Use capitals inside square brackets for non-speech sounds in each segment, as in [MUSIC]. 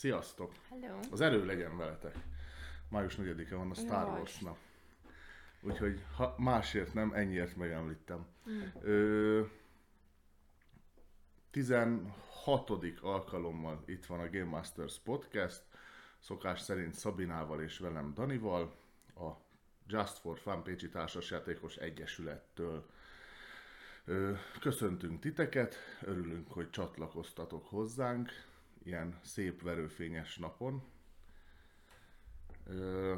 Sziasztok! Hello. Az erő legyen veletek. Május 4-e van a Star Jaj. Wars nap. Úgyhogy ha másért nem, ennyiért megemlítem. Mm. Ö, 16. alkalommal itt van a Game Masters Podcast, szokás szerint Szabinával és velem Danival, a Just for Fun Pécsi Társasjátékos Egyesülettől. Ö, Köszöntünk titeket, örülünk, hogy csatlakoztatok hozzánk ilyen szép verőfényes napon. Ö,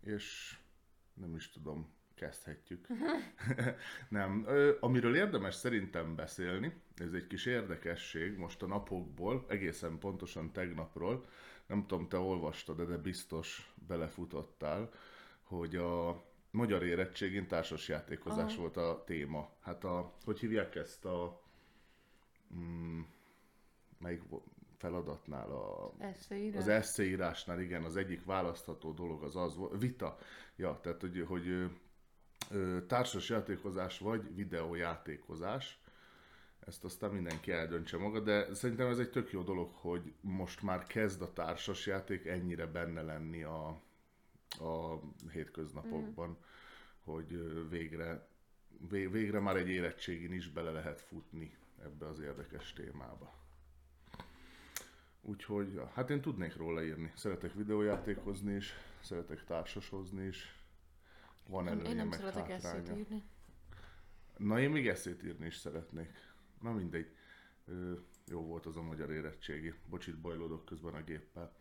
és nem is tudom, kezdhetjük. [LAUGHS] [LAUGHS] nem, ö, amiről érdemes szerintem beszélni, ez egy kis érdekesség most a napokból, egészen pontosan tegnapról, nem tudom, te olvastad, de biztos belefutottál, hogy a magyar érettségén társasjátékozás Aha. volt a téma. Hát a, hogy hívják ezt a, mm, melyik feladatnál a, Eszéírás? az eszéírásnál, igen, az egyik választható dolog az az vita, ja, tehát hogy, hogy társas játékozás vagy videójátékozás, ezt aztán mindenki eldöntse maga, de szerintem ez egy tök jó dolog, hogy most már kezd a társas játék ennyire benne lenni a, a hétköznapokban, mm. hogy végre, vé- végre már egy érettségin is bele lehet futni ebbe az érdekes témába. Úgyhogy, hát én tudnék róla írni. Szeretek videójátékozni is, szeretek társasozni is. Van előnye, Én nem meg szeretek eszét írni. Na én még eszét írni is szeretnék. Na mindegy. Ö, jó volt az a magyar érettségi. Bocsit, bajlódok közben a géppel.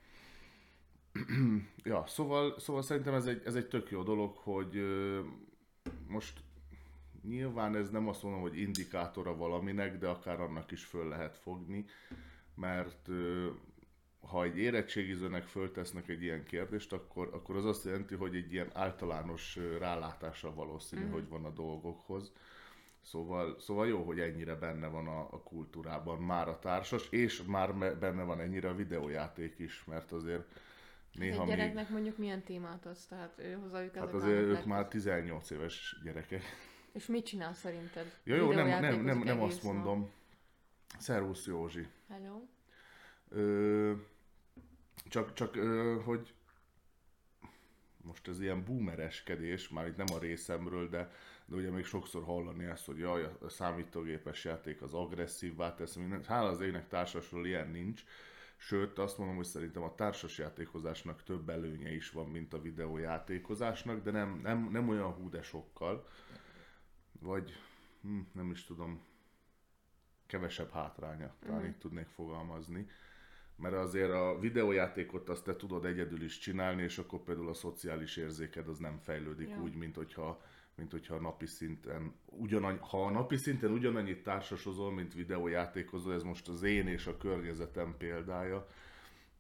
[CLEARS THROAT] ja, szóval, szóval szerintem ez egy, ez egy tök jó dolog, hogy ö, most nyilván ez nem azt mondom, hogy indikátora valaminek, de akár annak is föl lehet fogni, mert ha egy érettségizőnek föltesznek egy ilyen kérdést, akkor, akkor az azt jelenti, hogy egy ilyen általános rálátása valószínű, mm. hogy van a dolgokhoz. Szóval, szóval jó, hogy ennyire benne van a, a kultúrában már a társas, és már me- benne van ennyire a videójáték is, mert azért néha Egy még... gyereknek mondjuk milyen témát adsz, tehát ő hozzájuk Hát ezek azért a ők már 18 éves gyerekek. És mit csinál szerinted? Ja, jó, nem, nem, nem, nem azt mondom. Szervusz Józsi. Hello? Ö, csak, csak ö, hogy most ez ilyen boomereskedés, már itt nem a részemről, de, de ugye még sokszor hallani ezt, hogy jaj, a számítógépes játék az agresszívvá tesz mindent. Hála az égnek társasról ilyen nincs. Sőt, azt mondom, hogy szerintem a társasjátékozásnak több előnye is van, mint a videójátékozásnak, de nem, nem, nem olyan hú de sokkal. Vagy hm, nem is tudom, kevesebb hátránya, talán így tudnék fogalmazni. Mert azért a videójátékot azt te tudod egyedül is csinálni, és akkor például a szociális érzéked az nem fejlődik Ja. úgy, mint hogyha, mint hogyha napi szinten, ugyanannyi, ha a napi szinten ugyanannyit társasozol, mint videójátékozol, ez most az én és a környezetem példája,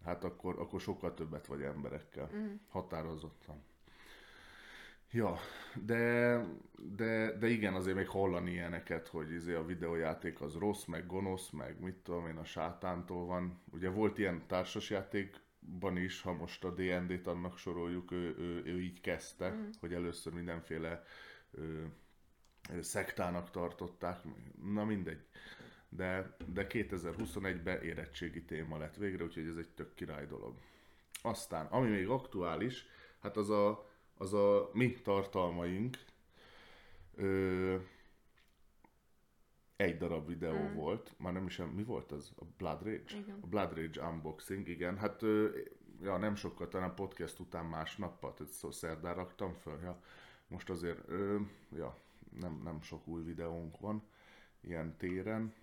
hát akkor, akkor sokkal többet vagy emberekkel. Mm. Határozottan. Ja, de, de, de igen, azért még hallani ilyeneket, hogy izé a videójáték az rossz, meg gonosz, meg mit tudom én, a sátántól van. Ugye volt ilyen társasjátékban is, ha most a D&D-t annak soroljuk, ő, ő, ő így kezdte, mm. hogy először mindenféle ö, szektának tartották, na mindegy. De, de 2021-ben érettségi téma lett végre, úgyhogy ez egy tök király dolog. Aztán, ami még aktuális, hát az a, az a mi tartalmaink, ö, egy darab videó mm. volt, már nem is, mi volt az? A Blood Rage? Igen. A Blood Rage unboxing, igen. Hát ö, ja, nem sokkal, talán podcast után másnappal, tehát szó szerdán raktam föl, ja. Most azért, ö, ja, nem, nem sok új videónk van ilyen téren,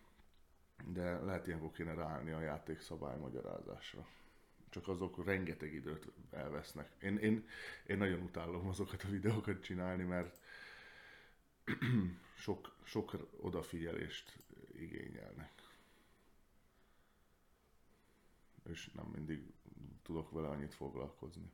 de lehet ilyenkor kéne ráállni a játék szabálymagyarázásra. Csak azok rengeteg időt elvesznek. Én, én, én nagyon utálom azokat a videókat csinálni, mert [CLEARS THROAT] sok, sok odafigyelést igényelnek. És nem mindig tudok vele annyit foglalkozni.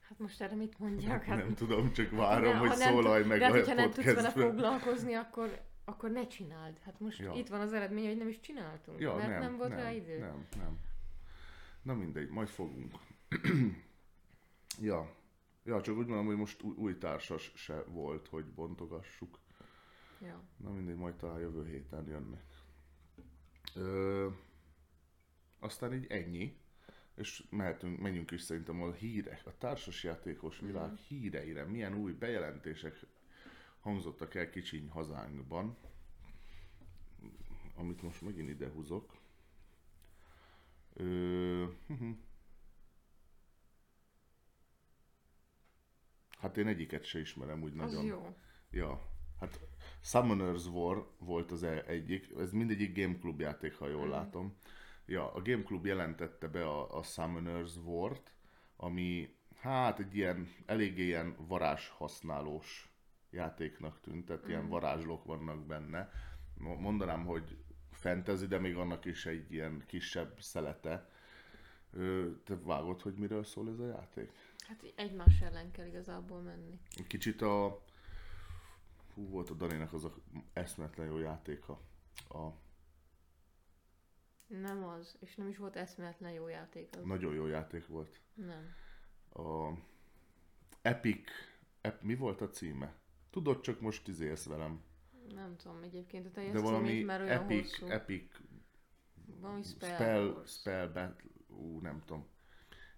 Hát most erre mit mondjak? Hát, Nem tudom, csak várom, Ne, hogy ha szólalj meg de a hogyha nem tudsz vele foglalkozni, akkor, akkor ne csináld. Hát most Ja. itt van az eredmény, hogy nem is csináltunk, Ja, mert nem, nem, volt nem, rá idő. Nem, nem. Na mindegy, majd fogunk. [CLEARS THROAT] ja. ja, csak úgy mondom, hogy most új, társas se volt, hogy bontogassuk. Ja. Na mindegy, majd talán jövő héten jönnek. Ö, aztán így ennyi, és mehetünk, menjünk is szerintem a hírek, a társasjátékos világ mm. híreire, milyen új bejelentések hangzottak el kicsiny hazánkban, amit most megint ide húzok. Ö, hát én egyiket se ismerem úgy Az nagyon. jó. Ja, hát Summoner's War volt az e- egyik, ez mindegyik Game Club játék, ha jól látom. Ja, a Game Club jelentette be a, a Summoner's War-t, ami hát egy ilyen, eléggé ilyen varázshasználós játéknak tűnt, tehát ilyen varázslók vannak benne. Mo- Mondanám, hogy fantasy, de még annak is egy ilyen kisebb szelete. Te vágod, hogy miről szól ez a játék? Hát egymás ellen kell igazából menni. Kicsit a... Hú, volt a Daninak az a eszmetlen jó játéka. A Nem az, és nem is volt eszméletlen jó játék az. nagyon jó játék volt. Nem. A Epic... Ep, mi volt a címe? Tudod, csak most izélsz velem. Nem tudom egyébként a teljes De valami mert olyan Epic, hosszú. Epic valami Spell, Spell, Wars. Spell Battle, ú, nem tudom.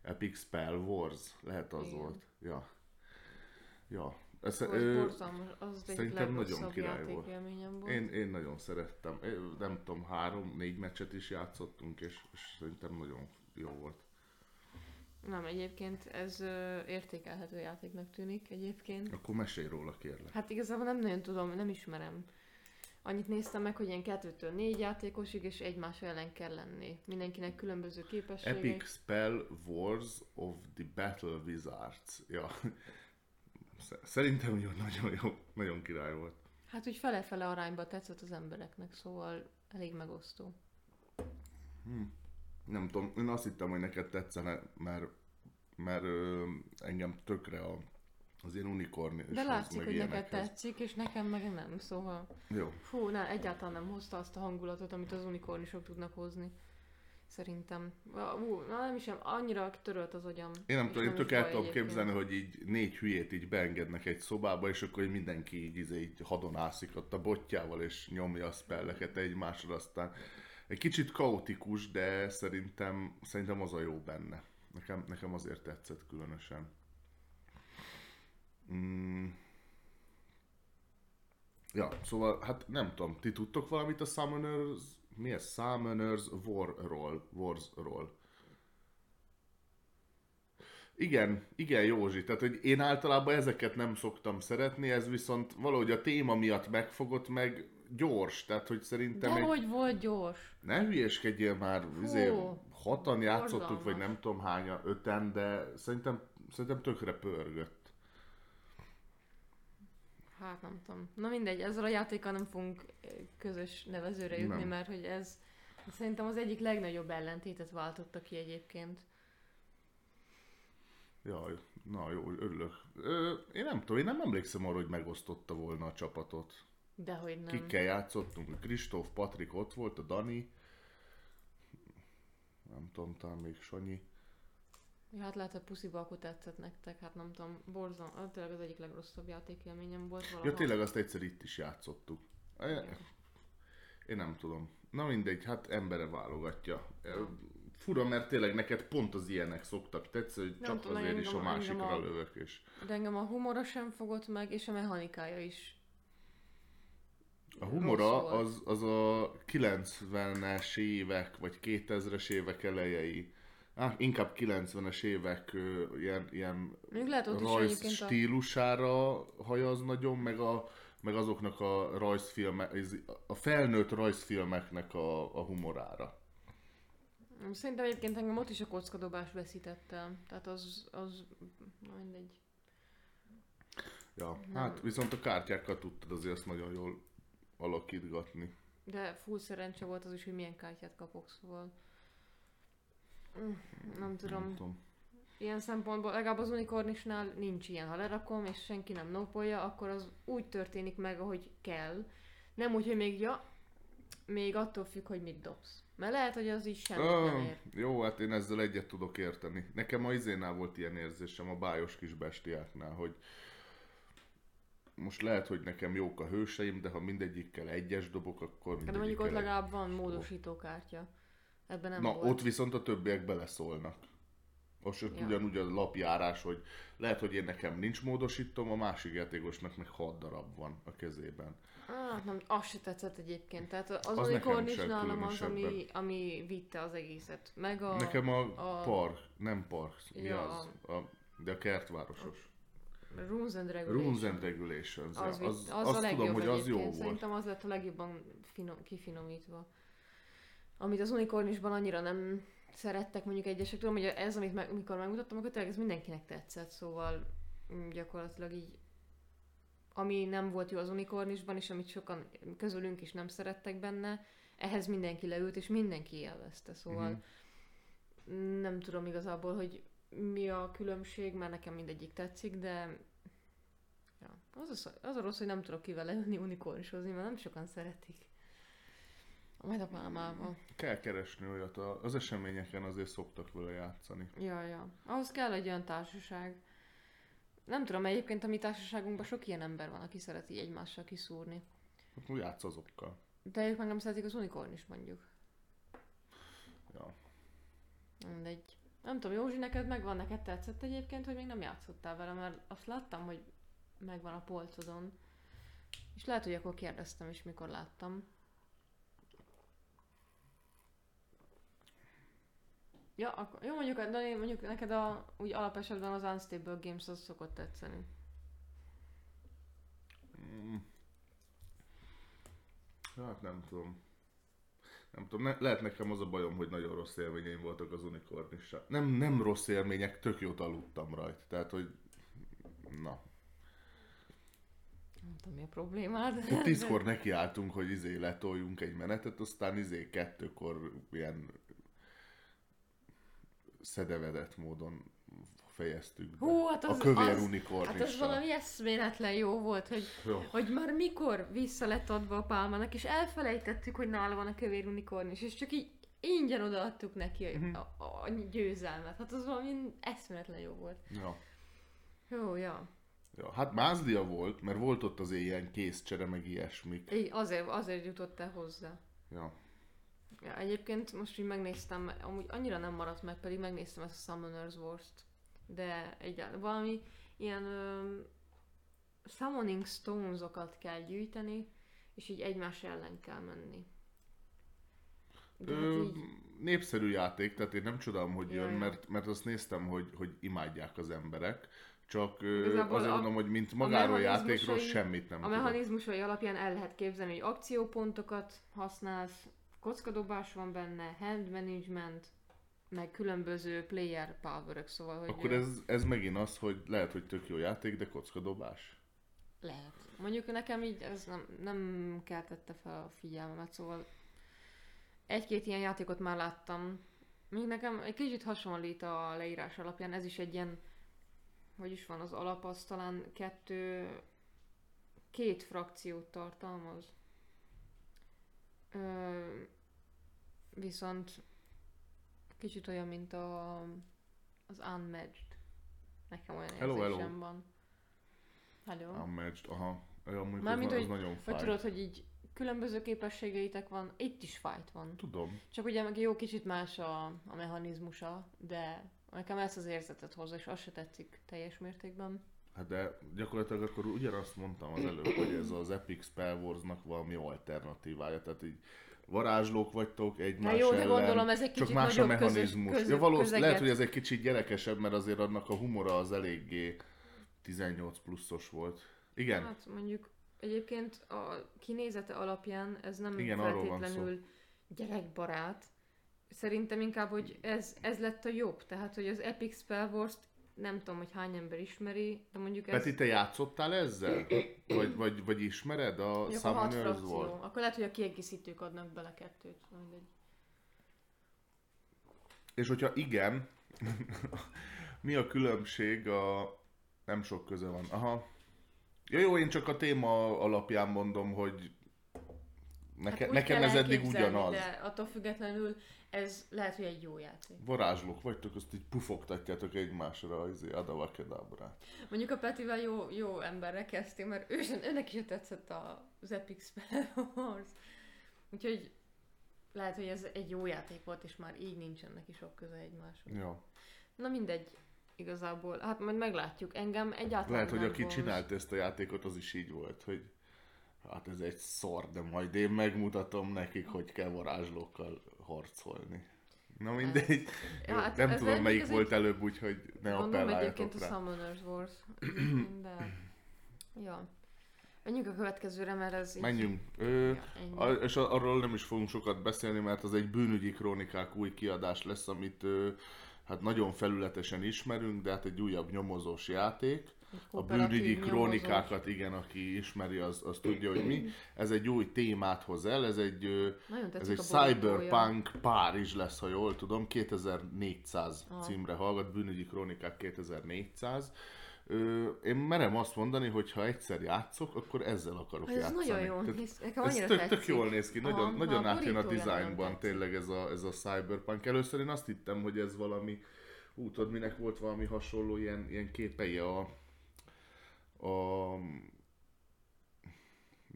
Epic Spell Wars, lehet az Igen. volt. Ja. Ja. Ez, ö, az szerintem nagyon király volt. volt. én, én nagyon szerettem. Én, nem tudom, három-négy meccset is játszottunk, és, és szerintem nagyon jó volt. Nem, egyébként ez ö, értékelhető játéknak tűnik egyébként. Akkor mesélj róla, kérlek. Hát igazából nem nagyon tudom, nem ismerem. Annyit néztem meg, hogy ilyen kettőtől négy játékosig, és egymás ellen kell lenni. Mindenkinek különböző képességek. Epic Spell Wars of the Battle Wizards. Ja. Sz- Szerintem jó, nagyon jó, nagyon király volt. Hát úgy fele-fele arányba tetszett az embereknek, szóval elég megosztó. Nem tudom, én azt hittem, hogy neked tetszene, mert, mert ö, engem tökre a, az ilyen unikorn De látszik, hogy neked ilyenekhez. tetszik, és nekem meg nem, szóval... Jó. Fú, ne, egyáltalán nem hozta azt a hangulatot, amit az unikornisok tudnak hozni. Szerintem. Ú, na nem is, annyira törölt az agyam. Én nem tudom, én tök el tudom képzelni, hogy így négy hülyét így beengednek egy szobába, és akkor így mindenki így, izé, így hadonászik ott a botjával, és nyomja a spelleket egymásra, aztán egy kicsit kaotikus, de szerintem, szerintem az a jó benne. Nekem, nekem azért tetszett különösen. Mm. Ja, szóval, hát nem tudom, ti tudtok valamit a Summoners, mi ez? Summoners War-ról, Wars-ról. Igen, igen Józsi, tehát hogy én általában ezeket nem szoktam szeretni, ez viszont valahogy a téma miatt megfogott meg gyors, tehát hogy szerintem De egy... hogy volt gyors? Ne hülyeskedjél már, izé, hatan játszottuk, borzalmas. vagy nem tudom hányan, öten, de szerintem, szerintem tökre pörgött. Hát nem tudom. Na mindegy, ezzel a játékkal nem fogunk eh, közös nevezőre jutni, Nem. mert hogy ez szerintem az egyik legnagyobb ellentétet váltotta ki egyébként. Jaj, na jó, örülök. Ö, én nem tudom, én nem emlékszem arra, hogy megosztotta volna a csapatot. Dehogy nem. Kikkel játszottunk? Kristóf, Patrik ott volt, a Dani. Nem tudom, talán még Sanyi. Ja, hát lehet, hogy Puszi Balkó tetszett nektek, hát nem tudom, borzom, ah, tényleg az egyik legrosszabb játékélményem volt valaha. Ja, tényleg azt egyszer itt is játszottuk. E. Én nem tudom. Na mindegy, hát embere válogatja. E, Fura, mert tényleg neked pont az ilyenek szoktak tetszeni, hogy Nem csak tudom, azért is a engem- másikra engem a- lövök, és De engem a humora sem fogott meg, és a mechanikája is. A humora az, az a 90-es évek, vagy 2000-es évek elejei. Á, inkább 90-es évek ilyen, ilyen lehet rajz egyébként a... stílusára hajaz nagyon, meg, a, meg azoknak a rajzfilmek, a felnőtt rajzfilmeknek a, a humorára. Szerintem egyébként engem ott is a kockadobás veszített el. Tehát az, az, mindegy. Ja, hát viszont a kártyákkal tudtad azért azt nagyon jól alakítgatni. De full szerencse volt az is, hogy milyen kártyát kapok, szóval... Mm, Nem tudom. Nem tudom. Ilyen szempontból, legalább az unikornisnál nincs ilyen. Ha lerakom, és senki nem nopolja, akkor az úgy történik meg, ahogy kell. Nem úgy, hogy még, ja, még attól függ, hogy mit dobsz. Mert lehet, hogy az is semmit nem Ah, ér. jó, hát én ezzel egyet tudok érteni. Nekem a izénál volt ilyen érzésem, a bájos kis bestiáknál, hogy most lehet, hogy nekem jók a hőseim, de ha mindegyikkel egyes dobok, akkor De mondjuk ott legalább van módosítókártya. Ebben nem Na, volt. ott viszont a többiek beleszólnak. Most Ja. ugyanúgy a lapjárás, hogy lehet, hogy én nekem nincs módosítom, a másik játékosnak meg 6 darab van a kezében. Ah, nem, az se tetszett egyébként. Tehát az, Az unikorn is nálam az, ami, ami vitte az egészet. Meg a... nekem a, a- park, nem park, mi Ja. az? A, de a kertvárosos. Rules and Regulations. Rules and Regulations. Az, Az, az, az, a legjobb tudom, hogy az jó volt. Szerintem az lett a legjobban finom, kifinomítva. Amit az unikornisban annyira nem szerettek mondjuk egyesek. Tudom, hogy ez, amit meg, amikor megmutattam, akkor tényleg ez mindenkinek tetszett, szóval mm, gyakorlatilag így ami nem volt jó az unikornisban, és amit sokan közülünk is nem szerettek benne, ehhez mindenki leült, és mindenki élvezte, szóval Mhm. nem tudom igazából, hogy mi a különbség, mert nekem mindegyik tetszik, de ja, az, a, az a rossz, hogy nem tudok kivel leülni unikornisozni, mert nem sokan szeretik. Majd a pálmával. Kell keresni olyat, az eseményeken azért szoktak vele játszani. Ja, ja. Ahhoz kell egy olyan társaság. Nem tudom, egyébként a mi társaságunkban sok ilyen ember van, aki szereti egymással kiszúrni. Akkor játsz azokkal. De ők meg nem szeretik az unikornis mondjuk. Ja. Mindegy. Nem tudom, Józsi, neked megvan, neked tetszett egyébként, hogy még nem játszottál vele, mert azt láttam, hogy megvan a polcodon. És lehet, hogy akkor kérdeztem is, mikor láttam. Ja, akkor, jó, mondjuk, de mondjuk neked a, úgy alapesetben az Unstable Games az szokott tetszeni. Mm. Hát nem tudom. Nem tudom, ne, lehet nekem az a bajom, hogy nagyon rossz élményeim voltak az unikornissal. Nem, nem rossz élmények, tök jót aludtam rajta. Tehát, hogy na. Nem tudom, mi a problémád. Ott [LAUGHS] tízkor nekiálltunk, hogy izé letoljunk egy menetet, aztán izé kettőkor ilyen szedevedett módon fejeztük be. Hú, hát a az- kövér az-. Hát ez valami eszméletlen jó volt, hogy Jó. hogy már mikor vissza lett adva a pálmának, és elfelejtettük, hogy nála van a kövér unikornis, és csak így ingyen odaadtuk neki a, Mhm. a, a győzelmet. Hát az valami eszméletlen jó volt. Ja. Jó, ja. Ja, hát mázlia volt, mert volt ott az ilyen készcsere, meg ilyesmik. Így azért, azért jutott el hozzá. Ja. Ja, egyébként most így megnéztem, amúgy annyira nem maradt meg, pedig megnéztem ezt a Summoner's Wars-t. De egyáltalán valami ilyen um, summoning stones-okat kell gyűjteni, és így egymás ellen kell menni. De hát Ö, így, népszerű játék, tehát én nem csodálom, hogy Ja, jön, ja. mert, mert azt néztem, hogy, hogy imádják az emberek. Csak ö, Igazából azért a- mondom, hogy mint magáról mechanizmusai- játékról semmit nem a tudok. mechanizmusai alapján el lehet képzelni, hogy akciópontokat használsz, kockadobás van benne, hand management, meg különböző player power szóval, hogy Akkor ez, ez megint az, hogy lehet, hogy tök jó játék, de kockadobás. Lehet. Mondjuk nekem így ez nem, nem keltette fel a figyelmemet, szóval egy-két ilyen játékot már láttam. Még nekem egy kicsit hasonlít a leírás alapján, ez is egy ilyen, hogy is van az alap, az talán kettő, két frakciót tartalmaz. Ö, viszont kicsit olyan, mint a, az Unmatched. Nekem olyan Hello, hello. érzésem van. Hello. Unmatched, aha. Ja, mondjuk Mármint, az, hogy- nagyon fáj. tudod, hogy így különböző képességeitek van, itt is fight van. Tudom. Csak ugye meg jó kicsit más a, a mechanizmusa, de nekem ezt az érzetet hozza, és az se tetszik teljes mértékben. Hát de gyakorlatilag akkor ugyanazt mondtam az előbb, hogy ez az Epic Spell Wars-nak valami alternatívája, tehát így varázslók vagytok egymás Na jó, de ellen, gondolom ez egy csak kicsit más a nagyobb közös, mechanizmus. közö, ja, valószínű, közeget. lehet, hogy ez egy kicsit gyerekesebb, mert azért annak a humora az eléggé 18 pluszos volt. Igen, Hát mondjuk egyébként a kinézete alapján ez nem Igen, feltétlenül gyerekbarát. Szerintem inkább, hogy ez, ez lett a jobb. Tehát, hogy az Epic Spell Wars-t nem tudom, hogy hány ember ismeri, de mondjuk ez... Peti, te játszottál ezzel? Vagy, vagy, vagy ismered a Summoner's. War? Akkor lehet, hogy a kiegészítők adnak bele kettőt. Mindegy. És hogyha igen, [LAUGHS] mi a különbség a... Nem sok köze van. Aha. Ja, jó, én csak a téma alapján mondom, hogy Neke, Hát nekem ez eddig ugyanaz. De attól függetlenül ez lehet, hogy egy jó játék. Varázslók vagytok, azt így pufogtatjátok egymásra az Adava Kedavra. Mondjuk a Petivel jó, jó emberre kezdtél, mert ő, őnek is tetszett a- az Epic Spell Wars. Úgyhogy lehet, hogy ez egy jó játék volt, és már így nincsen neki sok köze egymáshoz. Ja. Na mindegy, igazából. Hát majd meglátjuk. Engem egyáltalán Lehet, hogy aki csinált ezt a játékot, az is így volt, hogy hát ez egy szar, de majd én megmutatom nekik, hogy kell varázslókkal harcolni. Na mindegy. Jó, Hát nem tudom, melyik ez volt előbb, úgyhogy ne appelláljatok egyébként a rá. Summoners Wars. De... [CLEARS THROAT] ja. Menjünk a következőre, mert ez így... Menjünk. Ö, Ja, ennyi. a, és a- arról nem is fogunk sokat beszélni, mert az egy bűnügyi krónikák új kiadás lesz, amit ö, hát nagyon felületesen ismerünk, de hát egy újabb nyomozós játék. A bűnügyi krónikákat, igen, aki ismeri, az, az tudja, hogy mi. Ez egy új témát hoz el, ez egy, ez egy. Cyberpunk Párizs lesz, ha jól tudom, 2400 Aha. címre hallgat, bűnügyi krónikák 2400. Ö, én merem azt mondani, hogy ha egyszer játszok, akkor ezzel akarok Ez játszani. nagyon jól Tehát néz Nekem ez annyira tök, tetszik. tök jól néz ki, nagyon, Aha, nagyon na, átjön a dizájnban tényleg ez a, ez a Cyberpunk. Először én azt hittem, hogy ez valami, ú, tudod, minek volt valami hasonló ilyen, ilyen képeje a, a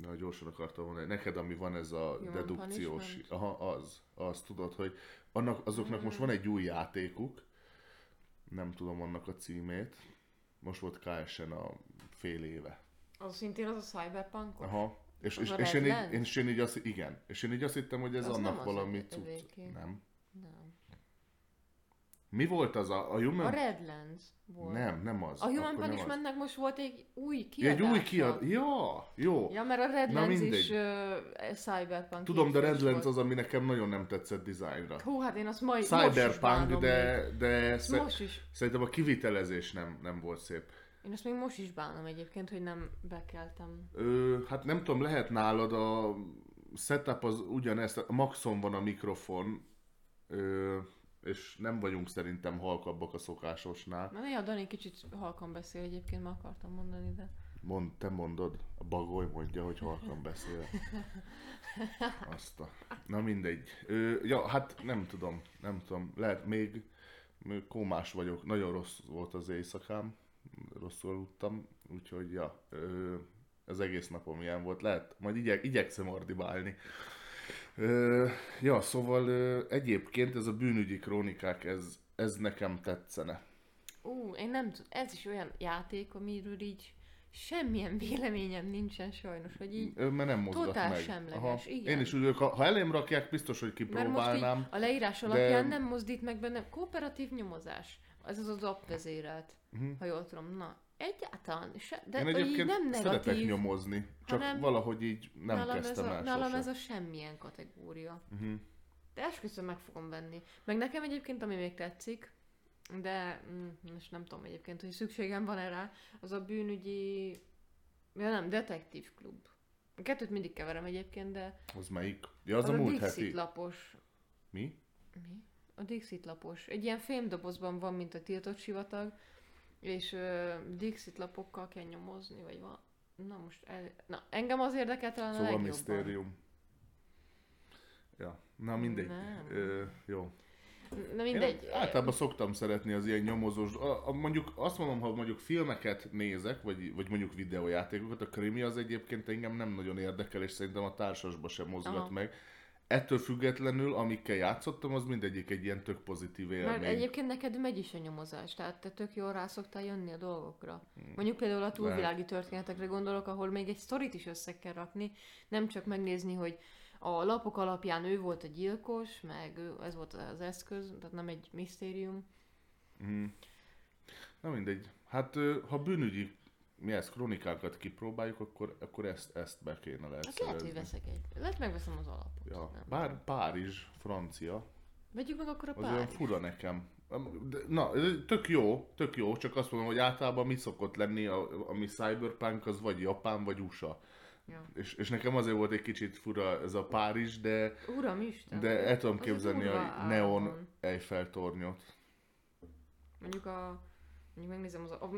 Na, gyorsan akartam mondani, neked ami van ez a Human dedukciós, aha, az, az tudod, hogy annak, azoknak most van egy új játékuk, nem tudom annak a címét, most volt KSN a fél éve. Az szintén az a Cyberpunk? Aha. És, és, és, én így, és én így azt, igen, és én így azt hittem, hogy ez Az annak valami cucc. Nem. Nem. Mi volt az a, a Human... A Redlands volt. Nem, nem az. A Human akkor. Punishmentnek most volt egy új Ja, kiadása. egy új kiad... Ja, jó. Ja, mert a Redlands is uh, Cyberpunk. Tudom, de Redlands az, ami nekem nagyon nem tetszett dizájnra. Hú, hát én azt majd most is Cyberpunk, bánom de, de sze- most is. szerintem a kivitelezés nem, nem volt szép. Én ezt még most is bánom egyébként, hogy nem bekeltem. Ö, hát nem tudom, lehet nálad a setup az ugyanezt, a maxon van a mikrofon, ö, és nem vagyunk szerintem halkabbak a szokásosnál. Na néha Dani kicsit halkan beszél egyébként, már akartam mondani, de... Mond, te mondod, a bagoly mondja, hogy halkan beszél. [LAUGHS] Azt a... Na mindegy. Ö, ja, hát nem tudom, nem tudom. Lehet még, kómás vagyok. Nagyon rossz volt az éjszakám. Rosszul aludtam, úgyhogy ja, ö, az egész napom ilyen volt. Lehet, majd igyek, igyekszem ordibálni. Ja, szóval egyébként ez a bűnügyi krónikák, ez, ez nekem tetszene. Ú, én nem tudom, ez is olyan játék, amiről így semmilyen [LAUGHS] véleményem nincsen sajnos, hogy így... Mert nem mozgat Totál meg. semleges, igen. Én is úgy ha, ha elém rakják, biztos, hogy kipróbálnám. a leírás alapján nem mozdít meg bennem. Kooperatív nyomozás. Ez az az app vezérelt, Mhm. ha jól tudom. Na, egyáltalán. Se, de Én így egyébként nem szeretek negatív. nyomozni, csak hanem valahogy így nem nálam ez, kezdtem a, el nálam sose. ez a semmilyen kategória. Mhm. De esküszöm meg fogom venni. Meg nekem egyébként, ami még tetszik, de mm, most nem tudom egyébként, hogy szükségem van erre, az a bűnügyi, ja nem, detektív klub. A kettőt mindig keverem egyébként, de Az melyik? Ja, az, az a a múlt heti. lapos. Mi? Mi? A Dixit lapos. Egy ilyen fémdobozban van, mint a tiltott sivatag, és ö, Dixit lapokkal kell nyomozni, vagy van. Na most, el... na engem az érdekel talán a Szóval legjobban. misztérium. Ja, na mindegy. Nem. Ö, jó. Na mindegy. Én általában szoktam szeretni az ilyen nyomozós, a, a, mondjuk azt mondom, ha mondjuk filmeket nézek, vagy, vagy mondjuk videójátékokat, a krimi az egyébként engem nem nagyon érdekel, és szerintem a társasba sem mozgat Aha. meg. Ettől függetlenül, amikkel játszottam, az mindegyik egy ilyen tök pozitív Mert élmény. egyébként neked megy is a nyomozás, tehát te tök jól rá szoktál jönni a dolgokra. Mondjuk például a túlvilági történetekre gondolok, ahol még egy sztorit is össze kell rakni, nem csak megnézni, hogy a lapok alapján ő volt a gyilkos, meg ő, ez volt az eszköz, tehát nem egy misztérium. Mm. Na mindegy. Hát ha bűnügyi mi ez, kronikákat kipróbáljuk, akkor, akkor ezt, ezt be kéne lehet Hát lehet, hogy szerezni. veszek egy. Lehet megveszem az alapot. Ja. nem Bár. Párizs, francia, Vegyük meg akkor a az olyan fura nekem. De, na, tök jó, tök jó, csak azt mondom, hogy általában mi szokott lenni, a, ami cyberpunk, az vagy Japán, vagy USA. Ja. És, és nekem azért volt egy kicsit fura ez a Párizs, de, Uram Isten! de el tudom Az képzelni durva a neon álmon. Eiffel tornyot. Mondjuk a... Mondjuk megnézem az a,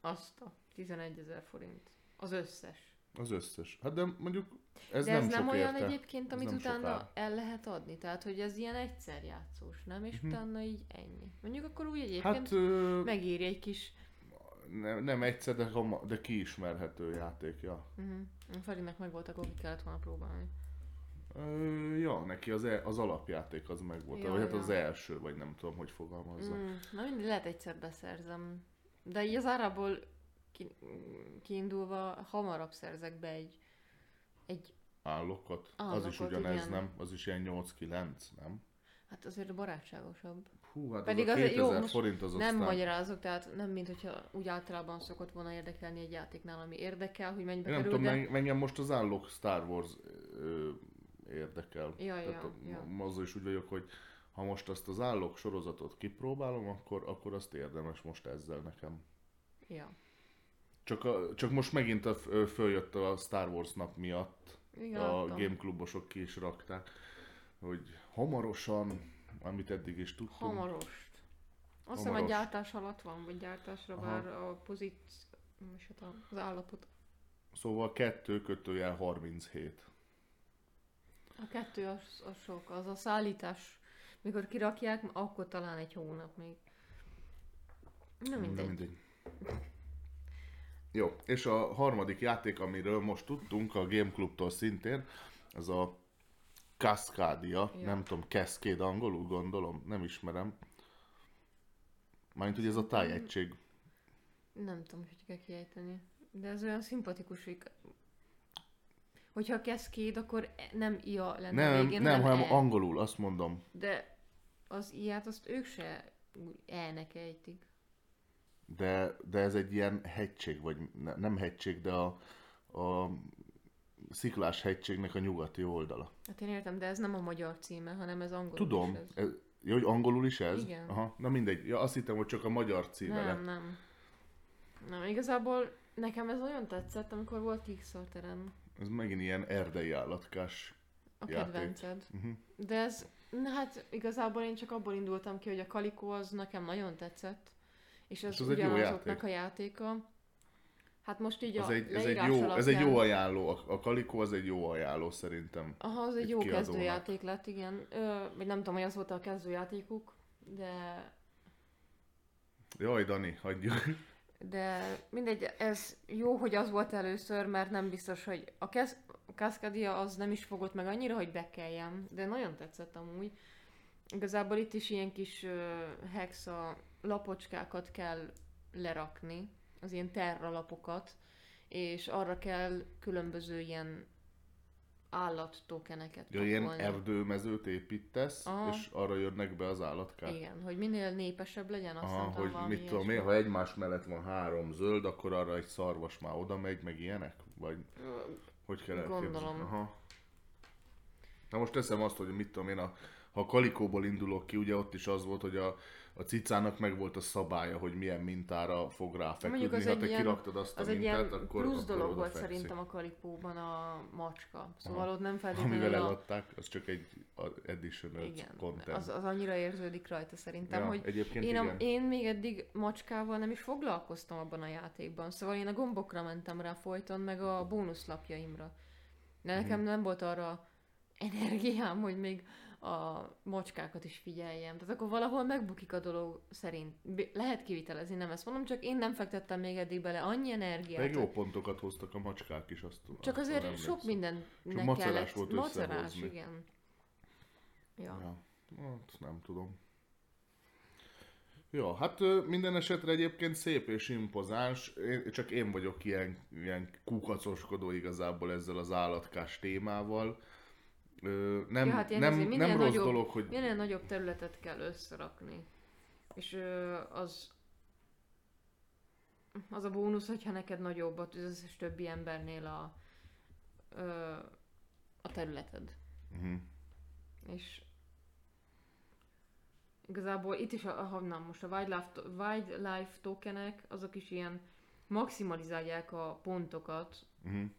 azt a 11 ezer forint. Az összes. Az összes. Hát de mondjuk ez De nem ez nem sok olyan érte. egyébként, amit nem utána ár. el lehet adni. Tehát, hogy ez ilyen egyszer játszós, nem? És Mhm. utána így ennyi. Mondjuk akkor úgy egyébként Hát ö, megéri egy kis... nem, nem egyszer, de, de kiismerhető játék, ja. Uh-huh. Ferinek meg voltak, akik kellett volna próbálni. Ö, ja, neki az, e, az alapjáték az meg volt, Ja, vagy hát ja. az első, vagy nem tudom, hogy fogalmazza. Mm, na mindig lehet egyszer beszerzem. De így az árából kiindulva hamarabb szerzek be egy, egy Állókat. az Állókat, is ugyanez, igen. nem? Az is ilyen 8-9, nem? hát azért barátságosabb. Hú, hát Pedig az az- 2000 jó, most forint az nem aztán... magyarázok, tehát nem mint hogyha úgy általában szokott volna érdekelni egy játéknál, ami érdekel, hogy mennyibe Én nem kerül, tudom, de... engem most az állók Star Wars ö, érdekel. Ja, ja, Tehát ja. a- azzal is úgy vagyok, hogy ha most azt az állók sorozatot kipróbálom, akkor, akkor azt érdemes most ezzel nekem. Ja. Csak, a, csak most megint a, följött a Star Wars nap miatt, Igen, a gameklubosok ki is rakták, hogy hamarosan, amit eddig is tudtunk, Hamarost. Azt hiszem, egy gyártás alatt van, vagy gyártásra Aha. vár a pozíció, az állapot. szóval 2 kötőjel 37. A kettő az, az sok, az a szállítás. Mikor kirakják, akkor talán egy hónap még. Na De mindegy. mindegy. Jó, és a harmadik játék, amiről most tudtunk, a Game Clubtól szintén, az a Cascadia, Ja. nem tudom, Cascade angolul gondolom, nem ismerem. Mármint, hogy ez a tájegység. Nem tudom, hogy kell kiejteni. De ez olyan szimpatikus, hogy hogyha keszkéd, akkor nem ia lenne Nem, végén, nem, hanem e. angolul, azt mondom. De az iát azt ők se elnek ejtik. De, de ez egy ilyen hegység, vagy ne, nem hegység, de a, a sziklás hegységnek a nyugati oldala. Hát én értem, de ez nem a magyar címe, hanem ez angolul Tudom, is ez. ez, ja, hogy angolul is ez? Igen. Aha, na mindegy. Ja, azt hittem, hogy csak a magyar címe Nem, lett. nem. Nem, igazából nekem ez nagyon tetszett, amikor volt Kickstarteren Ez megint ilyen erdei állatkás. a Játék. kedvenced. Uh-huh. De ez, na hát igazából én csak abból indultam ki, hogy a Kalikó az nekem nagyon tetszett. És ez, És az egy jó játék. a játéka. Hát most így Ez a egy, ez, egy jó, ez egy alapján- jó ajánló. A, a Kalikó az egy jó ajánló szerintem. Aha, az egy jó kiadónak. kezdőjáték lett, igen. Ö, vagy nem tudom, hogy az volt a kezdőjátékuk, de Jaj, Dani, hagyjuk. De mindegy, ez jó, hogy az volt először, mert nem biztos, hogy a, kez, Cascadia az nem is fogott meg annyira, hogy bekeljem, de nagyon tetszett amúgy. Igazából itt is ilyen kis hexa lapocskákat kell lerakni, az ilyen terra lapokat, és arra kell különböző ilyen állattokeneket Ja, ilyen erdőmezőt építesz, Aha. és arra jönnek be az állatkák. Igen, hogy minél népesebb legyen, azt Aha, hogy mit tudom én, ha egymás mellett van három zöld, akkor arra egy szarvas már oda megy, meg ilyenek? Vagy Ö, hogy kell elképzelni? Gondolom. Aha. Na most teszem azt, hogy mit tudom én, a, ha a kalikóból indulok ki, ugye ott is az volt, hogy a, a cicának meg volt a szabálya, hogy milyen mintára fog ráfeküdni. Az Ha egy te ilyen- kiraktad azt Az a egy mintát, ilyen akkor, plusz dolog volt szerintem a Kalipóban a macska. Szóval Aha. ott nem feltétlenül Amivel a... eladták, az csak egy additional Igen, content. az, az annyira érződik rajta szerintem, ja, hogy egyébként én, a, igen. én még eddig macskával nem is foglalkoztam abban a játékban, szóval én a gombokra mentem rá folyton, meg a bónuszlapjaimra. De nekem Mhm. nem volt arra energiám, hogy még a macskákat is figyeljem. Tehát akkor valahol megbukik a dolog szerint. Lehet kivitelezni, nem ezt mondom, csak én nem fektettem még eddig bele annyi energiát. Meg jó pontokat hoztak a macskák is, azt tudom. Csak azért sok emlékszem. mindennek macerás kellett. volt macerás, igen. Ja. Ja, hát nem tudom. Ja, hát minden esetre egyébként szép és impozáns, én, csak én vagyok ilyen, ilyen kukacoskodó igazából ezzel az állatkás témával. Ö, nem, Ja, hát ilyen nem, azért nem rossz nagyobb- dolog, hogy Minél nagyobb területet kell összerakni. És ö, az az a bónusz, hogyha neked nagyobb az összes többi embernél a, ö, a területed. uh-huh. És igazából itt is, a, a, na, most a wildlife, wildlife tokenek, azok is ilyen maximalizálják a pontokat, Uh-huh.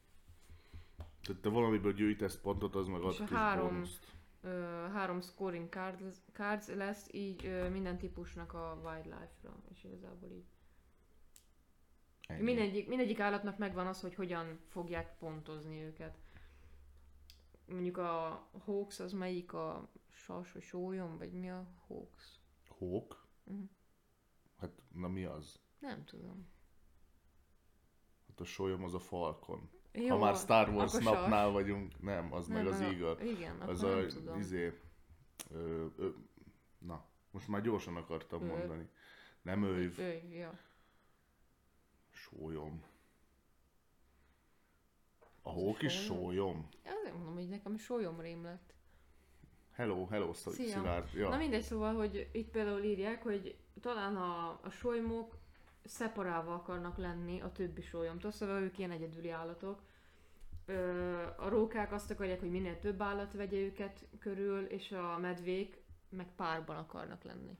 Tehát te valamiből gyűjtesz pontot, az meg ad És kis három- bónuszt. ö, három scoring cards, cards lesz így ö, minden típusnak a wildlife-ra, és igazából így Ennyi. Mindegyik, mindegyik állatnak megvan az, hogy hogyan fogják pontozni őket. Mondjuk a hoax az melyik a sas vagy sólyom, vagy mi a hoax? Hók? Mhm. Hát, na mi az? Nem tudom. Hát a sólyom az a Falcon. Jó, ha már Star Wars napnál vagyunk, nem, az meg az a- Eagle. Igen, Az nem a, tudom. izé, ö, ö, na, most már gyorsan akartam Ő. mondani. Nem őv, Ő, ja. sólyom. A hók is sólyom? sólyom. Azért mondom, hogy nekem sólyomrém lett. Hello, hello. Szilárd. Ja. Na mindegy, szóval, hogy itt például írják, hogy talán a, a solymok szeparálva akarnak lenni a többi sólyomtól, szóval ők ilyen egyedüli állatok. A rókák azt akarják, hogy minél több állat vegye őket körül, és a medvék meg párban akarnak lenni.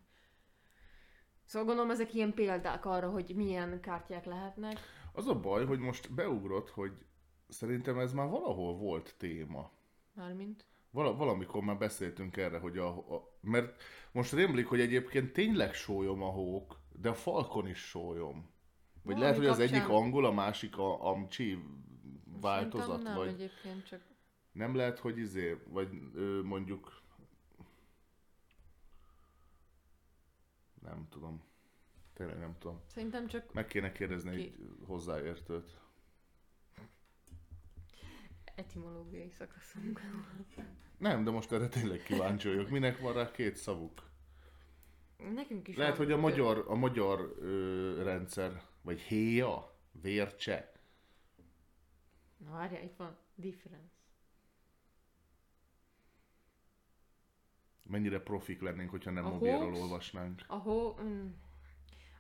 Szóval gondolom ezek ilyen példák arra, hogy milyen kártyák lehetnek. Az a baj, hogy most beugrott, hogy szerintem ez már valahol volt téma. Mármint. Val- valamikor már beszéltünk erre, hogy a, a... Mert most rémlik, hogy egyébként tényleg sólyom a hók, de a falkon is sólyom. Vagy Valami lehet, hogy az kapcsán- egyik angol, a másik a amcsi változat, Szerintem nem vagy egyébként, csak nem lehet, hogy izé, vagy ö, mondjuk nem tudom. Tényleg nem tudom. szerintem csak Meg kéne kérdezni Ki- egy hozzáértőt. etimológiai szakaszunk. Nem, de most erre tényleg kíváncsi vagyok. Minek van rá két szavuk? Nekünk is Lehet, hogy a magyar, a magyar ö, rendszer, vagy héja, vércse. Na várjál, itt van difference. Mennyire profik lennénk, hogyha nem A mobilról hoax? olvasnánk. A, ho- mm,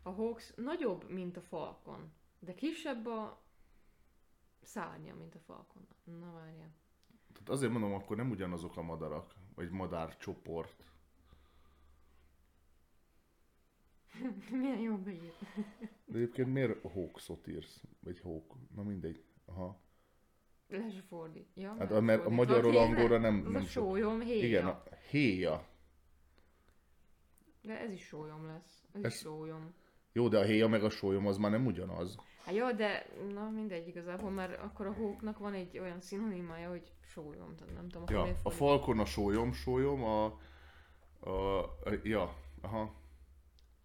a hoax nagyobb, mint a falkon, de kisebb a szárnya, mint a falkon. Na várjál. Tehát azért mondom, akkor nem ugyanazok a madarak, vagy madárcsoport. [LAUGHS] Milyen jó beírt. [LAUGHS] De egyébként miért hoaxot írsz? Vagy hók? Na mindegy. Aha. Le se fordít. Ja, Hát meg mert a magyarról angolra nem- Az nem a sólyom, héja. Igen, a héja. De ez is sólyom lesz. Ez, Ez- is sólyom. Jó, de a héja meg a sólyom az már nem ugyanaz. Hát jó, de na mindegy igazából, mert akkor a hóknak van egy olyan szinonimája, hogy sólyom, tehát nem tudom, Ja, a falkon a sólyom, sólyom, a, a, a ja, aha.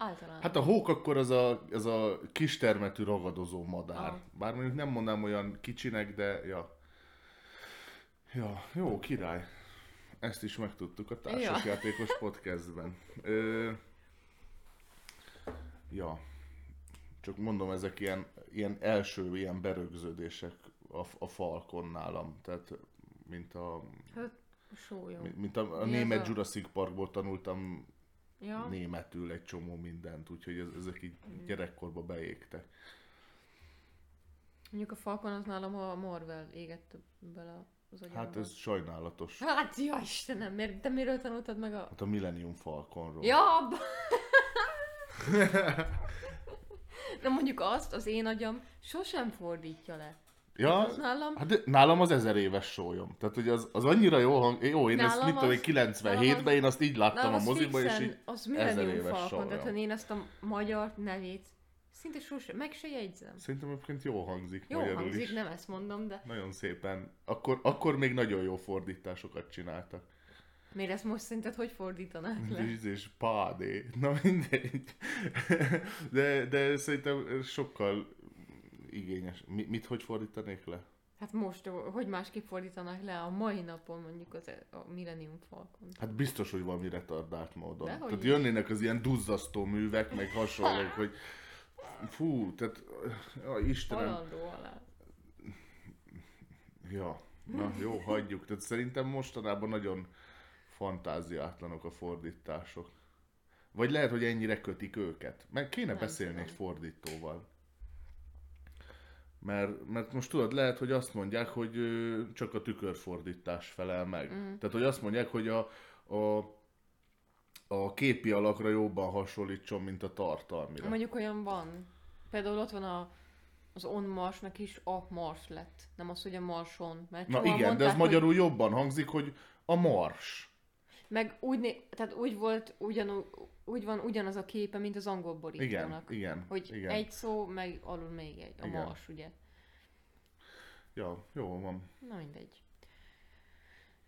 Általán. Hát a hók akkor az a, az a kistermetű ragadozó madár. Ah. Bár mondjuk nem mondanám olyan kicsinek, de ja. Ja, jó, király. Ezt is megtudtuk a társasjátékos [LAUGHS] podcastben. Ö, ja. Csak mondom, ezek ilyen, ilyen első ilyen berögződések a, a falkon nálam. Tehát, mint a, Hát, sólyom. mint- a, a Mi német a- Jurassic Parkból tanultam Ja. németül egy csomó mindent, úgyhogy ez, ezek így gyerekkorba beégtek. Mondjuk a falkon az nálam a Marvel égett bele az agyamba. Hát ez sajnálatos. Hát, ja Istenem, miért, te miről tanultad meg a... Hát a Millennium Falconról. Ja. De [LAUGHS] mondjuk azt, az én agyam sosem fordítja le. Ja Az nálam... hát nálam az ezer éves sólyom. Tehát, hogy az, az annyira jó hang... Jó, én ezt Nálam mit tudom, az- hogy 97-ben nálam az- én azt így láttam a az moziba, és így az ezer éves sólyom. tehát én ezt a magyar nevét szinte sosem, meg se jegyzem. Szerintem egyébként jó hangzik Jó magyarul hangzik, is. nem ezt mondom, de Nagyon szépen. Akkor, akkor még nagyon jó fordításokat csináltak. miért ezt most szerinted hogy fordítanák le? És pádé. Na mindegy. [LAUGHS] De, de szerintem sokkal igényes. Mi, mit hogy fordítanék le? Hát most, hogy másképp fordítanák le a mai napon mondjuk az, a Millennium Falcon? Hát biztos, hogy valami retardált módon. Dehogy tehát jönnének az ilyen duzzasztó művek, meg hasonlók, hogy [LAUGHS] fú, tehát ja, Istenem. Halandó alá. Ja, na jó, hagyjuk. Tehát szerintem mostanában nagyon fantáziátlanok a fordítások. Vagy lehet, hogy ennyire kötik őket. Meg kéne Nem beszélni tudom. egy fordítóval. Mert, mert most tudod, lehet, hogy azt mondják, hogy csak a tükörfordítás felel meg. Mhm. Tehát, hogy azt mondják, hogy a, a, a képi alakra jobban hasonlítson, mint a tartalmira. Mondjuk olyan van. Például ott van a, az on Marsnak is a Mars lett. Nem az, hogy a Marson. Mert Na igen, de ez mondták, hogy- magyarul jobban hangzik, hogy a mars. Meg úgy, né- tehát úgy volt, ugyanúgy, úgy van ugyanaz a képe, mint az angol Igen, borítónak. igen, Hogy igen. egy szó, meg alul még egy, a Igen. mars, ugye. Ja, jó van. Na mindegy.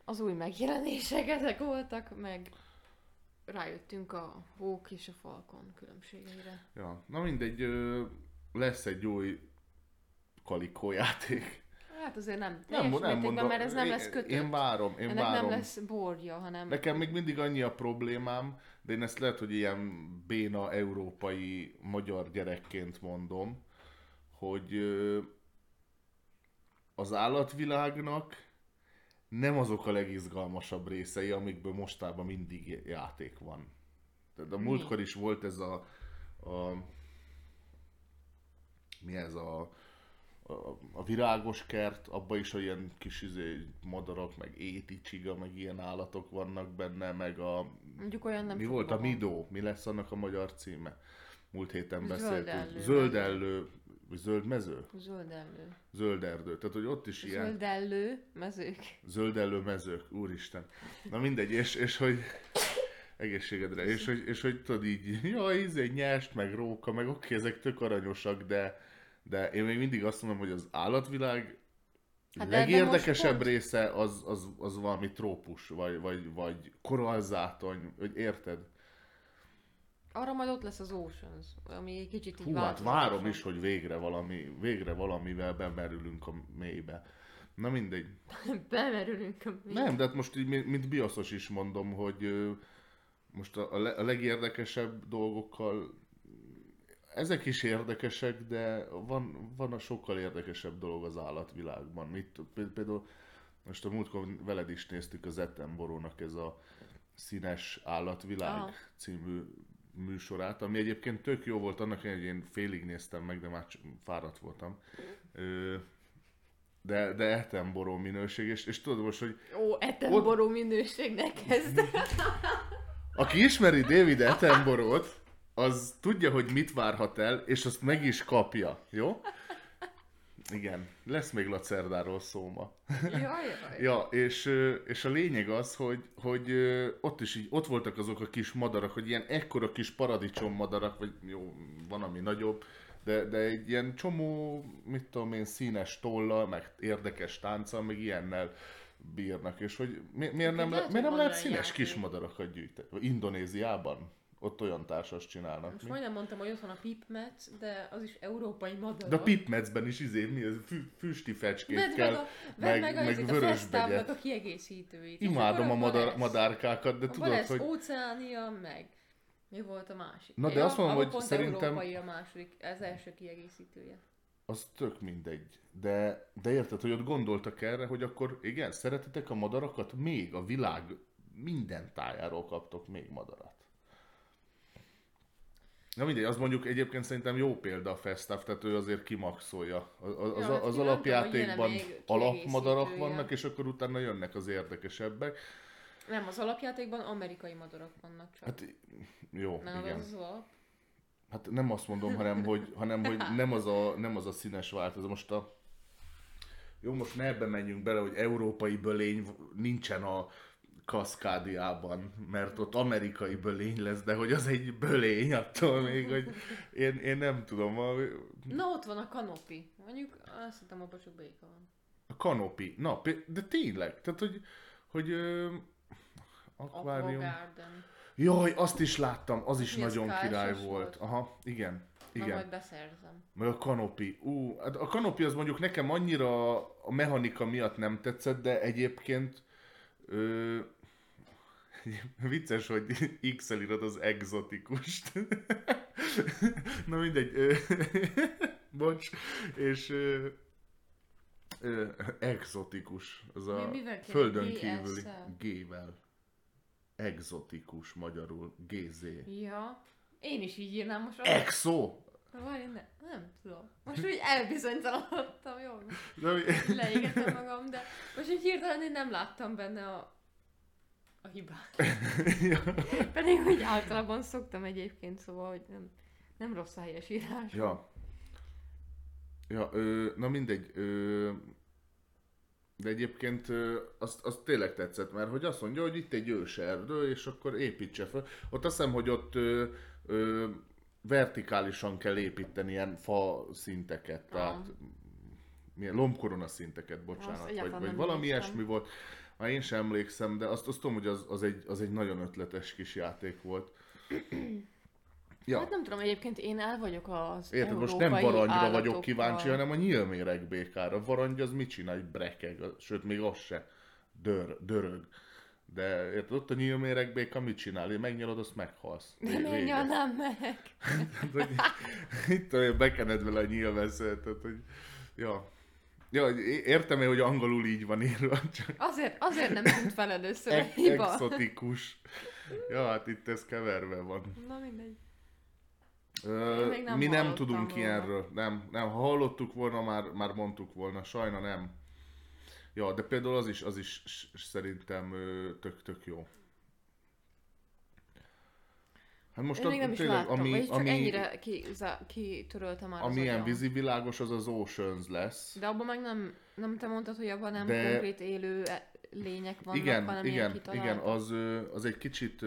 Az új megjelenések ezek voltak, meg rájöttünk a Hók és a Falcon különbségeire. Ja, na mindegy, lesz egy új Kalikó játék. Hát azért nem Nem, teljes nem mértékben, mondom, mert ez nem lesz kötött. Én várom, én Ennek várom. nem lesz bordja, hanem... Nekem még mindig annyi a problémám, de én ezt lehet, hogy ilyen béna európai magyar gyerekként mondom, hogy az állatvilágnak nem azok a legizgalmasabb részei, amikből mostában mindig játék van. Tehát a Mi? múltkor is volt ez a, a mi ez a, a, a virágos kert, abban is olyan kis izé, madarak, meg éti, csiga, meg ilyen állatok vannak benne, meg a... Mondjuk olyan nem mi volt a. Midó? Mi lesz annak a magyar címe? Múlt héten beszéltünk. Zöldellő. Zöld mező? Zöldellő. Zöld erdő. Tehát, hogy ott is ilyen Zöldellő mezők. zöldellő mezők, úristen. Na mindegy, és, és hogy egészségedre, és hogy, és hogy tudod így, jaj, izé, nyest, meg róka, meg oké, ezek tök aranyosak, de, de én még mindig azt mondom, hogy az állatvilág Hát de legérdekesebb pont- része az, az, az valami trópus, vagy, vagy, vagy korallzátony, hogy érted? Arra majd ott lesz az Oceans, ami egy kicsit így Hú, hát várom is, hogy végre valami, végre valamivel bemerülünk a mélybe. Na mindegy. [LAUGHS] Bemerülünk a Nem, de hát most így, mint bioszos is mondom, hogy most a, a legérdekesebb dolgokkal ezek is érdekesek, de van, van a sokkal érdekesebb dolog az állatvilágban. Mit, pé- például most a múltkor veled is néztük az Ettenborónak ez a Színes Állatvilág Aha. című műsorát, ami egyébként tök jó volt, annak hogy én félig néztem meg, de már fáradt voltam. Ö, de, de Ettenboró minőség, és, és tudod most, hogy Ó, etemború minőségnek kezd. [LAUGHS] Aki ismeri David Attenborough-t, az tudja, hogy mit várhat el, és azt meg is kapja, jó? Igen, lesz még Lacerdáról szó ma. Jaj, jaj. Ja, és, és a lényeg az, hogy, hogy ott is így, ott voltak azok a kis madarak, hogy ilyen ekkora kis paradicsom madarak, vagy jó, van ami nagyobb, de, de egy ilyen csomó, mit tudom én, színes tollal, meg érdekes tánccal, meg ilyennel bírnak, és hogy mi, miért nem, lehet, miért nem lehet színes játék. kis madarakat gyűjteni? Indonéziában? Ott olyan társas csinálnak. Most mi? majdnem mondtam, hogy ott van a Pipmet, de az is európai madara. De a Pipmecben is izé, mi ez, fü, füsti Vedd meg fecskékkel, a, meg, meg, a, meg meg a vörösbegyet. A kiegészítőit. És Imádom a abban madar, madárkákat, de Abban tudod, lesz hogy... Óceánia, meg mi volt a másik? Na, de azt mondom, hogy pont szerintem- európai a második, ez első kiegészítője. Az tök mindegy. De, de érted, hogy ott gondoltak erre, hogy akkor igen, szeretitek a madarakat? Még a világ minden tájáról kaptok még madarat. Na mindegy, az mondjuk egyébként szerintem jó példa a Festav, tehát ő azért kimaxolja. Az, az, Ja, hát az alapjátékban alapmadarak vannak, és akkor utána jönnek az érdekesebbek. Nem, az alapjátékban amerikai madarak vannak csak. Hát jó, nem, igen. az alap. Hát nem azt mondom, hanem hogy, hanem, hogy nem, az a, nem az a színes változó. Most a... Jó, most ne ebbe menjünk bele, hogy európai bölény nincsen a Kaszkádiában, mert ott amerikai bölény lesz, de hogy az egy bölény attól még, hogy én, én nem tudom, a, Na ott van a kanopi. Mondjuk azt hittem abban csak béka van. a kanopi. Na, de tényleg, tehát hogy, hogy ö, akvárium. Jaj, azt is láttam, az is Mi nagyon király volt. volt? Aha, igen. Na Igen. majd beszerzem. Meg a kanopi. Ú, hát a kanopi az mondjuk nekem annyira a mechanika miatt nem tetszett, de egyébként ö, [LAUGHS] vicces, hogy X-el írod az exotikust. [LAUGHS] Na mindegy. Ö, [LAUGHS] bocs. És ö, ö, exotikus. Az a Mi- mivel földön GS-szel? kívüli G-vel. Exotikus magyarul. GZ. Ja. Én is így írnám most. Exo! Na várj, ne, nem tudom. Most úgy elbizonytalanodtam, jó? De, Leégettem magam, de most így hirtelen én nem láttam benne a, a hibát. [LAUGHS] Pedig úgy általában szoktam egyébként, szóval, hogy nem, nem rossz a helyes írás. Ja. Ja, ö, na mindegy. Ö, De egyébként ö, azt, azt tényleg tetszett, mert hogy azt mondja, hogy itt egy őserdő, és akkor építse fel. Ott azt hiszem, hogy ott ö, ö, vertikálisan kell építeni ilyen fa szinteket, tehát milyen lombkorona szinteket, bocsánat, vagy, vagy valami emlékszem. ilyesmi volt. Már én sem emlékszem, de azt, azt tudom, hogy az, az, egy, az egy nagyon ötletes kis játék volt. Ja, Hát nem tudom, egyébként én el vagyok az érted, most nem varangyra vagyok kíváncsi, hanem a nyílméreg békára. Varangy az mit csinál, egy brekeg, sőt még az se dör, dörög. De érted, ott a nyílméreg béka mit csinál? Megnyalod, azt meghalsz. De miért nyalnám meg? [LAUGHS] Hát, itt bekened vele a nyílveszőt, tehát, hogy... Ja. Ja, értem én, hogy angolul így van írva, [LAUGHS] csak Azért, azért nem tűnt fel először a hiba. exotikus. Ja, hát itt ez keverve van. Na mindegy. Ö, Én nem mi nem tudunk róla. ilyenről. Nem, nem. Ha hallottuk volna, már, már mondtuk volna. Sajna nem. Ja, de például az is, az is szerintem ö, tök, tök jó. Hát most Én még nem is tényleg, láttam, ami, csak ami, ennyire ki, kitöröltem már ami az ilyen vízivilágos, az az Oceans lesz. De abban meg nem, nem te mondtad, hogy abban nem De- konkrét élő e- lények vannak, igen, hanem igen, igen, az, az egy kicsit,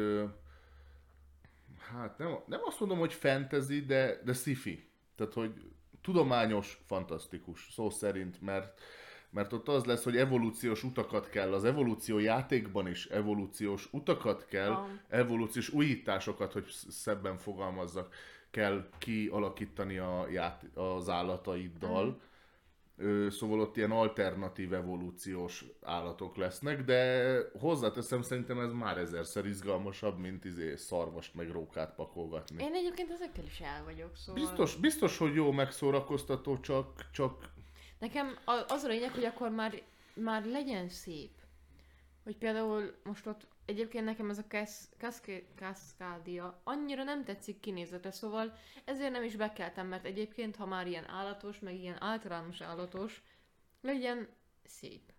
hát nem, nem azt mondom, hogy fantasy, de, de sci-fi. Tehát, hogy tudományos, fantasztikus, szó szerint, mert, mert ott az lesz, hogy evolúciós utakat kell, az evolúció játékban is evolúciós utakat kell, Ah. evolúciós újításokat, hogy sz- szebben fogalmazzak, kell kialakítani a ját, az állataiddal. Mhm. Ö, Szóval ott ilyen alternatív evolúciós állatok lesznek, de hozzáteszem, szerintem ez már ezerszer izgalmasabb, mint izé szarvast meg rókát pakolgatni. Én egyébként ezekkel is el vagyok, szóval... Biztos, biztos, hogy jó megszórakoztató, csak, csak Nekem az a lényeg, hogy akkor már, már legyen szép. Hogy például most ott egyébként nekem ez a Cas- Casca- Cascadia annyira nem tetszik kinézete, szóval ezért nem is bekeltem, mert egyébként ha már ilyen állatos, meg ilyen általános állatos, legyen szép.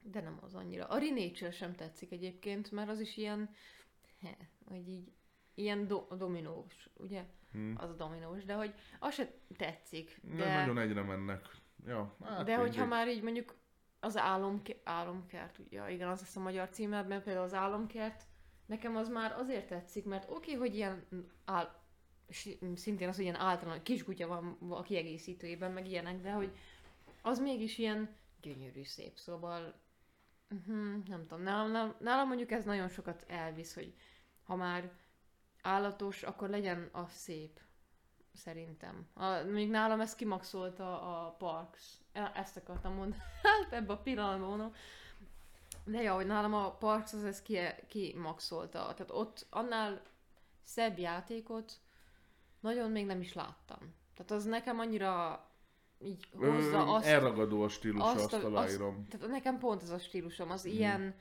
De nem az annyira. A Renature sem tetszik egyébként, mert az is ilyen, he, hogy így, ilyen do- dominós, ugye? hm, Az a dominós, de hogy az se tetszik. de... De... nagyon egyre mennek. Ja, hát De hogyha mindegy. már így mondjuk az álomke- álomkert, ugye, igen, az lesz a magyar címe, mert például az álomkert, nekem az már azért tetszik, mert oké, okay, hogy ilyen si- szintén az, hogy ilyen általános kiskutya van a kiegészítőjében, meg ilyenek, de hogy az mégis ilyen gyönyörű szép, szóval uh-huh, nem tudom, nálam, nálam, nálam mondjuk ez nagyon sokat elvisz, hogy ha már állatos, akkor legyen az szép. Szerintem. A, még nálam ez kimaxolta a Parks. E- Ezt akartam mondani. [LAUGHS] Hát ebbe a pillanatban mondom. De ja, hogy nálam a Parks az ez ki, kimaxolta. Tehát ott annál szebb játékot nagyon még nem is láttam. Tehát az nekem annyira így hozza azt, Elragadó a stílusa, azt azt, a- azt aláírom. tehát nekem pont ez a stílusom, Mhm. az ilyen...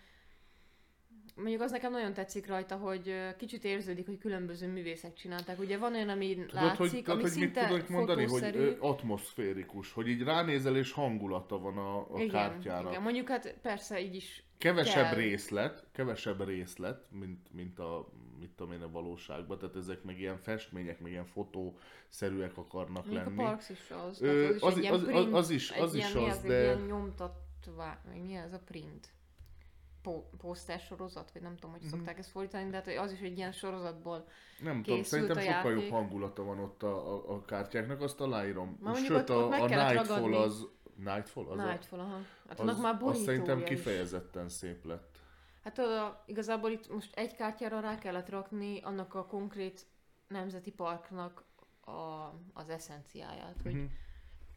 Mondjuk az nekem nagyon tetszik rajta, hogy kicsit érződik, hogy különböző művészek csinálták. Ugye van olyan, ami Tudod, látszik, hogy, tudod, ami hogy mit szinte tudok mondani? Hogy fotószerű. atmoszférikus, hogy így ránézel és hangulata van a, a igen, kártyának. igen, mondjuk hát persze így is Kevesebb kell. részlet, kevesebb részlet, mint, mint a, mit tudom én, a valóságban, tehát ezek meg ilyen festmények, meg ilyen fotószerűek akarnak Mondjuk lenni. a Parks is az. Ö, az- egy ilyen az- az- print, az is- egy az ilyen, is mi az, egy de- ilyen nyomtatvá, vagy mi ez a print? Po- poszter sorozat, vagy nem tudom, hogy Mhm. szokták ezt fordítani, de hát az is egy ilyen sorozatból. Nem tudom, szerintem sokkal jobb hangulata van ott a, a, a kártyáknak, azt aláírom. Mondjuk Sőt, a, a Nightfall az... Nightfall? Az, Nightfall, aha. Hát a, annak az, már az szerintem is. kifejezetten szép lett. Hát oda, igazából itt most egy kártyára rá kellett rakni annak a konkrét nemzeti parknak a, az eszenciáját. Hogy, Mhm.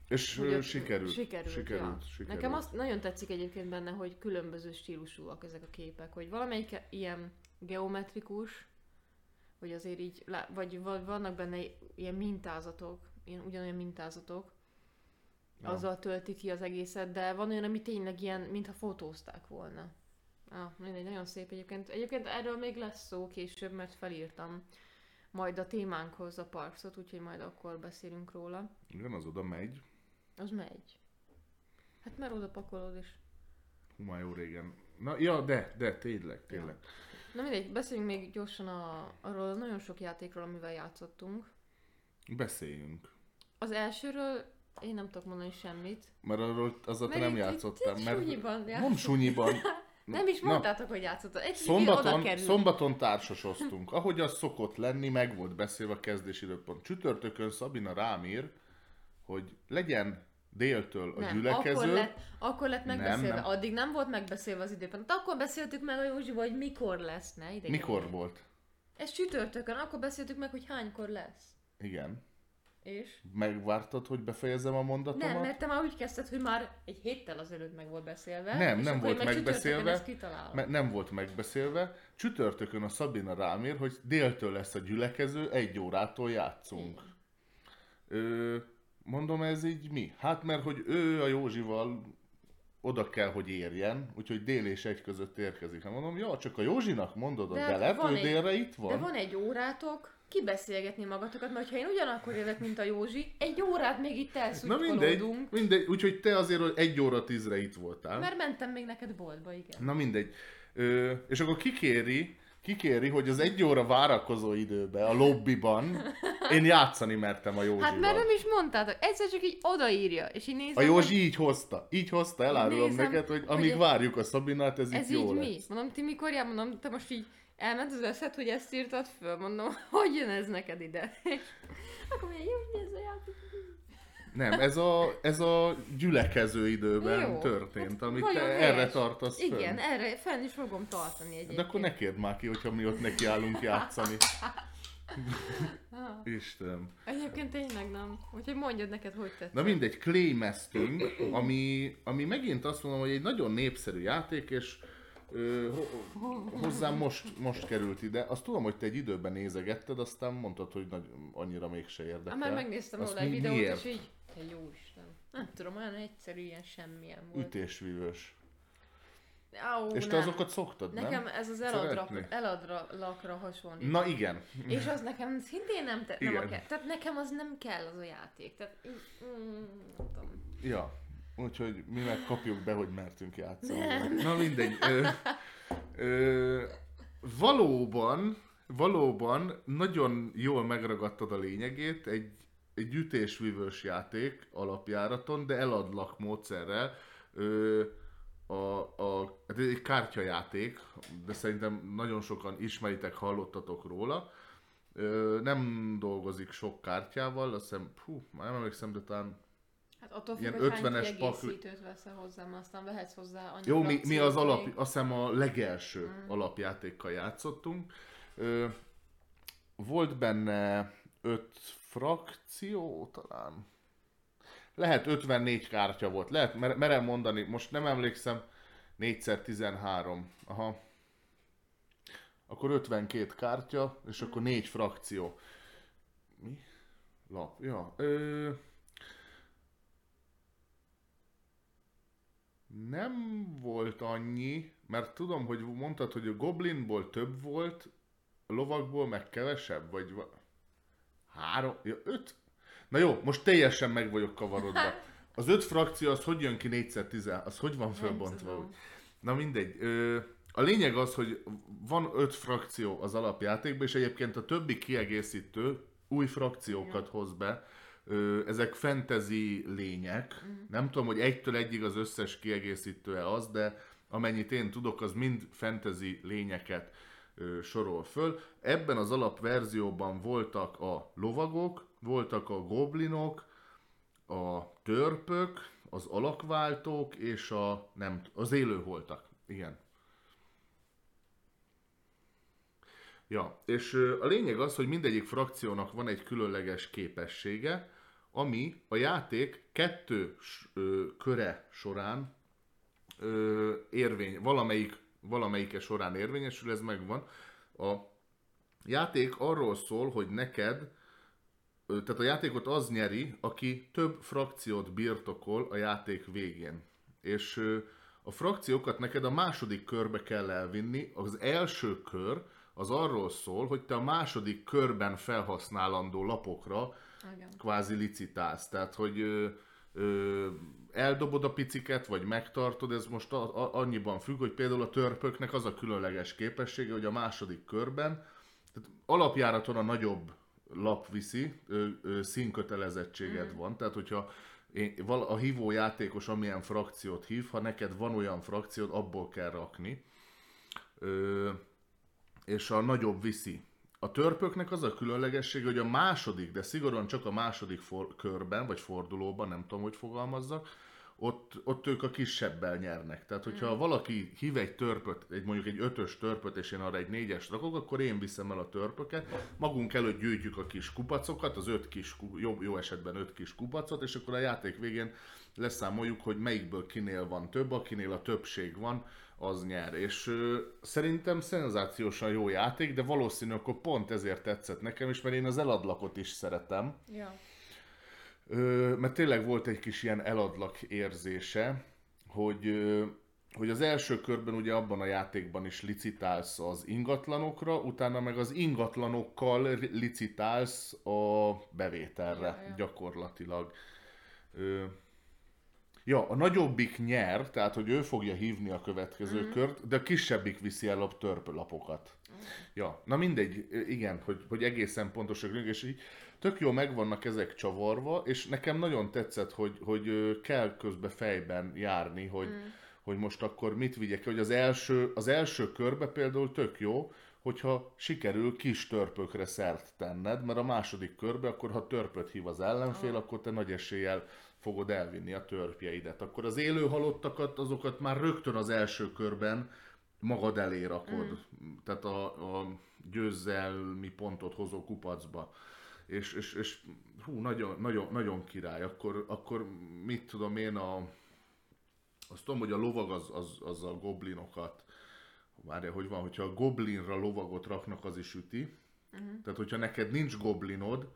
És hogy ö, ott sikerült. Sikerült, sikerült, ja. sikerült. Nekem azt nagyon tetszik egyébként benne, hogy különböző stílusúak ezek a képek, hogy valamelyik ilyen geometrikus, hogy azért így, vagy, vagy vannak benne ilyen mintázatok, ilyen ugyanolyan mintázatok, Ja. azzal tölti ki az egészet, de van olyan, ami tényleg ilyen, mintha fotózták volna. Ah, mindegy, nagyon szép egyébként. Egyébként erről még lesz szó később, mert felírtam majd a témánkhoz a parkszot, úgyhogy majd akkor beszélünk róla. Igen, az oda megy. Az megy. Hát mert oda pakolod is. Hú, már jó régen. Na, ja, de, de, tényleg, tényleg. Na mindegy, beszéljünk még gyorsan a, arról a nagyon sok játékról, amivel játszottunk. Beszéljünk. Az elsőről Én nem tudok mondani semmit. Mert arról te Mert nem itt- itt- játszottál. itt Mert sunyiban nem játszottam. sunyiban. [LAUGHS] Nem is Na, mondtátok, hogy játszottad. Egy oda Szombaton, kerül. szombaton társasoztunk. Ahogy az szokott lenni, meg volt beszélve a kezdési időpont. Csütörtökön Szabina rám ír, hogy legyen déltől a nem, gyülekező. akkor lett, akkor lett megbeszélve. nem. Addig nem volt megbeszélve az időpont. Akkor beszéltük meg a Józsival, hogy mikor lesz, ne idegen. Mikor volt? Ez csütörtökön, akkor beszéltük meg, hogy hánykor lesz. Igen. És? Megvártad, hogy befejezem a mondatomat? Nem, mert te már úgy kezdted, hogy már egy héttel azelőtt meg volt beszélve. Nem, nem volt megbeszélve. Mert nem volt megbeszélve. Csütörtökön a Szabina rám ír, hogy déltől lesz a gyülekező, egy órától játszunk. Ö, mondom, ez így mi? Hát mert, hogy ő a Józsival oda kell, hogy érjen, úgyhogy dél és egy között érkezik. Hát mondom, ja, csak a Józsinak mondod a De delet, van ő egy- délre itt van. De van egy órátok, kibeszélgetni magatokat, mert ha én ugyanakkor jövök, mint a Józsi, egy órát még itt Na elszutkolódunk. mindegy, mindegy, úgyhogy te azért hogy egy óra tízre itt voltál. Mert mentem még neked boltba, igen. Na mindegy. Ö, és akkor kikéri, kikéri, hogy az egy óra várakozó időben, a lobbiban én játszani mertem a Józsival. Hát mert nem is mondtátok, egyszer csak így odaírja, és így nézem, A Józsi hogy így hozta. Így hozta, elárulom Nézem, neked, hogy hogy amíg ez- várjuk a Szabinát, ez, ez itt jó így lesz. mi? Mondom, ti mikor jár? Mondom, te most így elment az eszed, hogy ezt írtad föl? Mondom, [LAUGHS] hogy jön ez neked ide? [LAUGHS] És akkor mondja, jó, ez a játék. Nem, ez a, ez a gyülekező időben Jó, történt, hát amit te helyes. erre tartasz fönn. Igen, erre fenn is fogom tartani egyébként. De akkor ne kérd már ki, hogyha mi ott nekiállunk játszani. [LAUGHS] Istenem. Egyébként tényleg nem. Úgyhogy mondjad neked, hogy tett. Na mindegy, Claymesting, ami, ami megint azt mondom, hogy egy nagyon népszerű játék, és ö, ho- hozzám most, most került ide. Azt tudom, hogy te egy időben nézegetted, aztán mondtad, hogy nagy, annyira mégse érdekel. Már megnéztem Azt róla egy videót, miért? és így, te jó Isten. Nem tudom, olyan egyszerű, ilyen semmilyen volt. Ütésvívős. Au, És te nem. azokat szoktad, Nekem nem? ez az eladra, eladra hasonlít. Na igen. És az nekem szintén nem, te, nem a Igen. kell. Tehát nekem az nem kell az a játék. Tehát, mm, nem tudom. Ja. Úgyhogy mi meg kapjuk be, hogy mertünk játszani. Nem. Na mindegy. Ö, ö, valóban, valóban nagyon jól megragadtad a lényegét, egy, egy ütésvívős játék alapjáraton, de eladlak módszerrel. Ö, a, a, hát ez egy kártyajáték, de szerintem nagyon sokan ismeritek, hallottatok róla. Ö, nem dolgozik sok kártyával, azt hiszem, hú, már nem emlékszem, de talán Hát attól függ, Ilyen hogy hány 50-es kiegészítőt veszel hozzá, mert aztán vehetsz hozzá annyi Jó, mi, mi az alap, még. azt hiszem a legelső mm. alapjátékkal játszottunk. Ö, volt benne öt frakció talán. Lehet 54 kártya volt, lehet, mer- merem mondani, most nem emlékszem, 4x13, aha. Akkor 52 kártya, és akkor 4 frakció. Mi? Lap, ja. Ö, Nem volt annyi, mert tudom, hogy mondtad, hogy a Goblinból több volt, a lovakból meg kevesebb, vagy va- három, ja, öt? Na jó, most teljesen meg vagyok kavarodva. Az öt frakció, az hogy jön ki 4x10? Az hogy van fölbontva? úgy? Na mindegy. Ö, a lényeg az, hogy van öt frakció az alapjátékban, és egyébként a többi kiegészítő új frakciókat hoz be. Ö, ezek fantasy lények. Nem tudom, hogy egytől egyig az összes kiegészítője az, de amennyit én tudok, az mind fantasy lényeket sorol föl. Ebben az alapverzióban voltak a lovagok, voltak a goblinok, a törpök, az alakváltók és a nem, az élőholtak. Igen. Ja, és a lényeg az, hogy mindegyik frakciónak van egy különleges képessége, ami a játék kettő ö, köre során ö, érvény, valamelyik, valamelyike során érvényesül, ez megvan. A játék arról szól, hogy neked, tehát a játékot az nyeri, aki több frakciót birtokol a játék végén. És a frakciókat neked a második körbe kell elvinni. Az első kör az arról szól, hogy te a második körben felhasználandó lapokra Igen. kvázi licitálsz. Tehát, hogy ö, eldobod a piciket, vagy megtartod, ez most a, a, annyiban függ, hogy például a törpöknek az a különleges képessége, hogy a második körben, tehát alapjáraton a nagyobb lap viszi, ö, ö, színkötelezettséged van, tehát hogyha én, a hívó játékos amilyen frakciót hív, ha neked van olyan frakciód, abból kell rakni. Ö, és a nagyobb viszi. A törpöknek az a különlegesség, hogy a második, de szigorúan csak a második for- körben, vagy fordulóban, nem tudom, hogy fogalmazzak, ott, ott ők a kisebbel nyernek. Tehát, hogyha mm. valaki hív egy törpöt, egy, mondjuk egy ötös törpöt, és én arra egy négyes rakok, akkor én viszem el a törpöket, magunk előtt gyűjtjük a kis kupacokat, az öt kis, jó, jó esetben öt kis kupacot, és akkor a játék végén leszámoljuk, hogy melyikből kinél van több, akinél a többség van, az nyer. És ö, szerintem szenzációsan jó játék, de valószínű, akkor pont ezért tetszett nekem is, mert én az eladlakot is szeretem. Ja. Ö, mert tényleg volt egy kis ilyen eladlak érzése, hogy, ö, hogy az első körben ugye abban a játékban is licitálsz az ingatlanokra, utána meg az ingatlanokkal licitálsz a bevételre Ja, ja. gyakorlatilag. Ö, ja, a nagyobbik nyer, tehát hogy ő fogja hívni a következő mm. kört, de a kisebbik viszi el a törpölapokat. Ja, na mindegy, igen, hogy, hogy egészen pontosak és így tök jó meg vannak ezek csavarva, és nekem nagyon tetszett, hogy, hogy kell közbe fejben járni, hogy, mm. hogy most akkor mit vigyek, hogy az első, az első körbe például tök jó, hogyha sikerül kis törpökre szert tenned, mert a második körbe, akkor ha törpöt hív az ellenfél, akkor te nagy eséllyel fogod elvinni a törpjeidet. Akkor az élő halottakat, azokat már rögtön az első körben magad elé rakod. Mm. Tehát a, a győzelmi pontot hozó kupacba. És, és, és hú, nagyon, nagyon, nagyon király. Akkor, akkor mit tudom én, a, azt tudom, hogy a lovag az, az, az a goblinokat, várja, hogy van, hogyha a goblinra lovagot raknak, az is üti. Uh-huh. Tehát, hogyha neked nincs goblinod,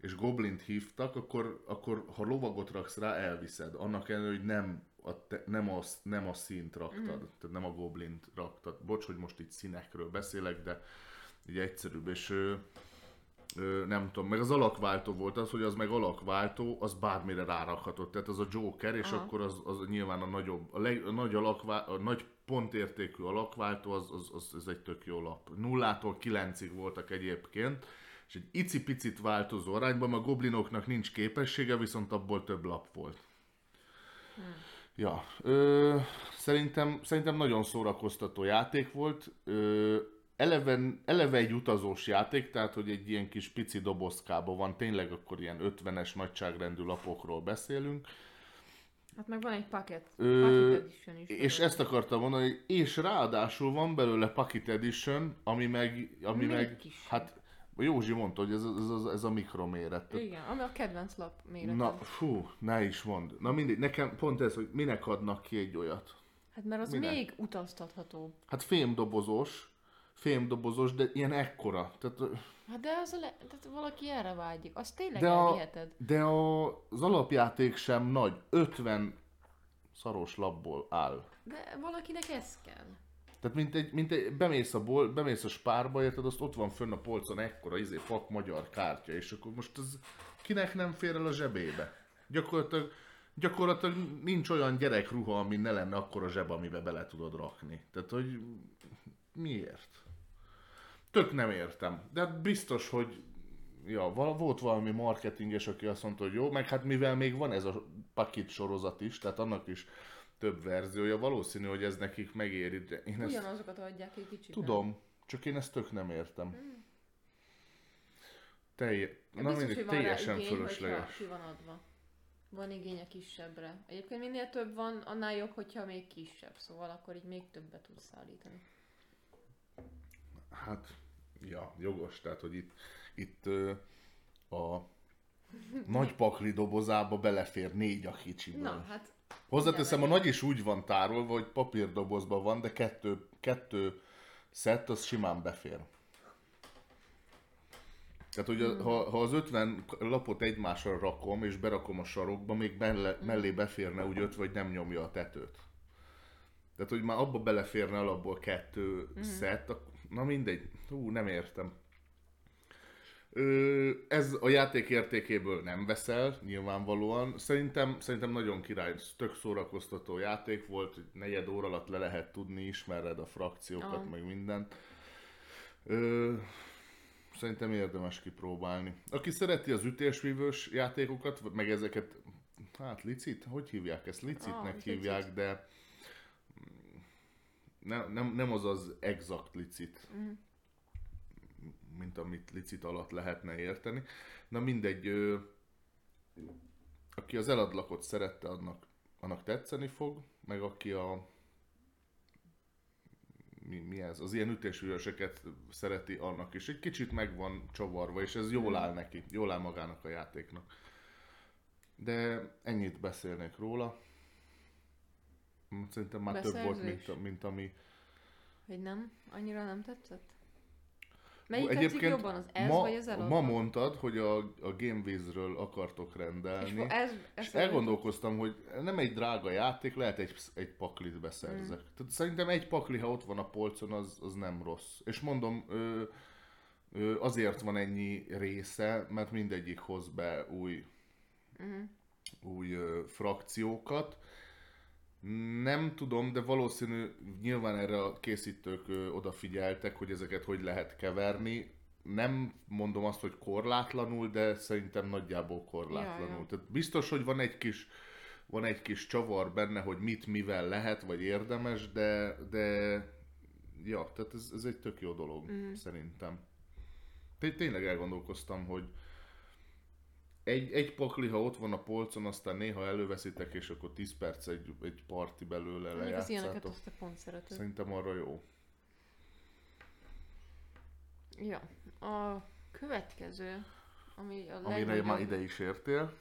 és goblint hívtak, akkor, akkor ha lovagot raksz rá, elviszed. Annak ellenére, hogy nem a, te, nem, a, nem a színt raktad, mm. tehát nem a goblint raktad. Bocs, hogy most itt színekről beszélek, de így egyszerűbb, és ö, ö, nem tudom, meg az alakváltó volt az, hogy az meg alakváltó, az bármire rárakhatott, tehát az a Joker, és Aha. akkor az, az nyilván a nagyobb, a, leg, a nagy alakvá, a nagy pontértékű alakváltó, az, az, az, az egy tök jó lap. Nullától kilencig voltak egyébként, és egy icipicit változó arányban, a goblinoknak nincs képessége, viszont abból több lap volt. Ja, ö, szerintem, szerintem nagyon szórakoztató játék volt. Ö, eleven, eleve egy utazós játék, tehát hogy egy ilyen kis pici dobozkában van, tényleg akkor ilyen 50-es nagyságrendű lapokról beszélünk. Hát meg van egy paket. Ö, Packet edition is. És belőle. ezt akartam mondani, és ráadásul van belőle Pocket Edition, ami meg, ami Még meg kisebb. hát Józsi mondta, hogy ez, ez, ez, ez a mikroméret. Igen, ami a kedvenc lap méreted. Na, fú, ne is mond. Na mindegy, nekem pont ez, hogy minek adnak ki egy olyat. Hát mert az Minek? még utaztatható. Hát fémdobozos, fémdobozos, de ilyen ekkora. Tehát, Hát de az a le... tehát valaki erre vágyik. Azt tényleg de, a, de a, az alapjáték sem nagy. 50 szaros lapból áll. De valakinek ez kell. Tehát mint egy, mint egy bemész a, bol, bemész a spárba, érted, azt ott van fönn a polcon ekkora izé, fak magyar kártya, és akkor most ez kinek nem fér el a zsebébe? Gyakorlatilag, gyakorlatilag nincs olyan gyerekruha, ami ne lenne akkor a zseb, amiben bele tudod rakni. Tehát, hogy miért? Tök nem értem. De hát biztos, hogy ja, volt valami marketinges, aki azt mondta, hogy jó, meg hát mivel még van ez a pakit sorozat is, tehát annak is több verziója, valószínű, hogy ez nekik megéri. De én ezt Ugyanazokat adják egy kicsit. tudom, csak én ezt tök nem értem. Telje, De na biztos, rá teljesen igény, fölösleges. ki van adva. Van igény a kisebbre. Egyébként minél több van, annál jobb, hogyha még kisebb. Szóval akkor így még többet tudsz szállítani. Hát, ja, jogos, tehát, hogy itt, itt a [LAUGHS] nagy pakli dobozába belefér négy a kicsiből. Na, hát Hozzáteszem, a nagy is úgy van tárolva, hogy papírdobozban van, de kettő, kettő szett, az simán befér. Tehát, hogy a, ha, ha az 50 lapot egymásra rakom, és berakom a sarokba, még melle, mellé beférne úgy öt, vagy nem nyomja a tetőt. Tehát, hogy már abba beleférne alapból kettő mm. szett, na mindegy, hú, nem értem. Ez a játék értékéből nem veszel, nyilvánvalóan. Szerintem, szerintem nagyon király, tök szórakoztató játék volt, hogy negyed óra alatt le lehet tudni, ismered a frakciókat, Aha. meg mindent. Ö, szerintem érdemes kipróbálni. Aki szereti az ütésvívős játékokat, meg ezeket hát licit, hogy hívják ezt? Licitnek Ah, hívják, licit. de nem, nem, nem az az exakt licit, Mhm. Mint amit licit alatt lehetne érteni. Na mindegy, ö, aki az eladlakot szerette, annak, annak tetszeni fog, meg aki a mi, mi ez? Az ilyen ütésvűröseket szereti annak is. Egy kicsit meg van csavarva, és ez jól áll neki, jól áll magának a játéknak. De ennyit beszélnék róla. Szerintem már több volt, mint, Beszerzés? mint ami... Hogy nem? Annyira nem tetszett? Melyik tetszik jobban, az ez ma, vagy az eladó? ma mondtad, hogy a, a GameWiz-ről akartok és rendelni. fo- ez, ez És elgondolkoztam, hogy nem egy drága játék, lehet egy, egy paklit beszerzek. Mm. Tehát szerintem egy pakli, ha ott van a polcon, az, az nem rossz. És mondom, ö, ö, azért van ennyi része, mert mindegyik hoz be új, Uh-huh. új ö, frakciókat. Nem tudom, de valószínű, nyilván erre a készítők ö, odafigyeltek, hogy ezeket hogy lehet keverni. Nem mondom azt, hogy korlátlanul, de szerintem nagyjából korlátlanul. Ja, ja. Tehát biztos, hogy van egy kis van egy kis csavar benne, hogy mit mivel lehet, vagy érdemes, de, de ja, tehát ez, ez egy tök jó dolog, mm. szerintem. Té- tényleg elgondolkoztam, hogy egy, egy pakli, ha ott van a polcon, aztán néha előveszitek, és akkor 10 perc egy, egy parti belőle Mondjuk az ilyeneket lejátszátok. azt pont szereted. Szerintem arra jó. Ja. A következő, ami a Amire legnagyobb... már ide is értél.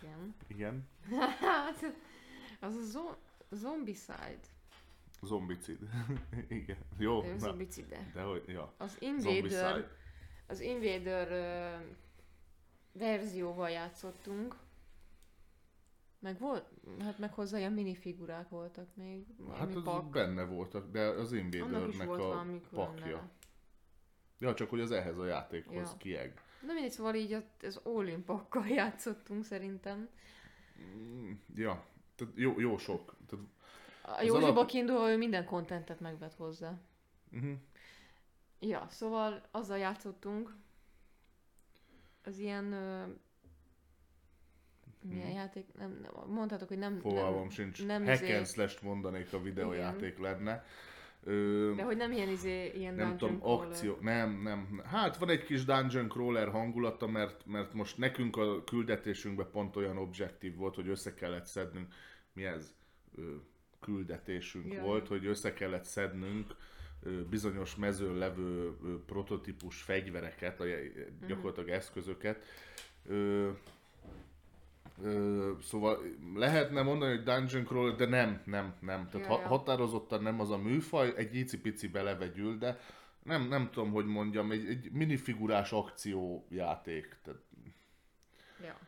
Igen. Igen. [LAUGHS] Az a zo- Zombicide. Zombicid. [LAUGHS] Igen. Jó. Zombicide. De hogy, ja. Az Invader, Zombicide. Az Invader ö, verzióval játszottunk. Meg volt, hát meg hozzá ilyen minifigurák voltak még. Hát az pak. benne voltak, de az Invadernek a pakja. neve. Ja, csak hogy az ehhez a játékhoz Ja. kieg. Na mindegy, szóval így az all pakkal [LAUGHS] játszottunk szerintem. Mm, Ja, tehát jó, jó sok. Tehát, A Józsiba alap- kiindulva ő minden kontentet megvett hozzá. uh-huh. Ja, szóval azzal játszottunk. Az ilyen... Ö, milyen Mhm. játék? Nem, nem, mondhatok, hogy nem... Fogalmam nem, sincs. nem Hack izé- and slash mondanék a videójáték lenne. Ö, De hogy nem ilyen izé, ilyen nem tudom, crawler. akció, nem, nem. Hát van egy kis dungeon crawler hangulata, mert, mert most nekünk a küldetésünkben pont olyan objektív volt, hogy össze kellett szednünk, mi ez, Ö, küldetésünk Jaj. volt, hogy össze kellett szednünk bizonyos mezőn levő prototípus fegyvereket, a, Mhm. gyakorlatilag eszközöket. Ö, Ö, szóval lehetne mondani, hogy Dungeon Crawler, de nem, nem, nem. Tehát ja. határozottan nem az a műfaj, egy icipici belevegyül, de nem, nem tudom, hogy mondjam, egy, egy minifigurás akciójáték. Tehát, Ja.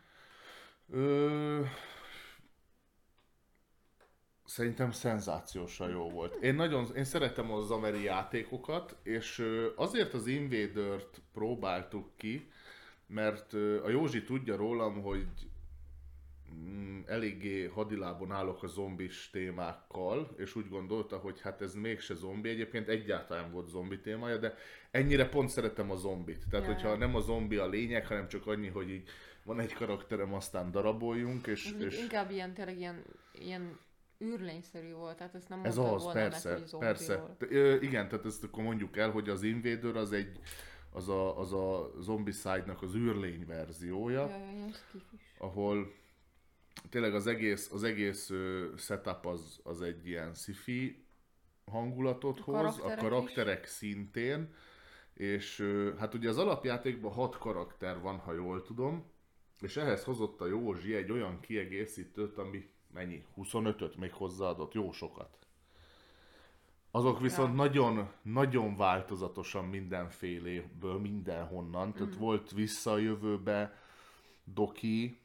ö, szerintem szenzációsan jó volt. Én nagyon, én szeretem az ameri játékokat, és azért az Invader-t próbáltuk ki, mert a Józsi tudja rólam, hogy mm, eléggé hadilábon állok a zombis témákkal, és úgy gondolta, hogy hát ez mégse zombi, egyébként egyáltalán volt zombi témája, de ennyire pont szeretem a zombit. Tehát, Ja, hogyha nem a zombi a lényeg, hanem csak annyi, hogy így van egy karakterem, aztán daraboljunk, és, Ez és inkább ilyen, tényleg ilyen, ilyen űrlényszerű volt, tehát ezt nem ez az, volna persze, meg, hogy persze. ö, Igen, tehát ezt akkor mondjuk el, hogy az Invader az egy az a, az a Zombicide-nak az űrlény verziója, Ja, ja, ilyen skifis. ahol tényleg az egész, az egész setup az, az egy ilyen sci-fi hangulatot A hoz, karakterek a karakterek szintén, és hát ugye az alapjátékban hat karakter van, ha jól tudom, és ehhez hozott a Józsi egy olyan kiegészítőt, ami mennyi? 25-öt még hozzáadott, jó sokat. Azok viszont Ja. nagyon, nagyon változatosan mindenféléből, mindenhonnan. Tehát Mm. volt vissza a jövőbe Doki,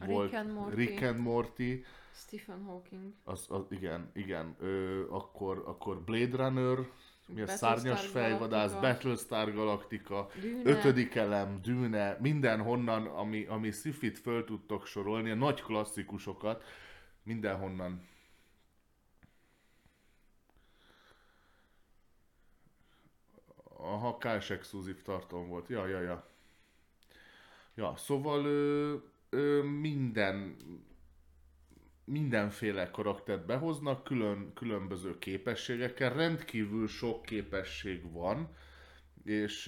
A volt Rick and Morty. Rick and Morty, Stephen Hawking. az, az, igen, igen, ö, akkor, akkor Blade Runner, mi a szárnyas fejvadász. Battlestar Galactica, Dűne. ötödik elem, Dűne, mindenhonnan, ami, ami sci-fit föl tudtok sorolni, a nagy klasszikusokat, mindenhonnan. Aha, KS exkluzív tartalom volt. Ja, ja, ja. Ja, szóval ö, ö, minden mindenféle karaktert behoznak, külön, különböző képességekkel, rendkívül sok képesség van, és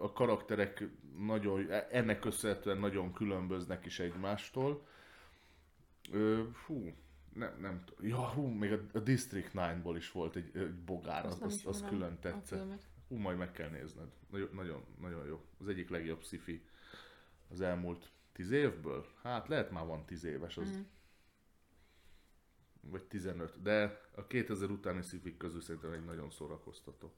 a karakterek nagyon, ennek köszönhetően nagyon különböznek is egymástól. Fú, nem, nem tudom. Ja, hú, még a, a District 9-ból is volt egy, egy bogár, az, az, az külön tetszett. Hú, majd meg kell nézned. Nagyon, nagyon, nagyon jó. Az egyik legjobb sci az elmúlt tíz évből. Hát lehet már van tíz éves, az, Mhm. Vagy 15, de a 2000 utáni sci közül szerintem egy nagyon szórakoztató.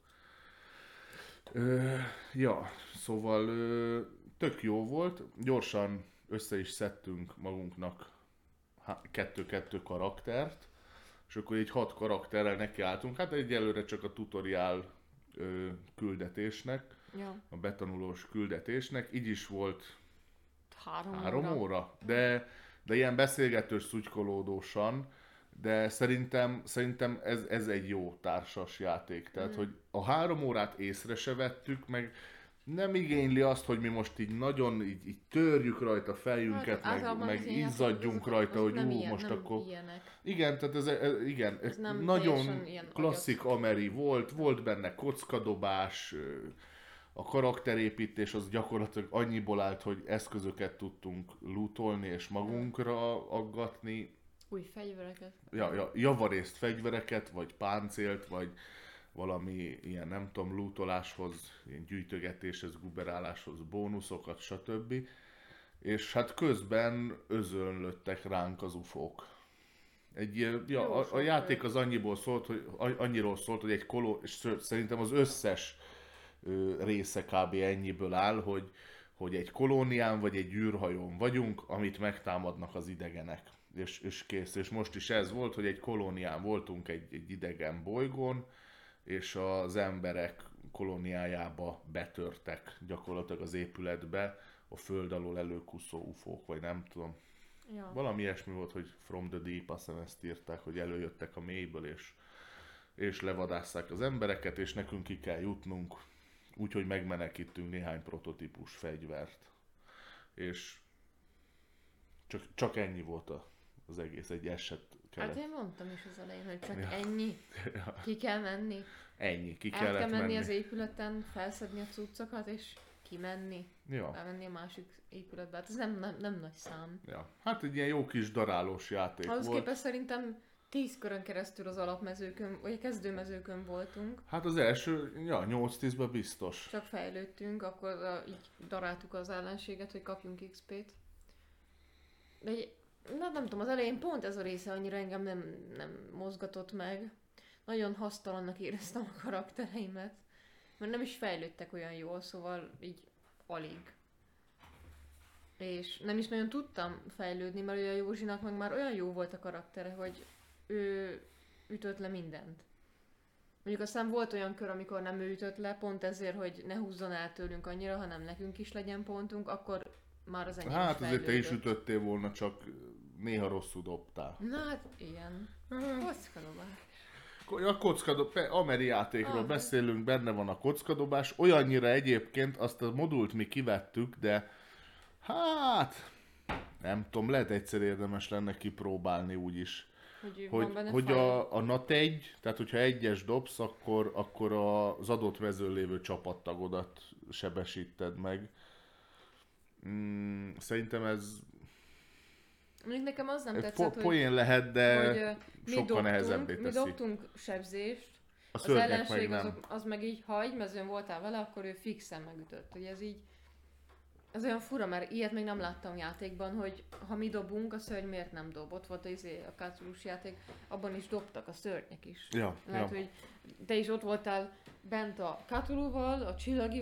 Ö, ja, szóval ö, tök jó volt, gyorsan össze is szedtünk magunknak kettő-kettő karaktert, és akkor így hat karakterrel nekiálltunk, hát egyelőre csak a tutoriál ö, küldetésnek, Ja, a betanulós küldetésnek, így is volt három, Három óra. óra? De, de ilyen beszélgetős, szutykolódósan, de szerintem, szerintem ez, ez egy jó társas játék. Tehát, Mm. hogy a három órát észre se vettük, meg nem igényli azt, hogy mi most így nagyon így, így törjük rajta a fejünket, meg, Hát, meg az ilyen izzadjunk játékok, rajta, hogy ú, ilyen, most nem akkor... Ilyenek. Igen, tehát ez, ez igen, ez nem nagyon klasszik ameri volt, volt benne kockadobás, a karakterépítés az gyakorlatilag annyiból állt, hogy eszközöket tudtunk lootolni és magunkra aggatni, Új fegyvereket. ja, ja, javarészt fegyvereket, vagy páncélt, vagy valami ilyen, nem tudom, lootoláshoz, ilyen gyűjtögetéshez, guberáláshoz bónuszokat, stb. És hát közben özönlöttek ránk az ufók. Egy, ilyen- ja, a, a játék az annyiból szólt, hogy annyiról szólt, hogy egy koló, és szerintem az összes ö, része kb. ennyiből áll, hogy, hogy egy kolónián vagy egy űrhajón vagyunk, amit megtámadnak az idegenek. És, és kész. És most is ez volt, hogy egy kolónián voltunk egy, egy idegen bolygón, és az emberek kolóniájába betörtek gyakorlatilag az épületbe a föld alól előkuszó ufók, vagy nem tudom. Ja. Valami ilyesmi volt, hogy From the Deep, azt hiszem ezt írták, hogy előjöttek a mélyből, és, és levadásszák az embereket, és nekünk ki kell jutnunk, úgyhogy megmenekítünk néhány prototípus fegyvert. És csak, csak ennyi volt a, az egész, egy eset kellett. Hát én mondtam is az elején, hogy csak Ja. ennyi. Ki kell menni. Ennyi, ki El kellett kell menni, menni. az épületen, felszedni a cuccokat, és kimenni. Ja. Elmenni a másik épületbe. Hát ez nem, nem, nem nagy szám. Ja. Hát egy ilyen jó kis darálós játék Ahhoz volt. képest szerintem 10 körön keresztül az alapmezőkön, vagy a kezdőmezőkön voltunk, Hát az első, ja, 8-10-ben biztos. csak fejlődtünk, akkor a, így daráltuk az ellenséget, hogy kapjunk XP-t. De egy, na, nem tudom, az elején pont ez a része annyira engem nem, nem mozgatott meg. Nagyon hasztalannak éreztem a karaktereimet, mert nem is fejlődtek olyan jól, szóval így alig. És nem is nagyon tudtam fejlődni, mert a Józsinak meg már olyan jó volt a karaktere, hogy ő ütött le mindent. Mondjuk aztán volt olyan kör, amikor nem ő ütött le, pont ezért, hogy ne húzzon el tőlünk annyira, hanem nekünk is legyen pontunk, akkor már az enyém Hát azért te is ütöttél volna, csak néha rosszul dobtál. Na hát, ilyen. Kockadobás. A kockadobás, Ameri játékról Ah. beszélünk, benne van a kockadobás. Olyannyira egyébként azt a modult mi kivettük, de hát nem tudom, lehet egyszer érdemes lenne kipróbálni úgyis. Hogy, Hogy, hogy a, a NAT 1, tehát hogyha egyes dobsz, akkor, akkor az adott mezőn lévő csapattagodat sebesíted meg. Mm, szerintem ez Mondjuk nekem az nem tetszett, po- hogy, poén lehet, de hogy ö, mi sokkal dobtunk, nehezebbé mi teszi. dobtunk sebzést, a az meg ellenség nem. azok, az meg így, ha egy mezőn voltál vele, akkor ő fixen megütött. Hogy ez így, ez olyan fura, mert ilyet még nem láttam játékban, hogy ha mi dobunk, a szörny miért nem dob. Ott volt az, izé, a Cthulhu játék, abban is dobtak a szörnyek is. Ja, Lehet, ja. hogy te is ott voltál bent a Cthulhu-val, a csillagi,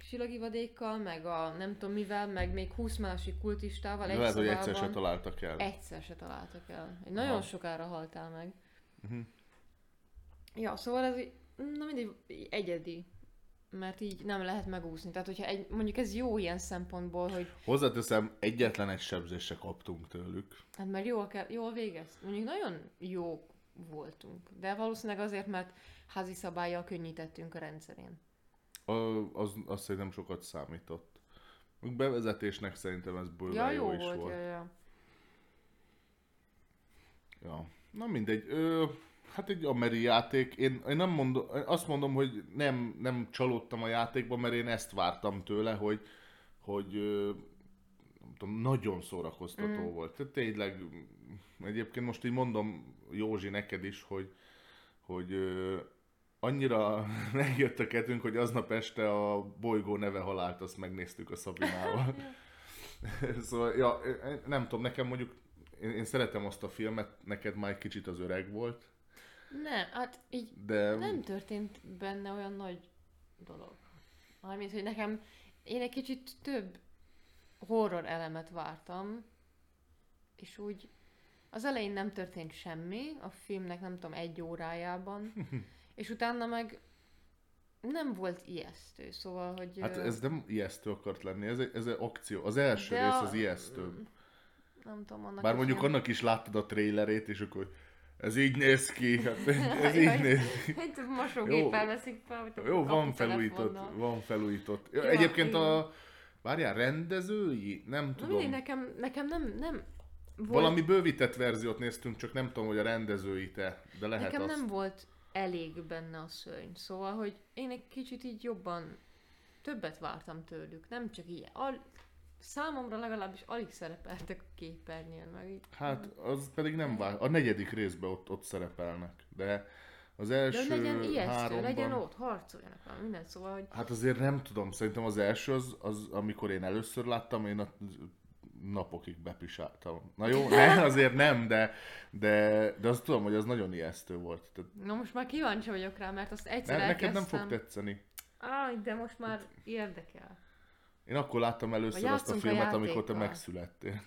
vadék, csillagi vadékkal, meg a nem tudom mivel, meg még 20 másik kultistával egy Lehet, hogy egyszer se találtak el. Egyszer se találtak el. Egy nagyon Aha. sokára haltál meg. Mhm. Ja, szóval ez na mindig egyedi. Mert így nem lehet megúszni. Tehát, hogyha egy, mondjuk ez jó ilyen szempontból, hogy Hozzáteszem, egyetlen egy sebzést se kaptunk tőlük. hát mert jól, kell, jól végez. Mondjuk nagyon jó voltunk. De valószínűleg azért, mert házi szabályjal könnyítettünk a rendszerén. A, az, az szerintem sokat számított. Bevezetésnek szerintem ez bőven Ja, jó, jó is volt, volt. ja, ja. Ja. Na mindegy. Ö, hát egy ameri játék. Én, én nem mondom, azt mondom, hogy nem, nem csalódtam a játékban, mert én ezt vártam tőle, hogy, hogy nem tudom, nagyon szórakoztató mm. volt. Tehát tényleg, egyébként most így mondom Józsi neked is, hogy, hogy annyira [LAUGHS] megjött a ketünk, hogy aznap este a bolygó neve halált, azt megnéztük a Szabinával. [LAUGHS] [LAUGHS] szóval, ja, nem tudom, nekem mondjuk, én, én szeretem azt a filmet, neked már egy kicsit az öreg volt, Nem, hát így de nem történt benne olyan nagy dolog. Mármint, hogy nekem, én egy kicsit több horror elemet vártam, és úgy az elején nem történt semmi, a filmnek nem tudom, egy órájában, és utána meg nem volt ijesztő, szóval, hogy... hát ez nem ijesztő akart lenni, ez ez egy akció. Az első de rész a- az ijesztő. Nem tudom, annak Bár mondjuk ilyen- annak is láttad a trailerét, és akkor ez így néz ki, hát [LAUGHS] ez Jaj, így néz ki. Egy mosógéppel veszik fel, Jó, van felújított, van felújított. Ja, Egyébként igen. a, várjál, rendezői? Nem tudom. mindegy, nekem, nekem nem, nem volt, Valami bővített verziót néztünk, csak nem tudom, hogy a rendezői te, de lehet nekem azt. nem volt elég benne a szörny, szóval, hogy én egy kicsit így jobban többet vártam tőlük, nem csak ilyen. Al, számomra legalábbis alig szerepeltek a képernyőn, meg így. Hát, az pedig nem vár. A negyedik részben ott, ott szerepelnek, de az De első hogy legyen ijesztő, háromban... legyen ott, harcoljanak valami, minden, szóval, hogy Hát azért nem tudom, szerintem az első az, az amikor én először láttam, én a napokig bepisáltam. Na jó, ne, azért nem, de, de, de azt tudom, hogy az nagyon ijesztő volt. Tehát na most már kíváncsi vagyok rá, mert azt egyszer ne, neked nem fog tetszeni. Áj, de most már érdekel. Én akkor láttam először azt a játszunk a filmet, amikor te megszülettél.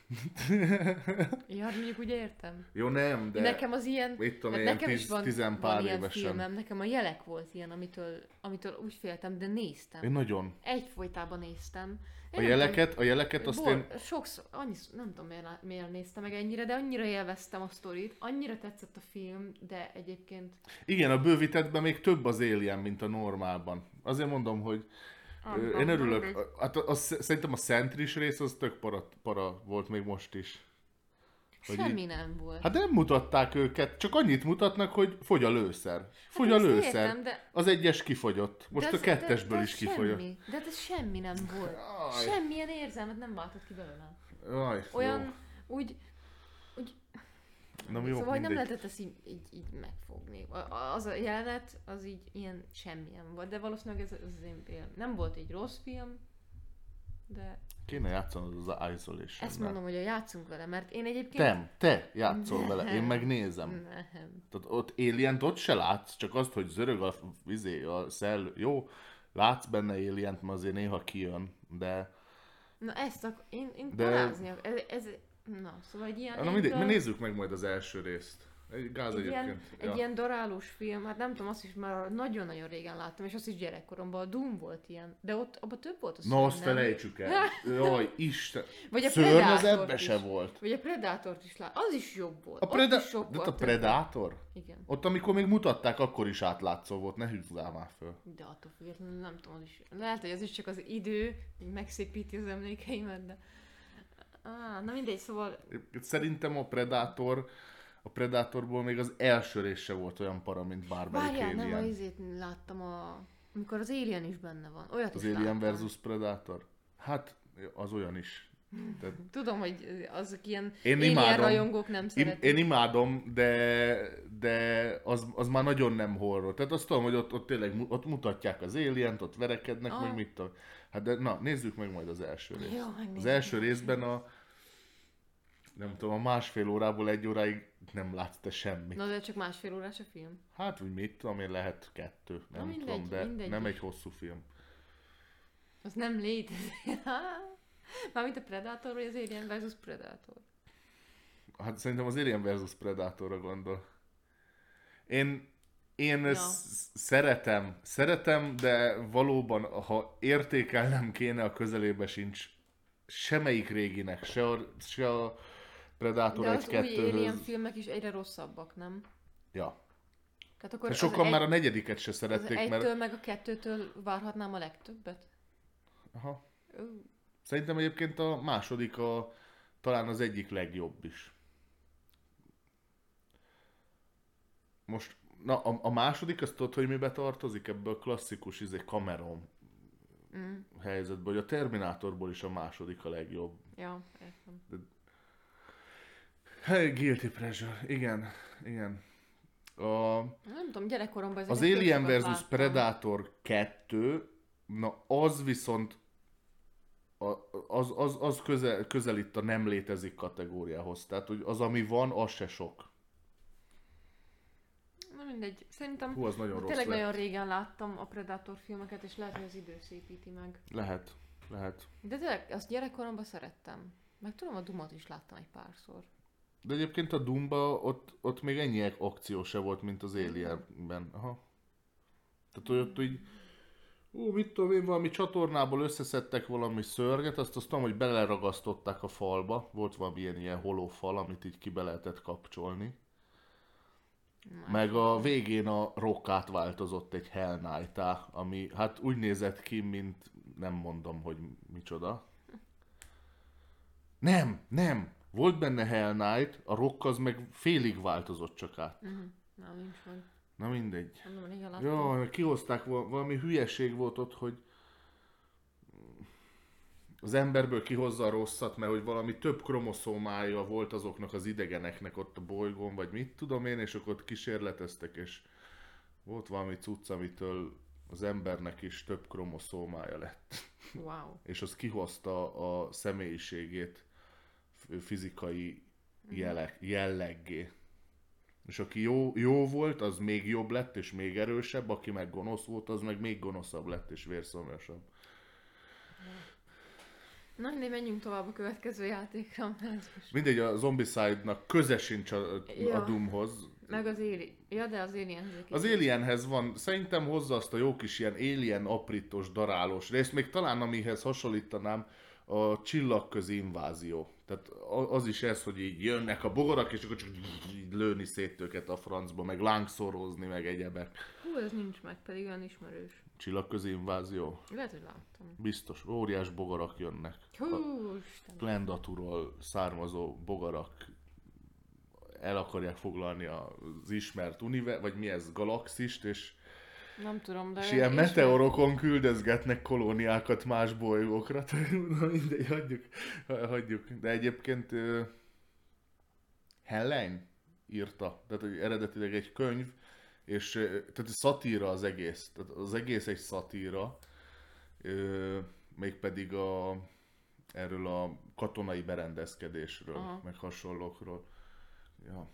Ja, hát mondjuk úgy értem. Jó, nem, de... Nekem az ilyen, mit tudom hát én, nekem is tíz- van, tizen van pár ilyen évesen. filmem, nekem a jelek volt ilyen, amitől, amitől úgy féltem, de néztem. Én nagyon. Egyfolytában néztem. A jeleket, a jeleket azt bor, én... sokszor, annyi, nem tudom miért, miért néztem meg ennyire, de annyira élveztem a sztorit, annyira tetszett a film, de egyébként Igen, a bővítettben még több az Alien, mint a normálban. Azért mondom, hogy ö, én örülök. Hát a, a, szerintem a Sentris rész az tök para, para volt még most is. Hogy semmi így... nem volt. Hát nem mutatták őket, csak annyit mutatnak, hogy fogy a lőszer. Fogy a Hát ezt lőszer. értem, de- Az egyes kifogyott. Most de a ez- kettesből de, de is ez kifogyott. Semmi, de hát ez semmi nem volt. Jaj. Semmilyen érzelmet nem váltott ki belőlem. Jaj, Olyan, jó. úgy, úgy Na jó, szóval hogy nem mindegy. lehetett ezt így, így, így megfogni. A- a- Az a jelenet, az így ilyen semmilyen volt, de valószínűleg ez, ez az én film. Nem volt egy rossz film, de Kéne játszanod az isolation ezt mondom, hogy játszunk vele, mert én egyébként... Nem, te játszol vele, én Nem. megnézem. Nem. Tehát ott alien ott se látsz, csak azt, hogy zörög a vizé, a szell, jó, látsz benne alien mert azért néha kijön, de... Na ezt ak- én, én De- ez, ez, na, szóval egy ilyen... Na mindegy, mi nézzük meg majd az első részt. Egy gáz egy ilyen, egyébként. egy ilyen darálós film, hát nem tudom, azt is már nagyon-nagyon régen láttam, és azt is gyerekkoromban, a Doom volt ilyen, de ott abban több volt a szörny, Na azt nem? felejtsük el. [LAUGHS] Jaj, Isten. Vagy a Szörny az ebbe se volt. Vagy a Predátort is lát, az is jobb volt. A, preda- is jobb de volt a Predátor? Igen. Ott amikor még mutatták, akkor is átlátszó volt, ne húzzál már föl. De attól függetlenül nem tudom, az is, lehet, hogy az is csak az idő, megszépíti az emlékeimet, de... Á, na mindegy, szóval Szerintem a Predator, a Predatorból még az első rész se volt olyan para, mint bármelyik Várjál, nem, a Alien. izét láttam a... Amikor az Alien is benne van. Olyat Az is Alien láttam. versus Predator? Hát, az olyan is. Tehát [LAUGHS] Tudom, hogy azok ilyen Én Alien imádom. rajongók nem szeretik. én imádom, de, de az, az már nagyon nem horror. Tehát azt tudom, hogy ott, ott tényleg ott mutatják az alien ott verekednek, Ah. meg mit tudom. Hát de na, nézzük meg majd az első részt. Jó. Az első részben a nem tudom, a másfél órából egy óráig nem látsz te semmit. Na de csak másfél órás a film. Hát, úgy mit tudom én, lehet kettő, nem mindegy, tudom, de mindegy nem egy hosszú film. Az nem létezik. [LAUGHS] Mármint a Predator vagy az Alien versus Predator. Hát szerintem az Alien versus Predatorra gondol. Én, én Ja. ezt szeretem, szeretem, de valóban, ha értékelnem kéne, a közelébe sincs semmelyik réginek, se a, se a Predator De az új Alien 1-2-höz. filmek is egyre rosszabbak, nem? Ja. Tehát akkor De az sokan egy, már a negyediket se az szerették, egytől mert... meg a kettőtől várhatnám a legtöbbet? Aha. Ó, Szerintem egyébként a második a, talán az egyik legjobb is. Most, na a, a második, azt tudod, hogy mibe tartozik ebbe a klasszikus izé, Cameron Mm. helyzetbe, hogy a Terminátorból is a második a legjobb. Ja, értem. Hey, guilty pleasure, igen, igen. A, Nem tudom, gyerekkoromban az Alien vs. láttam. Predator 2, na az viszont az, az, az közel, közelít a nem létezik kategóriához. Tehát, hogy az, ami van, az se sok. Na mindegy, szerintem Hú, az nagyon rossz tényleg lett. nagyon régen láttam a Predator filmeket, és lehet, hogy az idő szépíti meg. Lehet, lehet. De tényleg, azt gyerekkoromban szerettem. Meg tudom, a Dumot is láttam egy párszor. De egyébként a Dumba ott, ott még ennyi akció se volt, mint az Alienben. Aha. Tehát, hogy ott így, ú, mit tudom én, valami csatornából összeszedtek valami szörget, azt azt tudom, hogy beleragasztották a falba. Volt valami ilyen, ilyen holófal, amit így ki be lehetett kapcsolni. Meg a végén a rock átváltozott egy Hell knight ami hát úgy nézett ki, mint nem mondom, hogy micsoda. Nem, nem. Volt benne Hell Knight, a rock az meg félig változott csak át. Uh-huh. Nem, nincs meg. Na mindegy. Láttam. Jó, kihozták, val- valami hülyeség volt ott, hogy az emberből kihozza a rosszat, mert hogy valami több kromoszómája volt azoknak az idegeneknek ott a bolygón, vagy mit tudom én, és akkor ott kísérleteztek, és volt valami cucc, amitől az embernek is több kromoszómája lett. Wow. [LAUGHS] És az kihozta a személyiségét fizikai jelleg, jelleggé. És aki jó, jó volt, az még jobb lett, és még erősebb, aki meg gonosz volt, az meg még gonoszabb lett, és vérszomjasabb. Na, mindegy, menjünk tovább a következő játékra. mert most- Mindegy, a Zombicide-nak köze sincs a, a Ja. Doomhoz. Meg az Alien. Ja, de az Alien. Az Alienhez van, szerintem hozza azt a jó kis ilyen alien aprítos, darálós részt, még talán amihez hasonlítanám a csillagközi invázió. Tehát az is ez, hogy így jönnek a bogarak, és akkor csak így lőni szét őket a francba, meg lángszorozni, meg egyebek. Hú, ez nincs meg, pedig olyan ismerős. Csillagközi invázió? Lehet, hogy láttam. Biztos, óriás bogarak jönnek. Hú. Plendatúról származó bogarak el akarják foglalni az ismert univer, vagy mi ez, galaxist, és Nem tudom, de... És ilyen meteorokon küldözgetnek kolóniákat más bolygókra. [LAUGHS] Na mindegy, hagyjuk, hagyjuk. De egyébként uh, Hellen írta, tehát hogy eredetileg egy könyv, és ö, tehát szatíra az egész. Tehát az egész egy szatíra, mégpedig a, erről a katonai berendezkedésről, Aha. meg hasonlókról. Ja.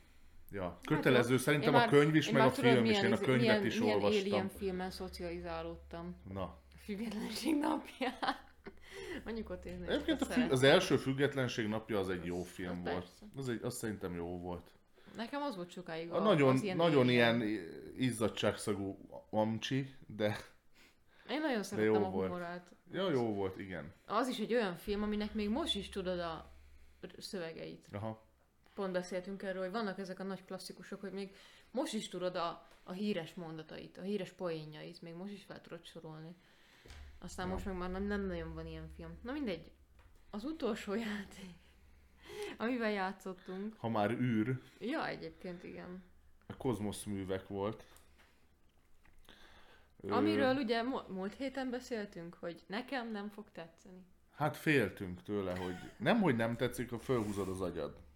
Ja, kötelező jó. szerintem Én a könyv is, meg a már tudod, film is, én a könyvet milyen, is milyen olvastam. Alien filmen szocializálódtam. Na, A függetlenség napján. [LAUGHS] Mondjuk ott én Egyébként a fü- az első függetlenség napja az egy jó Az- film az volt. persze. Az, egy, az szerintem jó volt. Nekem az volt sokáig A a, nagyon, az ilyen nagyon alien. ilyen izzadságszagú amcsi, de Én nagyon szerettem jó a volt. humorát. ja, jó volt, igen. Az is egy olyan film, aminek még most is tudod a szövegeit. Aha. Pont beszéltünk erről, hogy vannak ezek a nagy klasszikusok, hogy még most is tudod a, a híres mondatait, a híres poénjait, még most is fel tudod sorolni. Aztán Ja. most meg már nem, nem nagyon van ilyen film. Na mindegy, az utolsó [LAUGHS] játék, amivel játszottunk. Ha már űr, Ja, egyébként igen. a kozmosz művek volt. Ö, Amiről ugye múlt héten beszéltünk, hogy nekem nem fog tetszeni. Hát féltünk tőle, hogy nem, hogy nem tetszik, ha fölhúzod az agyad.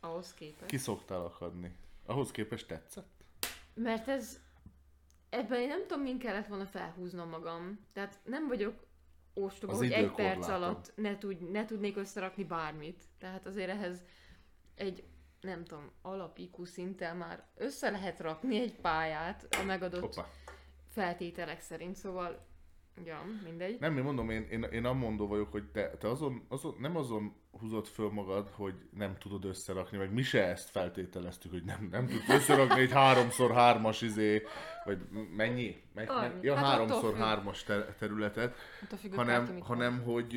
Ahhoz képest. Ki szoktál akadni? Ahhoz képest tetszett? Mert ez... Ebben én nem tudom, min kellett volna felhúznom magam. Tehát nem vagyok ostoba, Az hogy egy perc alatt ne, tudj, ne tudnék összerakni bármit. Tehát azért ehhez egy, nem tudom, alap IQ szinttel már össze lehet rakni egy pályát a megadott Hoppá. feltételek szerint, szóval, ja, mindegy. Nem, én mondom, én, én, én amondó vagyok, hogy te, te azon, azon, nem azon húzod föl magad, hogy nem tudod összerakni, meg mi se ezt feltételeztük, hogy nem, nem tudsz összerakni egy háromszor hármas izé, vagy mennyi? Meg, Annyi. meg, ja, Hát háromszor hármas ter- területet, függ, hanem, hanem hogy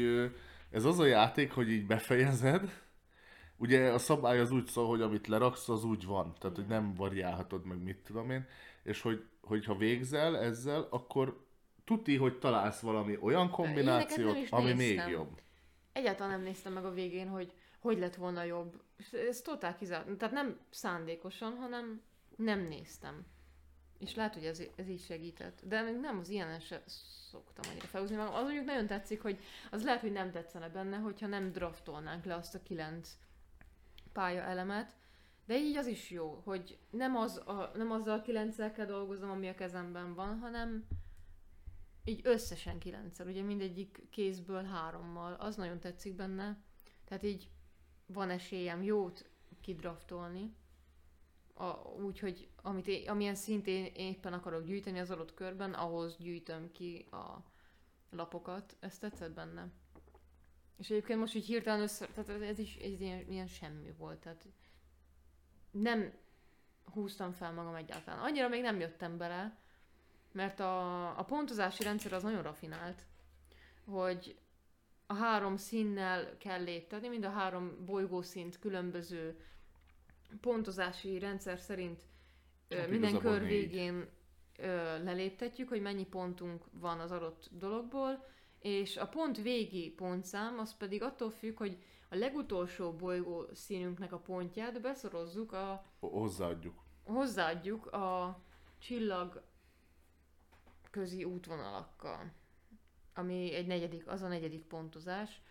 ez az a játék, hogy így befejezed, ugye a szabály az úgy szól, hogy amit leraksz, az úgy van, tehát hogy nem variálhatod meg mit tudom én, és hogy, hogyha végzel ezzel, akkor tuti, hogy találsz valami olyan kombinációt, ami még néztem. jobb. Egyáltalán nem néztem meg a végén, hogy hogy lett volna jobb. Ez totál kizárt. Tehát nem szándékosan, hanem nem néztem. És lehet, hogy ez, ez így segített. De nem az ilyen se szoktam annyira felhúzni magam. Az mondjuk nagyon tetszik, hogy az lehet, hogy nem tetszene benne, hogyha nem draftolnánk le azt a kilenc pálya elemet, de így az is jó, hogy nem, az a, nem azzal a kilenccel kell dolgoznom, ami a kezemben van, hanem így összesen kilencszer, ugye mindegyik kézből hárommal, az nagyon tetszik benne. Tehát így van esélyem jót kidraftolni, úgy, hogy amit én, amilyen szintén éppen akarok gyűjteni az adott körben, ahhoz gyűjtöm ki a lapokat. Ez tetszett benne. És egyébként most így hirtelen össze, tehát ez is ez ilyen, ilyen semmi volt, tehát nem húztam fel magam egyáltalán. Annyira még nem jöttem bele, mert a, a pontozási rendszer az nagyon rafinált, hogy a három színnel kell léptetni, mind a három bolygószint különböző pontozási rendszer szerint hát minden kör négy. végén ö, leléptetjük, hogy mennyi pontunk van az adott dologból, és a pont végi pontszám az pedig attól függ, hogy a legutolsó bolygó színünknek a pontját beszorozzuk a... Hozzáadjuk. Hozzáadjuk a csillag közi útvonalakkal, ami egy negyedik, az a negyedik pontozás.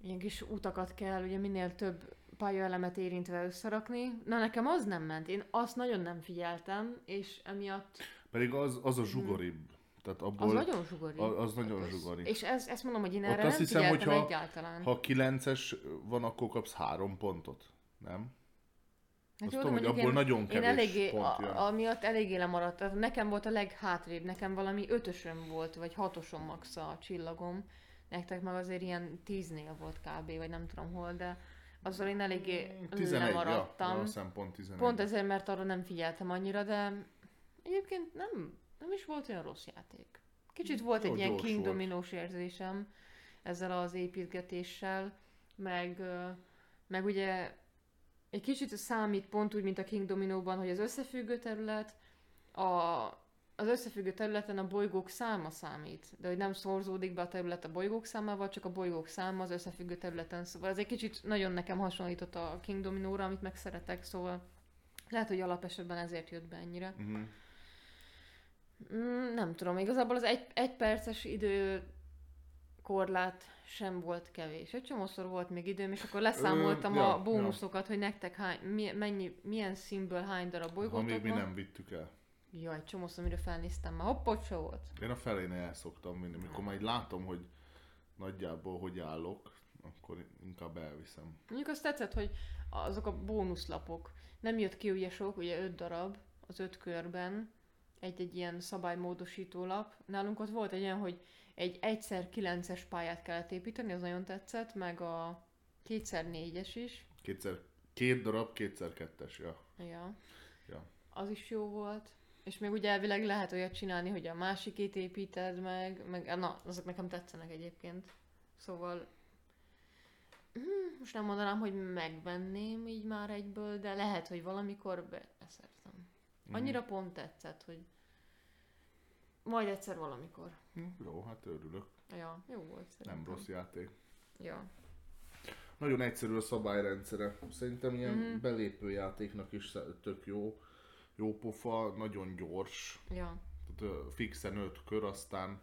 Ilyen kis utakat kell ugye minél több pályaelemet érintve összerakni. Na nekem az nem ment, én azt nagyon nem figyeltem, és emiatt... Pedig az, az a zsugoribb. Tehát abból, az nagyon zsugori. Az, az nagyon az, zsugori. És ez, ezt mondom, hogy én erre Ott azt nem hiszem, hogy ha, egyáltalán. Ha 9-es van, akkor kapsz három pontot, nem? Hát jó, tudom, hogy abból én, nagyon kevés én eléggé, pont jön. A, amiatt eléggé lemaradt. Nekem volt a leghátrébb, nekem valami ötösöm volt, vagy hatosom max a csillagom. Nektek meg azért ilyen tíznél volt kb. vagy nem tudom hol, de azzal én eléggé 11, lemaradtam. Ja, pont 11. Pont ezért, mert arra nem figyeltem annyira, de egyébként nem, nem is volt olyan rossz játék. Kicsit volt egy ilyen King Dominós érzésem ezzel az építgetéssel, meg, meg ugye egy kicsit számít pont úgy, mint a King Dominóban, hogy az összefüggő terület, a, az összefüggő területen a bolygók száma számít, de hogy nem szorzódik be a terület a bolygók számával, csak a bolygók száma az összefüggő területen. Szóval ez egy kicsit nagyon nekem hasonlított a King Dominóra, amit megszeretek, szóval lehet, hogy alapesetben ezért jött be ennyire. Uh-huh. Mm, nem tudom, igazából az egy, egy perces idő korlát sem volt kevés. Egy csomószor volt még időm, és akkor leszámoltam Ö, ja, a bónuszokat, ja. hogy nektek hány, mi, mennyi, milyen színből hány darab bolygótok Ha még mi nem vittük el. Ja, egy csomószor, amire felnéztem már. Hoppot se volt. Én a felén el szoktam vinni. Mikor majd látom, hogy nagyjából hogy állok, akkor inkább elviszem. Mondjuk azt tetszett, hogy azok a bónuszlapok. Nem jött ki ugye sok, ugye öt darab az öt körben, egy-egy ilyen szabálymódosító lap. Nálunk ott volt egy olyan, hogy egy egyszer kilences pályát kellett építeni, az nagyon tetszett, meg a kétszer négyes is. Kétszer, két darab, kétszer kettes, ja. Ja. ja. Az is jó volt. És még ugye elvileg lehet olyat csinálni, hogy a másikét építed meg, meg na, azok nekem tetszenek egyébként. Szóval hm, most nem mondanám, hogy megvenném így már egyből, de lehet, hogy valamikor beszerzem. Mhm. Annyira mm. pont tetszett, hogy majd egyszer valamikor. Hm, jó, hát örülök. Ja, jó volt szerintem. Nem rossz játék. Ja. Nagyon egyszerű a szabályrendszere. Szerintem ilyen mm-hmm. belépő játéknak is tök jó. Jó pofa, nagyon gyors. Ja. Tehát fixen öt kör, aztán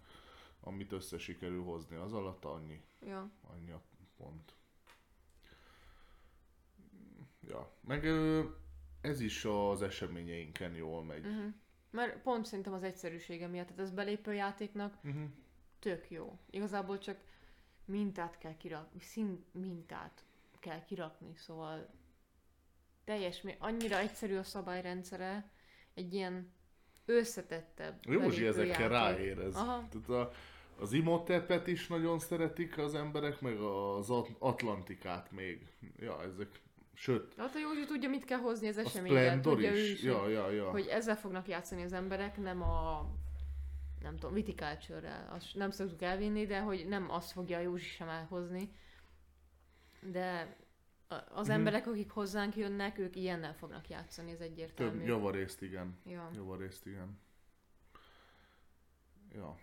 amit össze sikerül hozni az alatt, annyi. Ja. Annyi a pont. Ja, meg ez is az eseményeinken jól megy. Uh-huh. Mert pont szerintem az egyszerűsége miatt, tehát az belépő játéknak uh-huh. tök jó. Igazából csak mintát kell kirakni, szín mintát kell kirakni, szóval teljes, annyira egyszerű a szabályrendszere, egy ilyen összetettebb Józsi ezekkel ráérez. Tehát a, az Imhotepet is nagyon szeretik az emberek, meg az Atlantikát még. Ja, ezek Sőt. Hát a Józsi tudja, mit kell hozni az eseményben. Tudja is. Ő is, ja, ja, ja. hogy ezzel fognak játszani az emberek, nem a nem tudom, viticulture azt nem szoktuk elvinni, de hogy nem azt fogja a Józsi sem elhozni. De az hmm. emberek, akik hozzánk jönnek, ők ilyennel fognak játszani, ez egyértelmű. Több javarészt igen. Ja. Javarészt igen. Ja.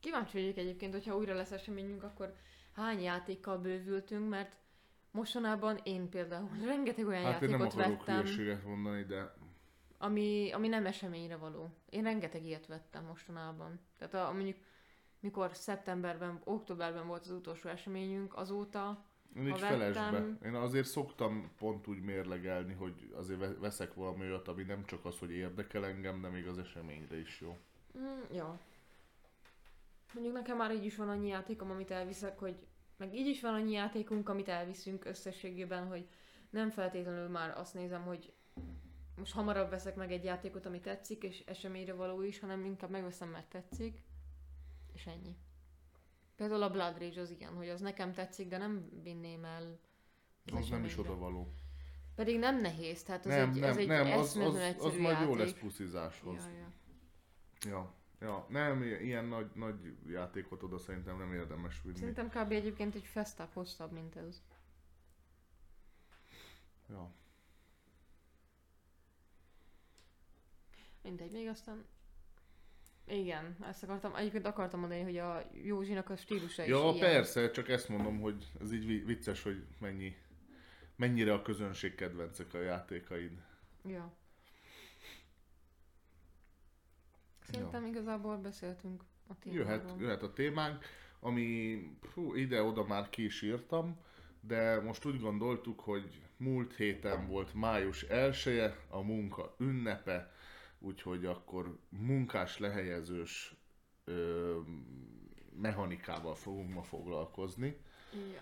Kíváncsi vagyok egyébként, hogyha újra lesz eseményünk, akkor hány játékkal bővültünk, mert mostanában én például [LAUGHS] rengeteg olyan Hát én nem játékot vettem, mondani, de ami, ami nem eseményre való. Én rengeteg ilyet vettem mostanában. Tehát a, mondjuk mikor szeptemberben, októberben volt az utolsó eseményünk, azóta én így vettem- Én azért szoktam pont úgy mérlegelni, hogy azért ve- veszek valami olyat, ami nem csak az, hogy érdekel engem, de még az eseményre is jó. Mm, ja. Mondjuk nekem már így is van annyi játékom, amit elviszek, hogy meg így is van annyi játékunk, amit elviszünk összességében, hogy nem feltétlenül már azt nézem, hogy most hamarabb veszek meg egy játékot, ami tetszik, és eseményre való is, hanem inkább megveszem, mert tetszik, és ennyi. Például a Blood Rage az ilyen, hogy az nekem tetszik, de nem vinném el Az nem is oda való. Pedig nem nehéz, tehát az Nem, egy, nem, az egy nem, az, az, az egyszerű majd jó lesz puszizáshoz. Ja, ja. Ja, ja, nem, ilyen nagy, nagy játékot oda szerintem nem érdemes vinni. Szerintem kb. egyébként egy fesztább hosszabb, mint ez. Ja. Mindegy, még aztán... Igen, ezt akartam, egyébként akartam mondani, hogy a Józsinak a stílusa is ja, ilyen. persze, csak ezt mondom, hogy ez így vi- vicces, hogy mennyi, mennyire a közönség kedvencek a játékaid. Ja. Szerintem igazából beszéltünk a témáról. Jöhet, jöhet a témánk, ami hú, ide-oda már ki is írtam, de most úgy gondoltuk, hogy múlt héten volt május 1 a munka ünnepe, úgyhogy akkor munkás lehelyezős ö, mechanikával fogunk ma foglalkozni. Ja.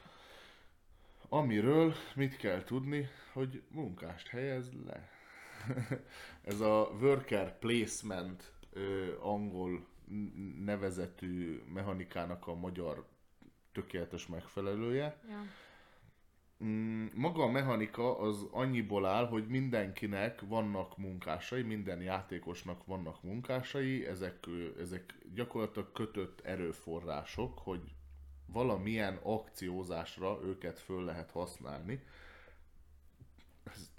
Amiről mit kell tudni, hogy munkást helyez le. [LAUGHS] Ez a worker placement ö, angol nevezetű mechanikának a magyar tökéletes megfelelője. ja. Mm, Maga a mechanika az annyiból áll, hogy mindenkinek vannak munkásai, minden játékosnak vannak munkásai, ezek, ezek gyakorlatilag kötött erőforrások, hogy valamilyen akciózásra őket föl lehet használni. Ez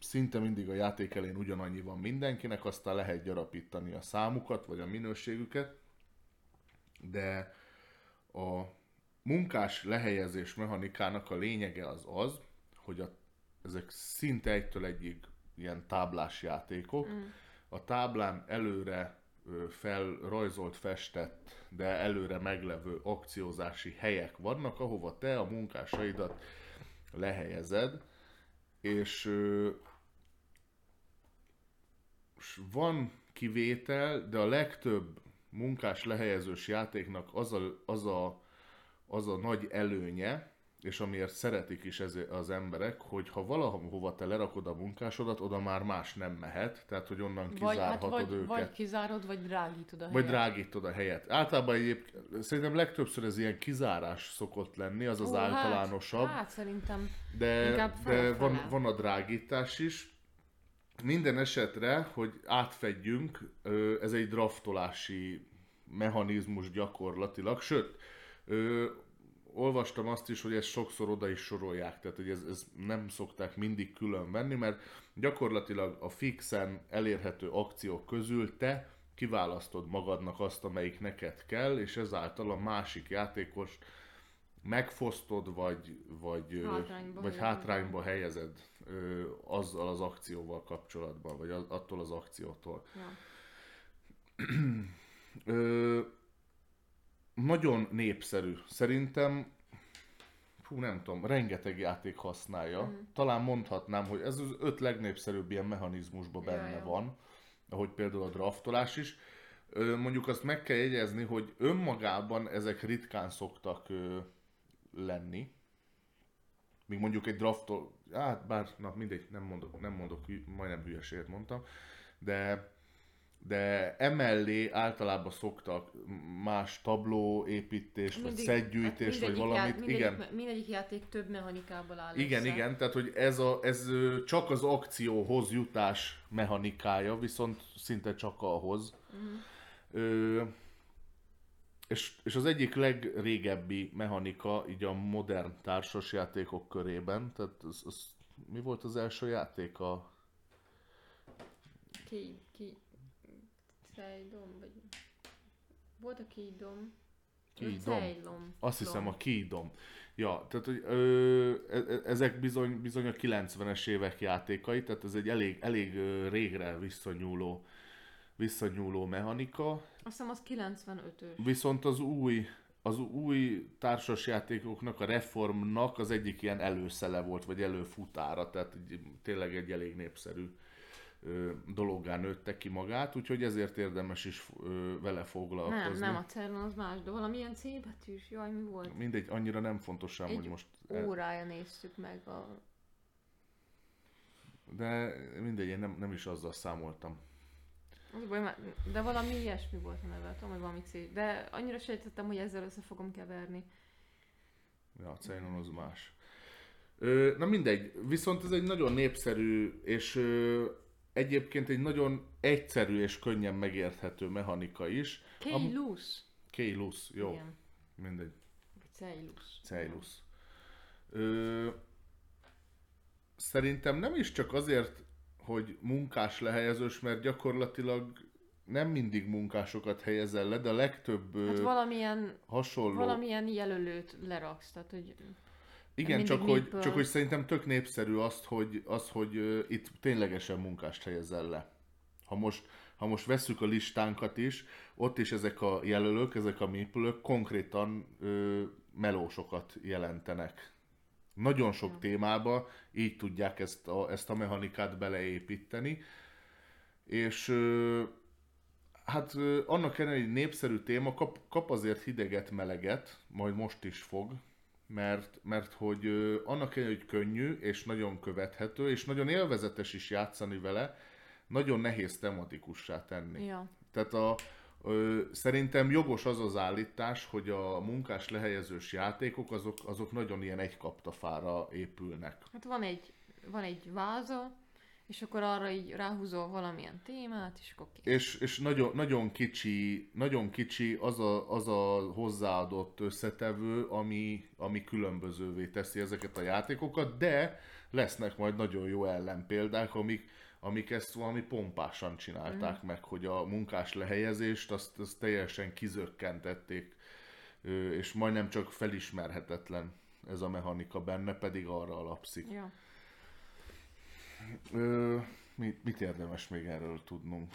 szinte mindig a játék elén ugyanannyi van mindenkinek, aztán lehet gyarapítani a számukat, vagy a minőségüket, de a munkás lehelyezés mechanikának a lényege az az, hogy a, ezek szinte egytől egyig ilyen táblás játékok. Mm. A táblán előre felrajzolt, festett, de előre meglevő akciózási helyek vannak, ahova te a munkásaidat lehelyezed, és, van kivétel, de a legtöbb munkás lehelyezős játéknak az a, az a, az a nagy előnye, és amiért szeretik is ez az emberek, hogy ha valahova te lerakod a munkásodat, oda már más nem mehet, tehát hogy onnan Vagy, hát kizárhatod vagy, őket. vagy kizárod, vagy drágítod a Vagy helyet. drágítod a helyet. Általában egyébként szerintem legtöbbször ez ilyen kizárás szokott lenni, az az Ó, általánosabb, Hát, hát szerintem de, inkább de van, van a drágítás is. Minden esetre, hogy átfedjünk, ez egy draftolási mechanizmus gyakorlatilag, sőt, olvastam azt is, hogy ezt sokszor oda is sorolják, tehát hogy ez, ez nem szokták mindig külön venni, mert gyakorlatilag a fixen elérhető akciók közül te kiválasztod magadnak azt, amelyik neked kell, és ezáltal a másik játékos megfosztod, vagy, vagy, Hátrányba vagy hátrányba helyezed ö, azzal az akcióval kapcsolatban, vagy az, attól az akciótól. ja. Ö, nagyon népszerű. Szerintem, fú, nem tudom, rengeteg játék használja. Mhm. Talán mondhatnám, hogy ez az öt legnépszerűbb ilyen mechanizmusban benne ja. van, ahogy például a draftolás is. Mondjuk azt meg kell jegyezni, hogy önmagában ezek ritkán szoktak lenni. Míg mondjuk egy draftol, hát bár, na mindegy, nem mondok, nem mondok, majdnem hülyeséget mondtam, de de emellé általában szoktak más tablóépítés, vagy Mindig- szedgyűjtés, hát vagy valamit. Já, mindegyik, igen, mindegyik játék több mechanikából áll igen, össze. igen, tehát hogy ez, a, ez csak az akcióhoz jutás mechanikája, viszont szinte csak ahhoz. Mhm. Ö, és, és az egyik legrégebbi mechanika így a modern társasjátékok körében, tehát az, az, mi volt az első játék? A, Ki, ki, Trejdom, vagy... Volt a. Kidom. Ceylon. Azt hiszem a Kidom. Ja, tehát hogy ö, e- e- ezek bizony, bizony a 90-es évek játékai, tehát ez egy elég, elég régre visszanyúló, visszanyúló mechanika, Azt hiszem az 95-ös. viszont az új, az új társasjátékoknak, a reformnak az egyik ilyen előszele volt, vagy előfutára, tehát tényleg egy elég népszerű dologgá nőtte ki magát, úgyhogy ezért érdemes is vele Nem, foglalkozni. nem a Ceylon, az más, de valamilyen C betűs. Jaj, mi volt? Mindegy, annyira nem fontos Egy hogy most... Órája néztük meg a... De mindegy, én nem, nem is azzal számoltam. Az baj, de valami ilyesmi volt a neve, tudom, hogy valami C. De annyira sejtettem, hogy ezzel össze fogom keverni. Ja, a Ceylon az más. Ö, na mindegy, viszont ez egy nagyon népszerű, és ö, egyébként egy nagyon egyszerű és könnyen megérthető mechanika is. Am- Keylus. Keylus, jó, Igen. mindegy, Ceylus. Ceylus. Ö, szerintem nem is csak azért, hogy munkás lehelyezős, mert gyakorlatilag nem mindig munkásokat helyezel le, de a legtöbb Hát valamilyen, hasonló... valamilyen jelölőt leraksz, tehát hogy Igen, csak hogy, miből. csak hogy szerintem tök népszerű azt, hogy, az, hogy ö, itt ténylegesen munkást helyezel le. Ha most, ha most vesszük a listánkat is, ott is ezek a jelölők, ezek a mépülők konkrétan ö, melósokat jelentenek. Nagyon sok Ja. témába így tudják ezt a, ezt a mechanikát beleépíteni. És ö, hát ö, annak ellenére, hogy népszerű téma, kap, kap azért hideget, meleget, majd most is fog, mert, mert hogy ö, annak ellenére, hogy könnyű, és nagyon követhető, és nagyon élvezetes is játszani vele, nagyon nehéz tematikussá tenni. ja. Tehát a, ö, szerintem jogos az az állítás, hogy a munkás lehelyezős játékok azok, azok nagyon ilyen egy kaptafára épülnek. Hát van egy, van egy váza, és akkor arra így ráhúzol valamilyen témát, és akkor kész. És, és nagyon, nagyon, kicsi, nagyon kicsi az a, az a hozzáadott összetevő, ami, ami különbözővé teszi ezeket a játékokat, de lesznek majd nagyon jó ellenpéldák, amik, amik ezt valami pompásan csinálták meg, hogy a munkás lehelyezést azt, azt teljesen kizökkentették, és majdnem csak felismerhetetlen ez a mechanika benne, pedig arra alapszik. Ja. Ö, mit, mit érdemes még erről tudnunk?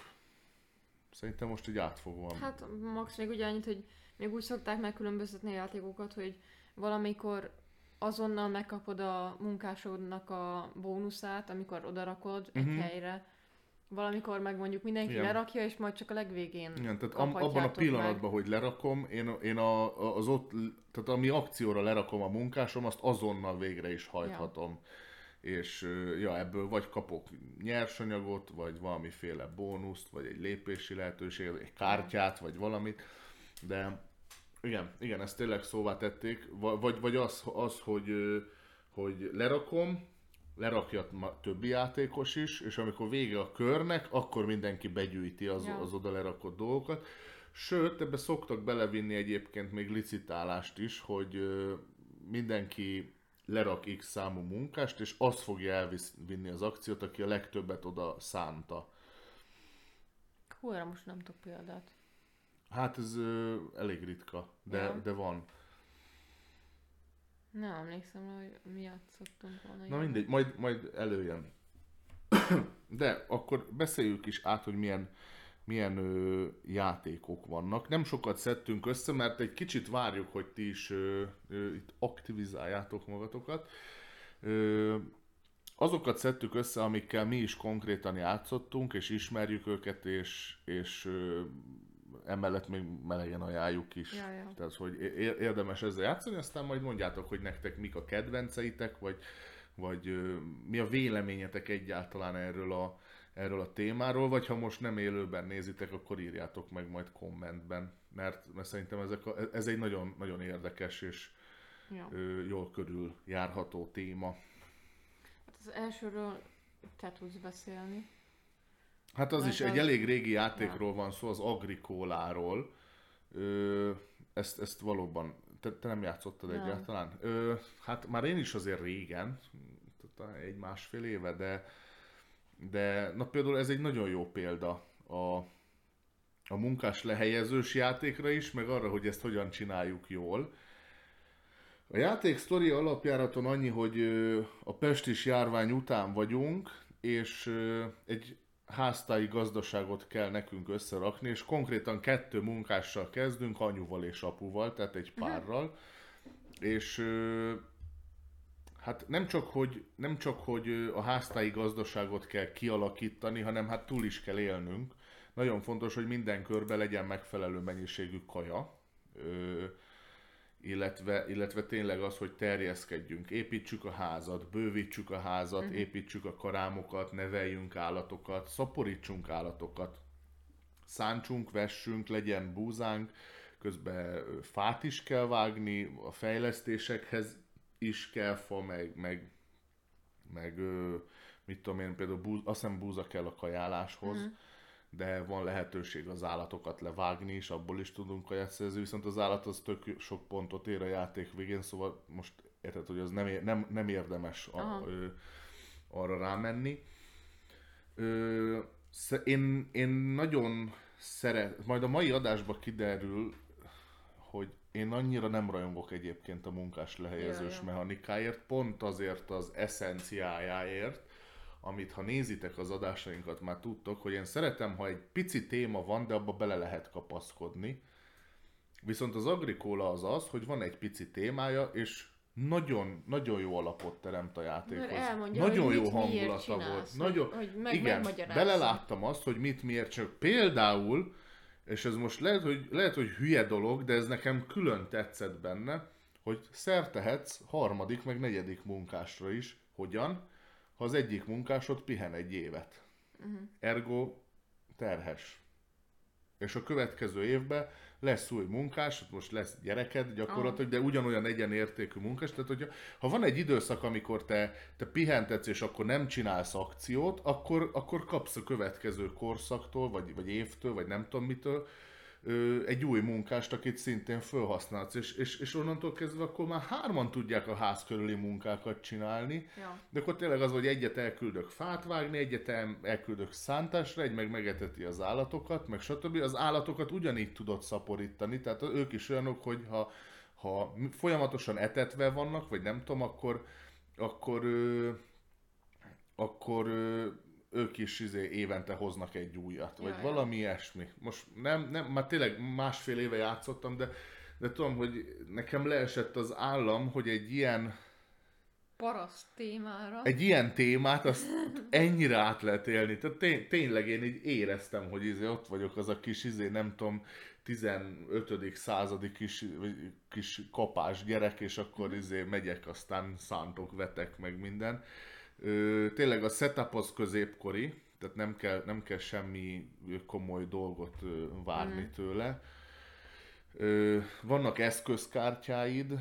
Szerintem most egy átfogóan. Hát max még ugye annyit, hogy még úgy szokták megkülönböztetni a játékokat, hogy valamikor azonnal megkapod a munkásodnak a bónuszát, amikor odarakod egy Mhm. helyre, valamikor meg mondjuk mindenki Igen. lerakja, és majd csak a legvégén Igen, tehát am, abban a pillanatban, meg. hogy lerakom, én, én a, az ott, tehát ami akcióra lerakom a munkásom, azt azonnal végre is hajthatom. És ja, ebből vagy kapok nyersanyagot, vagy valamiféle bónuszt, vagy egy lépési lehetőséget, egy kártyát, vagy valamit. De igen, igen, ezt tényleg szóvá tették. Va- Vagy, vagy az, az hogy, hogy lerakom, lerakja a többi játékos is, és amikor vége a körnek, akkor mindenki begyűjti az, Ja. az oda lerakott dolgokat. Sőt, ebbe szoktak belevinni egyébként még licitálást is, hogy mindenki lerak X számú munkást, és az fogja elvinni az akciót, aki a legtöbbet oda szánta. Hú, erre most nem tudok példát. Hát ez ö, elég ritka, de, Ja. de van. Nem emlékszem hogy mi játszottunk volna. Na mindegy, majd, majd előjön. [COUGHS] De akkor beszéljük is át, hogy milyen, milyen ö, játékok vannak. Nem sokat szedtünk össze, mert egy kicsit várjuk, hogy ti is ö, ö, itt aktivizáljátok magatokat. Ö, azokat szedtük össze, amikkel mi is konkrétan játszottunk, és ismerjük őket, és, és ö, emellett még melegen ajánljuk is. Ja, ja. Tehát, hogy érdemes ezzel játszani, aztán majd mondjátok, hogy nektek mik a kedvenceitek, vagy, vagy ö, mi a véleményetek egyáltalán erről a, erről a témáról, vagy ha most nem élőben nézitek, akkor írjátok meg majd kommentben, mert, mert szerintem ezek a, ez egy nagyon, nagyon érdekes és Ja. ö, jól körül járható téma. Hát az elsőről te tudsz beszélni. Hát az Mert is egy az- elég régi játékról van szó, az Agricóláról. Ö, ezt, ezt valóban, te, te nem játszottad Nem. egyáltalán? Ö, hát már én is azért régen, tehát egy-másfél éve, de, de na például ez egy nagyon jó példa a, a munkás lehelyezős játékra is, meg arra, hogy ezt hogyan csináljuk jól. A játék sztori alapjáraton annyi, hogy a pestis járvány után vagyunk, és egy háztáji gazdaságot kell nekünk összerakni, és konkrétan kettő munkással kezdünk, anyuval és apuval, tehát egy párral. És hát nem csak, hogy, nem csak, hogy a háztáji gazdaságot kell kialakítani, hanem hát túl is kell élnünk. Nagyon fontos, hogy minden körbe legyen megfelelő mennyiségű kaja, ö, illetve, illetve tényleg az, hogy terjeszkedjünk, építsük a házat, bővítsük a házat, uh-huh. építsük a karámokat, neveljünk állatokat, szaporítsunk állatokat, szántsunk, vessünk, legyen búzánk, közben fát is kell vágni, a fejlesztésekhez is kell fa, meg, meg, meg mit tudom én, például búz, azt hiszem búza kell a kajáláshoz, uh-huh de van lehetőség az állatokat levágni, és abból is tudunk kaját szerezni, viszont az állat az tök sok pontot ér a játék végén, szóval most érted, hogy az nem, ér, nem, nem érdemes a, ö, arra rámenni. Ö, én, én nagyon szeret, majd a mai adásban kiderül, hogy én annyira nem rajongok egyébként a munkás lehelyezős Ja, mechanikáért, pont azért az eszenciájáért, amit ha nézitek az adásainkat, már tudtok, hogy én szeretem, ha egy pici téma van, de abba bele lehet kapaszkodni. Viszont az agrikóla az az, hogy van egy pici témája, és nagyon, nagyon jó alapot teremt a játékhoz. Mert elmondja, nagyon hogy jó mit, hangulata csinálsz, volt. Nagyon, hogy meg- igen, beleláttam azt, hogy mit miért csak. Például, és ez most lehet hogy, lehet, hogy hülye dolog, de ez nekem külön tetszett benne, hogy szertehetsz harmadik, meg negyedik munkásra is. Hogyan? Ha az egyik munkásod pihen egy évet. Mhm. Ergo terhes. És a következő évben lesz új munkás, most lesz gyereked gyakorlatilag, de ugyanolyan egyenértékű munkás. Tehát, hogyha ha van egy időszak, amikor te, te pihentetsz, és akkor nem csinálsz akciót, akkor, akkor kapsz a következő korszaktól, vagy, vagy évtől, vagy nem tudom mitől, ö, egy új munkást, akit szintén felhasználsz, és, és, és onnantól kezdve akkor már hárman tudják a ház körüli munkákat csinálni, Ja. de akkor tényleg az, hogy egyet elküldök fát vágni, egyet el- elküldök szántásra, egy meg megeteti az állatokat, meg stb. Az állatokat ugyanígy tudod szaporítani, tehát ők is olyanok, hogy ha, ha folyamatosan etetve vannak, vagy nem tudom, akkor, akkor, ö, akkor ö, ők is izé, évente hoznak egy újat, vagy Ja, ja. valami ilyesmi. Most nem, nem, már tényleg másfél éve játszottam, de, de tudom, hogy nekem leesett az állam, hogy egy ilyen Paraszt témára. egy ilyen témát, azt ennyire át lehet élni. Tehát tény, tényleg én így éreztem, hogy izé ott vagyok az a kis, izé, nem tudom, 15. századi kis, kis kapás gyerek, és akkor izé megyek, aztán szántok, vetek, meg minden. Ö, tényleg a setup az középkori, tehát nem kell, nem kell semmi komoly dolgot várni tőle. Ö, vannak eszközkártyáid,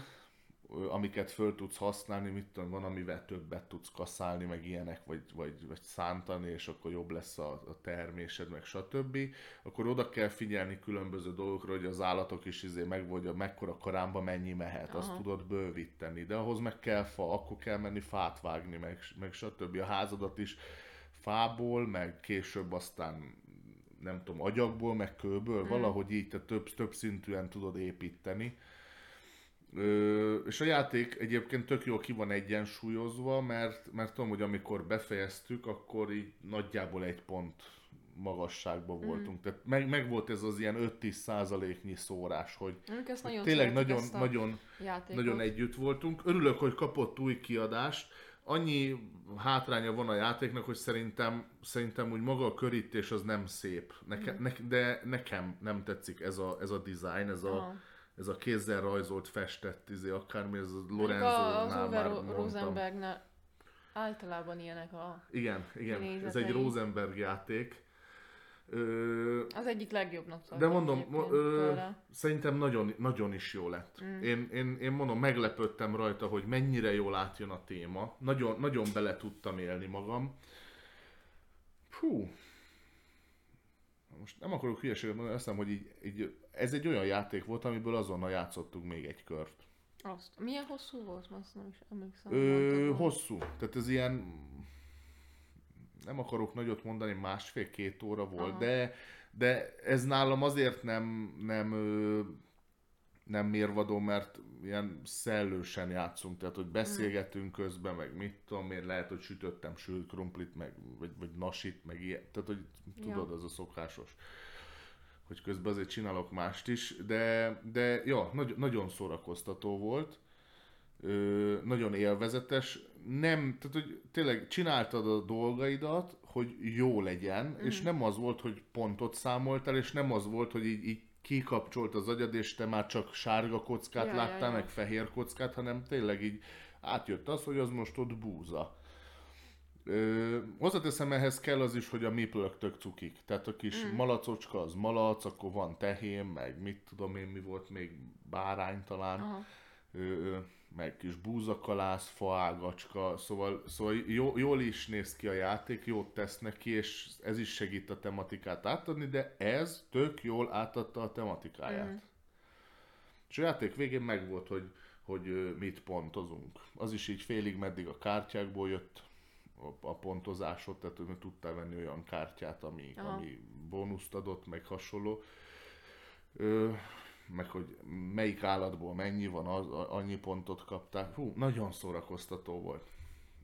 amiket föl tudsz használni, mit tudom, van, amivel többet tudsz kaszálni, meg ilyenek, vagy, vagy, vagy szántani, és akkor jobb lesz a, a termésed, meg stb. Akkor oda kell figyelni különböző dolgokra, hogy az állatok is izé meg vagy a mekkora karámba mennyi mehet, azt Aha. tudod bővíteni, de ahhoz meg kell fa, akkor kell menni fát vágni, meg, meg stb. A házadat is fából, meg később aztán nem tudom, agyagból, meg kőből, mm. valahogy így te több, több szintűen tudod építeni. Ö, és a játék egyébként tök jól ki van egyensúlyozva, mert, mert tudom, hogy amikor befejeztük, akkor így nagyjából egy pont magasságban voltunk. Tehát meg, meg volt ez az ilyen 5-10 százaléknyi szórás, hogy ezt nagyon tényleg nagyon, nagyon, játékot. nagyon együtt voltunk. Örülök, hogy kapott új kiadást. Annyi hátránya van a játéknak, hogy szerintem, szerintem úgy maga a körítés az nem szép. Neke, Mhm. ne, de nekem nem tetszik ez a, ez a design, ez a, Aha. Ez a kézzel rajzolt, festett, izé, akármi, ez a Lorenzo-nál már mondtam. Rosenbergnál általában ilyenek a... Igen, igen, ez egy. Rosenberg játék. Ö, Az egyik legjobbnak tartom de mondom, ö, szerintem nagyon, nagyon is jó lett. Mm. Én, én, én mondom, meglepődtem rajta, hogy mennyire jól átjön a téma. Nagyon, nagyon bele tudtam élni magam. Hú. Most nem akarok hülyeséget mondani, azt hiszem, hogy így, így, ez egy olyan játék volt, amiből azonnal játszottunk még egy kört. Azt. Milyen hosszú volt? Azt nem is emlékszem. Ö, hosszú. Tehát ez ilyen nem akarok nagyot mondani, másfél-két óra volt, Aha. de, de ez nálam azért nem, nem, nem mérvadó, mert ilyen szellősen játszunk, tehát hogy beszélgetünk közben, meg mit tudom én, lehet, hogy sütöttem sült krumplit, meg, vagy, vagy nasit, meg ilyen, tehát hogy tudod, Ja. az a szokásos hogy közben azért csinálok mást is, de, de ja, nagy, nagyon szórakoztató volt, ö, nagyon élvezetes, nem, tehát hogy tényleg csináltad a dolgaidat, hogy jó legyen, mm. és nem az volt, hogy pontot számoltál, és nem az volt, hogy így, így kikapcsolt az agyad, és te már csak sárga kockát Ja, ja, ja, láttál, ja. meg fehér kockát, hanem tényleg így átjött az, hogy az most ott búza. Ö, hozzáteszem, ehhez kell az is, hogy a miplök tök cukik. Tehát a kis mm. malacocska az malac, akkor van tehén, meg mit tudom én, mi volt még, bárány talán, Aha. ö, meg kis búzakalász, faágacska, szóval, szóval jó, jól is néz ki a játék, jót tesz neki, és ez is segít a tematikát átadni, de ez tök jól átadta a tematikáját. Mhm. És a játék végén megvolt, hogy, hogy ö, mit pontozunk. Az is így félig meddig a kártyákból jött a, a pontozásod, tehát tudtál venni olyan kártyát, ami, Aha. ami bónuszt adott, meg hasonló. Ö, meg hogy melyik állatból mennyi van, az, annyi pontot kaptál. Hú, nagyon szórakoztató volt.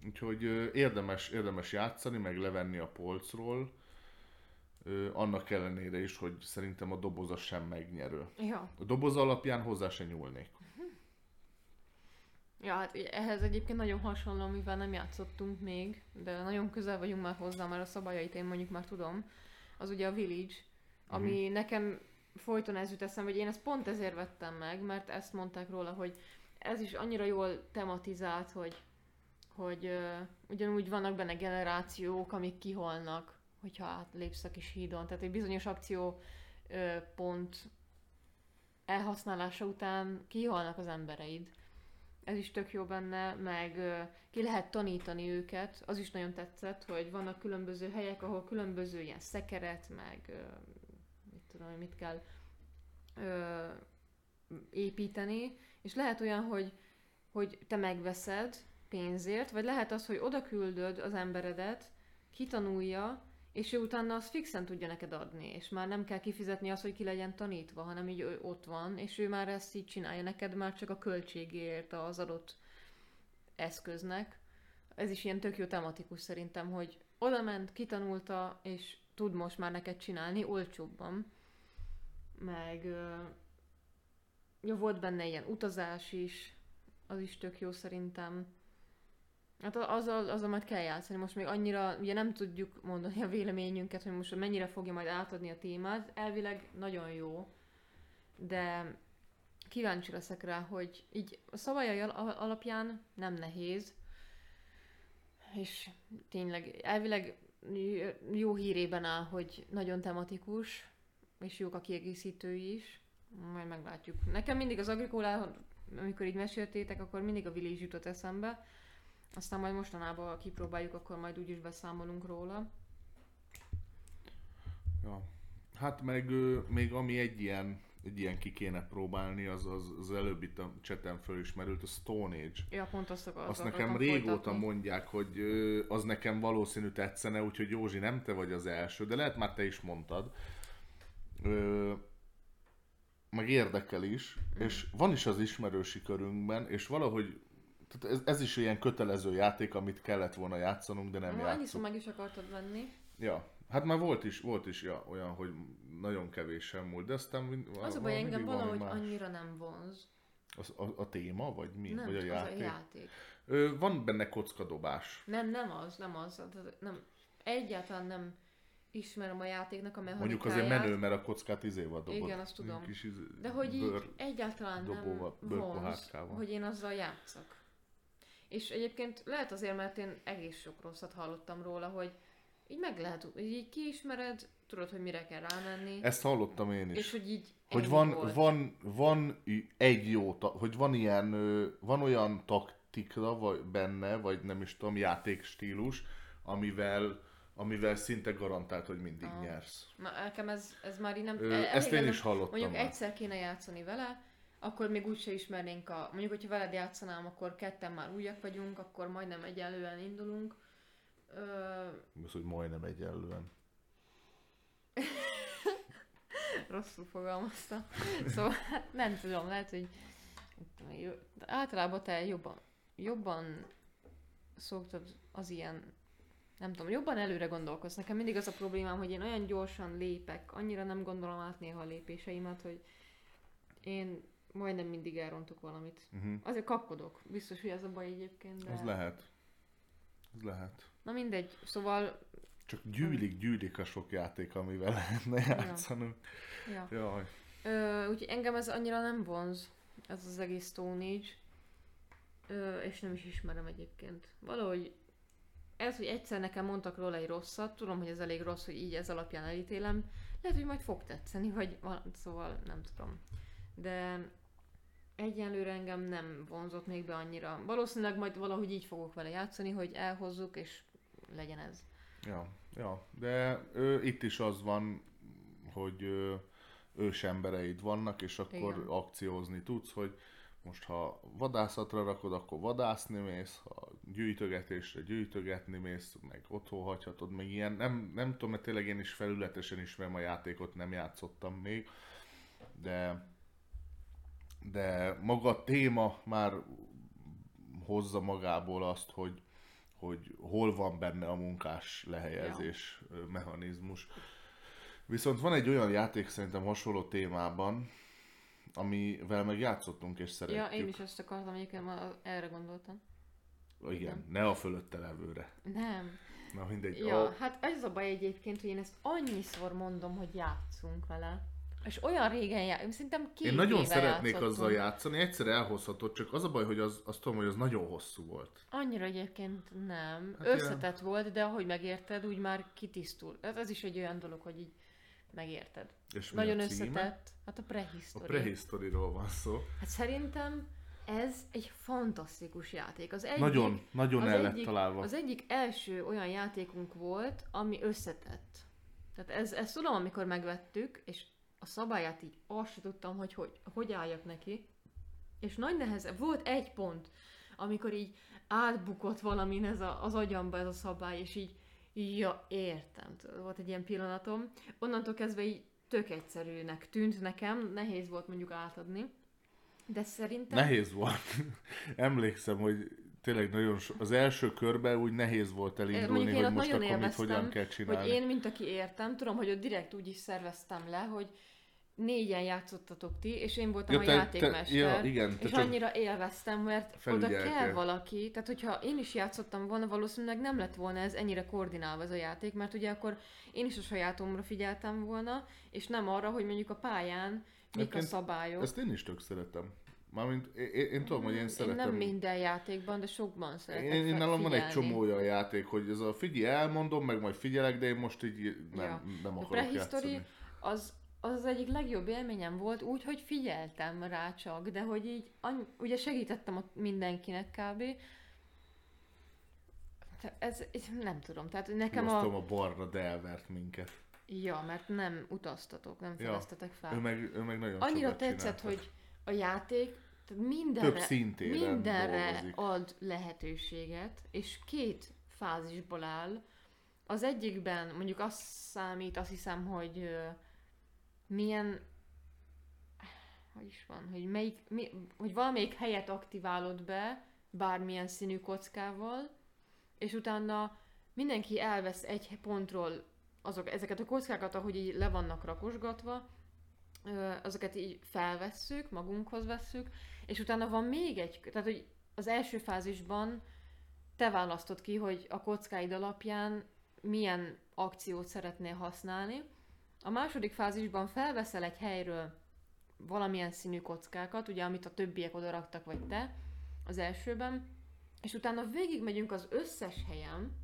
Úgyhogy ö, érdemes, érdemes játszani, meg levenni a polcról. Ö, annak ellenére is, hogy szerintem a doboza sem megnyerő. Ja. A doboz alapján hozzá se nyúlnék. Ja, hát ehhez egyébként nagyon hasonló, mivel nem játszottunk még, de nagyon közel vagyunk már hozzá, mert a szabályait én mondjuk már tudom. Az ugye a Village, ami uh-huh. nekem folyton ez jut eszembe, hogy én ezt pont ezért vettem meg, mert ezt mondták róla, hogy ez is annyira jól tematizált, hogy, hogy uh, ugyanúgy vannak benne generációk, amik kiholnak, hogyha átlépsz a kis hídon. Tehát egy bizonyos akció uh, pont elhasználása után kihalnak az embereid. Ez is tök jó benne, meg ki lehet tanítani őket. Az is nagyon tetszett, hogy vannak különböző helyek, ahol különböző ilyen szekeret, meg mit tudom, mit kell építeni, és lehet olyan, hogy, hogy te megveszed pénzért, vagy lehet az, hogy oda küldöd az emberedet, kitanulja, és ő utána azt fixen tudja neked adni, és már nem kell kifizetni azt, hogy ki legyen tanítva, hanem így ott van, és ő már ezt így csinálja neked, már csak a költségért az adott eszköznek. Ez is ilyen tök jó tematikus szerintem, hogy oda ment, kitanulta, és tud most már neked csinálni olcsóbban. Meg jó, volt benne ilyen utazás is, az is tök jó szerintem. Hát azzal, azzal majd kell játszani. Most még annyira, ugye nem tudjuk mondani a véleményünket, hogy most mennyire fogja majd átadni a témát. Elvileg nagyon jó, de kíváncsi leszek rá, hogy így a szabályai al- alapján nem nehéz, és tényleg elvileg jó hírében áll, hogy nagyon tematikus, és jók a kiegészítői is. Majd meglátjuk. Nekem mindig az Agricola, amikor így meséltétek, akkor mindig a Village jutott eszembe. Aztán majd mostanában kipróbáljuk, akkor majd úgyis beszámolunk róla. Ja. Hát meg még ami egy ilyen, egy ilyen ki kéne próbálni, az az, az előbb itt a cseten fölismerült, a Stone Age. Ja, pont azt akar, Azt akartam nekem régóta folytatni. mondják, hogy az nekem valószínű tetszene, úgyhogy Józsi, nem te vagy az első, de lehet már te is mondtad. Ö, meg érdekel is, Mm. és van is az ismerősi körünkben, és valahogy tehát ez, ez is ilyen kötelező játék, amit kellett volna játszanunk, de nem Ma játszunk. annyiszor meg is akartad venni. Ja, hát már volt is, volt is ja, olyan, hogy nagyon kevés sem múlt, de aztán mind, Az a baj, engem valahogy más. annyira nem vonz. Az, a, a téma, vagy mi? Nem, vagy a játék? az a játék. Ö, van benne kockadobás. Nem, nem az, nem az. Tehát Nem, egyáltalán nem ismerem a játéknak a mechanikáját. Mondjuk azért menő, mert a kockát izéval dobod. Igen, azt tudom. Kis izé, De hogy így egyáltalán nem dobóval, vonz, hogy én azzal játszak. És egyébként lehet azért, mert én egész sok rosszat hallottam róla, hogy így meg lehet, hogy így kiismered, tudod, hogy mire kell rámenni, Ezt hallottam én is. és hogy így hogy van, volt. van, van egy jó, hogy van ilyen, van olyan taktika vagy benne, vagy nem is tudom, játékstílus, amivel, amivel szinte garantált, hogy mindig Aha. nyersz. Na, nekem ez, ez már így nem... Ö, ezt én nem- is hallottam Mondjuk már. egyszer kéne játszani vele, akkor még úgyse ismernénk a... Mondjuk, hogyha veled játszanám, akkor ketten már újak vagyunk, akkor majdnem egyenlően indulunk. Ö, Az, hogy majdnem egyenlően. [LAUGHS] rosszul fogalmaztam. Szóval hát nem tudom, lehet, hogy de általában te jobban, jobban szoktad az ilyen, nem tudom, jobban előre gondolkozz. Nekem mindig az a problémám, hogy én olyan gyorsan lépek, annyira nem gondolom át néha a lépéseimet, hogy én majdnem mindig elrontok valamit. Uh-huh. Azért kapkodok. Biztos, hogy ez a baj egyébként, de... Az lehet. Az lehet. Na mindegy, szóval... Csak gyűlik, gyűlik a sok játék, amivel lehetne játszani. Ja. Jaj. Ö, úgyhogy engem ez annyira nem vonz, ez az egész Stone Age. Ö, és nem is ismerem egyébként. Valahogy ez, hogy egyszer nekem mondtak róla egy rosszat, tudom, hogy ez elég rossz, hogy így ez alapján elítélem, lehet, hogy majd fog tetszeni, vagy val- szóval nem tudom. De egyenlőre engem nem vonzott még be annyira. Valószínűleg majd valahogy így fogok vele játszani, hogy elhozzuk, és legyen ez. Ja, ja. De ö, itt is az van, hogy ö, ősembereid vannak, és akkor Igen. akciózni tudsz, hogy most ha vadászatra rakod, akkor vadászni mész, ha gyűjtögetésre gyűjtögetni mész, meg otthon hagyhatod, meg ilyen, nem, nem tudom, mert tényleg én is felületesen ismerem a játékot, nem játszottam még, de de maga a téma már hozza magából azt, hogy, hogy hol van benne a munkás lehelyezés ja. mechanizmus. Viszont van egy olyan játék szerintem hasonló témában, amivel meg játszottunk és szeretjük. Ja, én is ezt akartam, egyébként ma erre gondoltam. Igen, ne a fölötte levőre. Nem. Na mindegy. Ja, A, hát ez a baj egyébként, hogy én ezt annyiszor mondom, hogy játszunk vele. És olyan régen játszunk, szerintem két én nagyon szeretnék játszottunk. azzal játszani, egyszer elhozhatod, csak az a baj, hogy az, azt tudom, hogy az nagyon hosszú volt. Annyira egyébként nem. Hát Összetett volt, de ahogy megérted, úgy már kitisztul. Ez, ez is egy olyan dolog, hogy így megérted. És Nagyon a összetett. Hát a A prehistory. prehistoryról van szó. Hát szerintem ez egy fantasztikus játék. Az egyik, Nagyon, nagyon az el lett egyik- találva. Az egyik első olyan játékunk volt, ami összetett. Tehát ez, ezt tudom, amikor megvettük, és a szabályát így azt se tudtam, hogy hogy, hogy álljak neki. És nagy neheze, volt egy pont, amikor így átbukott valamin ez a, az agyamba ez a szabály, és így, ja, értem. Volt egy ilyen pillanatom. Onnantól kezdve így tök egyszerűnek tűnt nekem, nehéz volt mondjuk átadni. De szerintem... Nehéz volt. [LAUGHS] Emlékszem, hogy tényleg nagyon so... az első körben úgy nehéz volt elindulni, hogy most nagyon akkor mit hogyan kell csinálni. Hogy én, mint aki értem, tudom, hogy ott direkt úgy is szerveztem le, hogy négyen játszottatok ti, és én voltam Ja, a te- te- játékmester. ja, igen, te és annyira élveztem, mert oda kell valaki. Tehát, hogyha én is játszottam volna, valószínűleg nem lett volna ez ennyire koordinálva ez a játék, mert ugye akkor én is a sajátomra figyeltem volna, és nem arra, hogy mondjuk a pályán mik a szabályok. Ezt én is tök szeretem. Mármint én, én, tudom, hogy én Én szeretem. nem minden játékban, de sokban szeretek Én, én nálam van egy csomó olyan játék, hogy ez a figyelj, elmondom, meg majd figyelek, de én most így nem, Ja. nem A akarok prehistory játszani. az, az az egyik legjobb élményem volt, úgy, hogy figyeltem rá csak, de hogy így, any- ugye segítettem a mindenkinek kb. Ez, nem tudom, tehát nekem Nekem a... a barna, de elvert minket. Ja, mert nem utaztatok, nem Ja. fedeztetek fel. Ő meg, ő meg nagyon Annyira tetszett, csinálta. hogy a játék tehát mindenre, Több szintéren mindenre dolgozik. ad lehetőséget, és két fázisból áll. Az egyikben mondjuk azt számít, azt hiszem, hogy milyen hogy is van, hogy, melyik, mi, hogy valamelyik helyet aktiválod be bármilyen színű kockával, és utána mindenki elvesz egy pontról azok, ezeket a kockákat, ahogy így le vannak rakosgatva, azokat így felvesszük, magunkhoz vesszük, és utána van még egy, tehát hogy az első fázisban te választod ki, hogy a kockáid alapján milyen akciót szeretnél használni. A második fázisban felveszel egy helyről valamilyen színű kockákat, ugye amit a többiek oda raktak, vagy te, az elsőben, és utána végigmegyünk az összes helyen,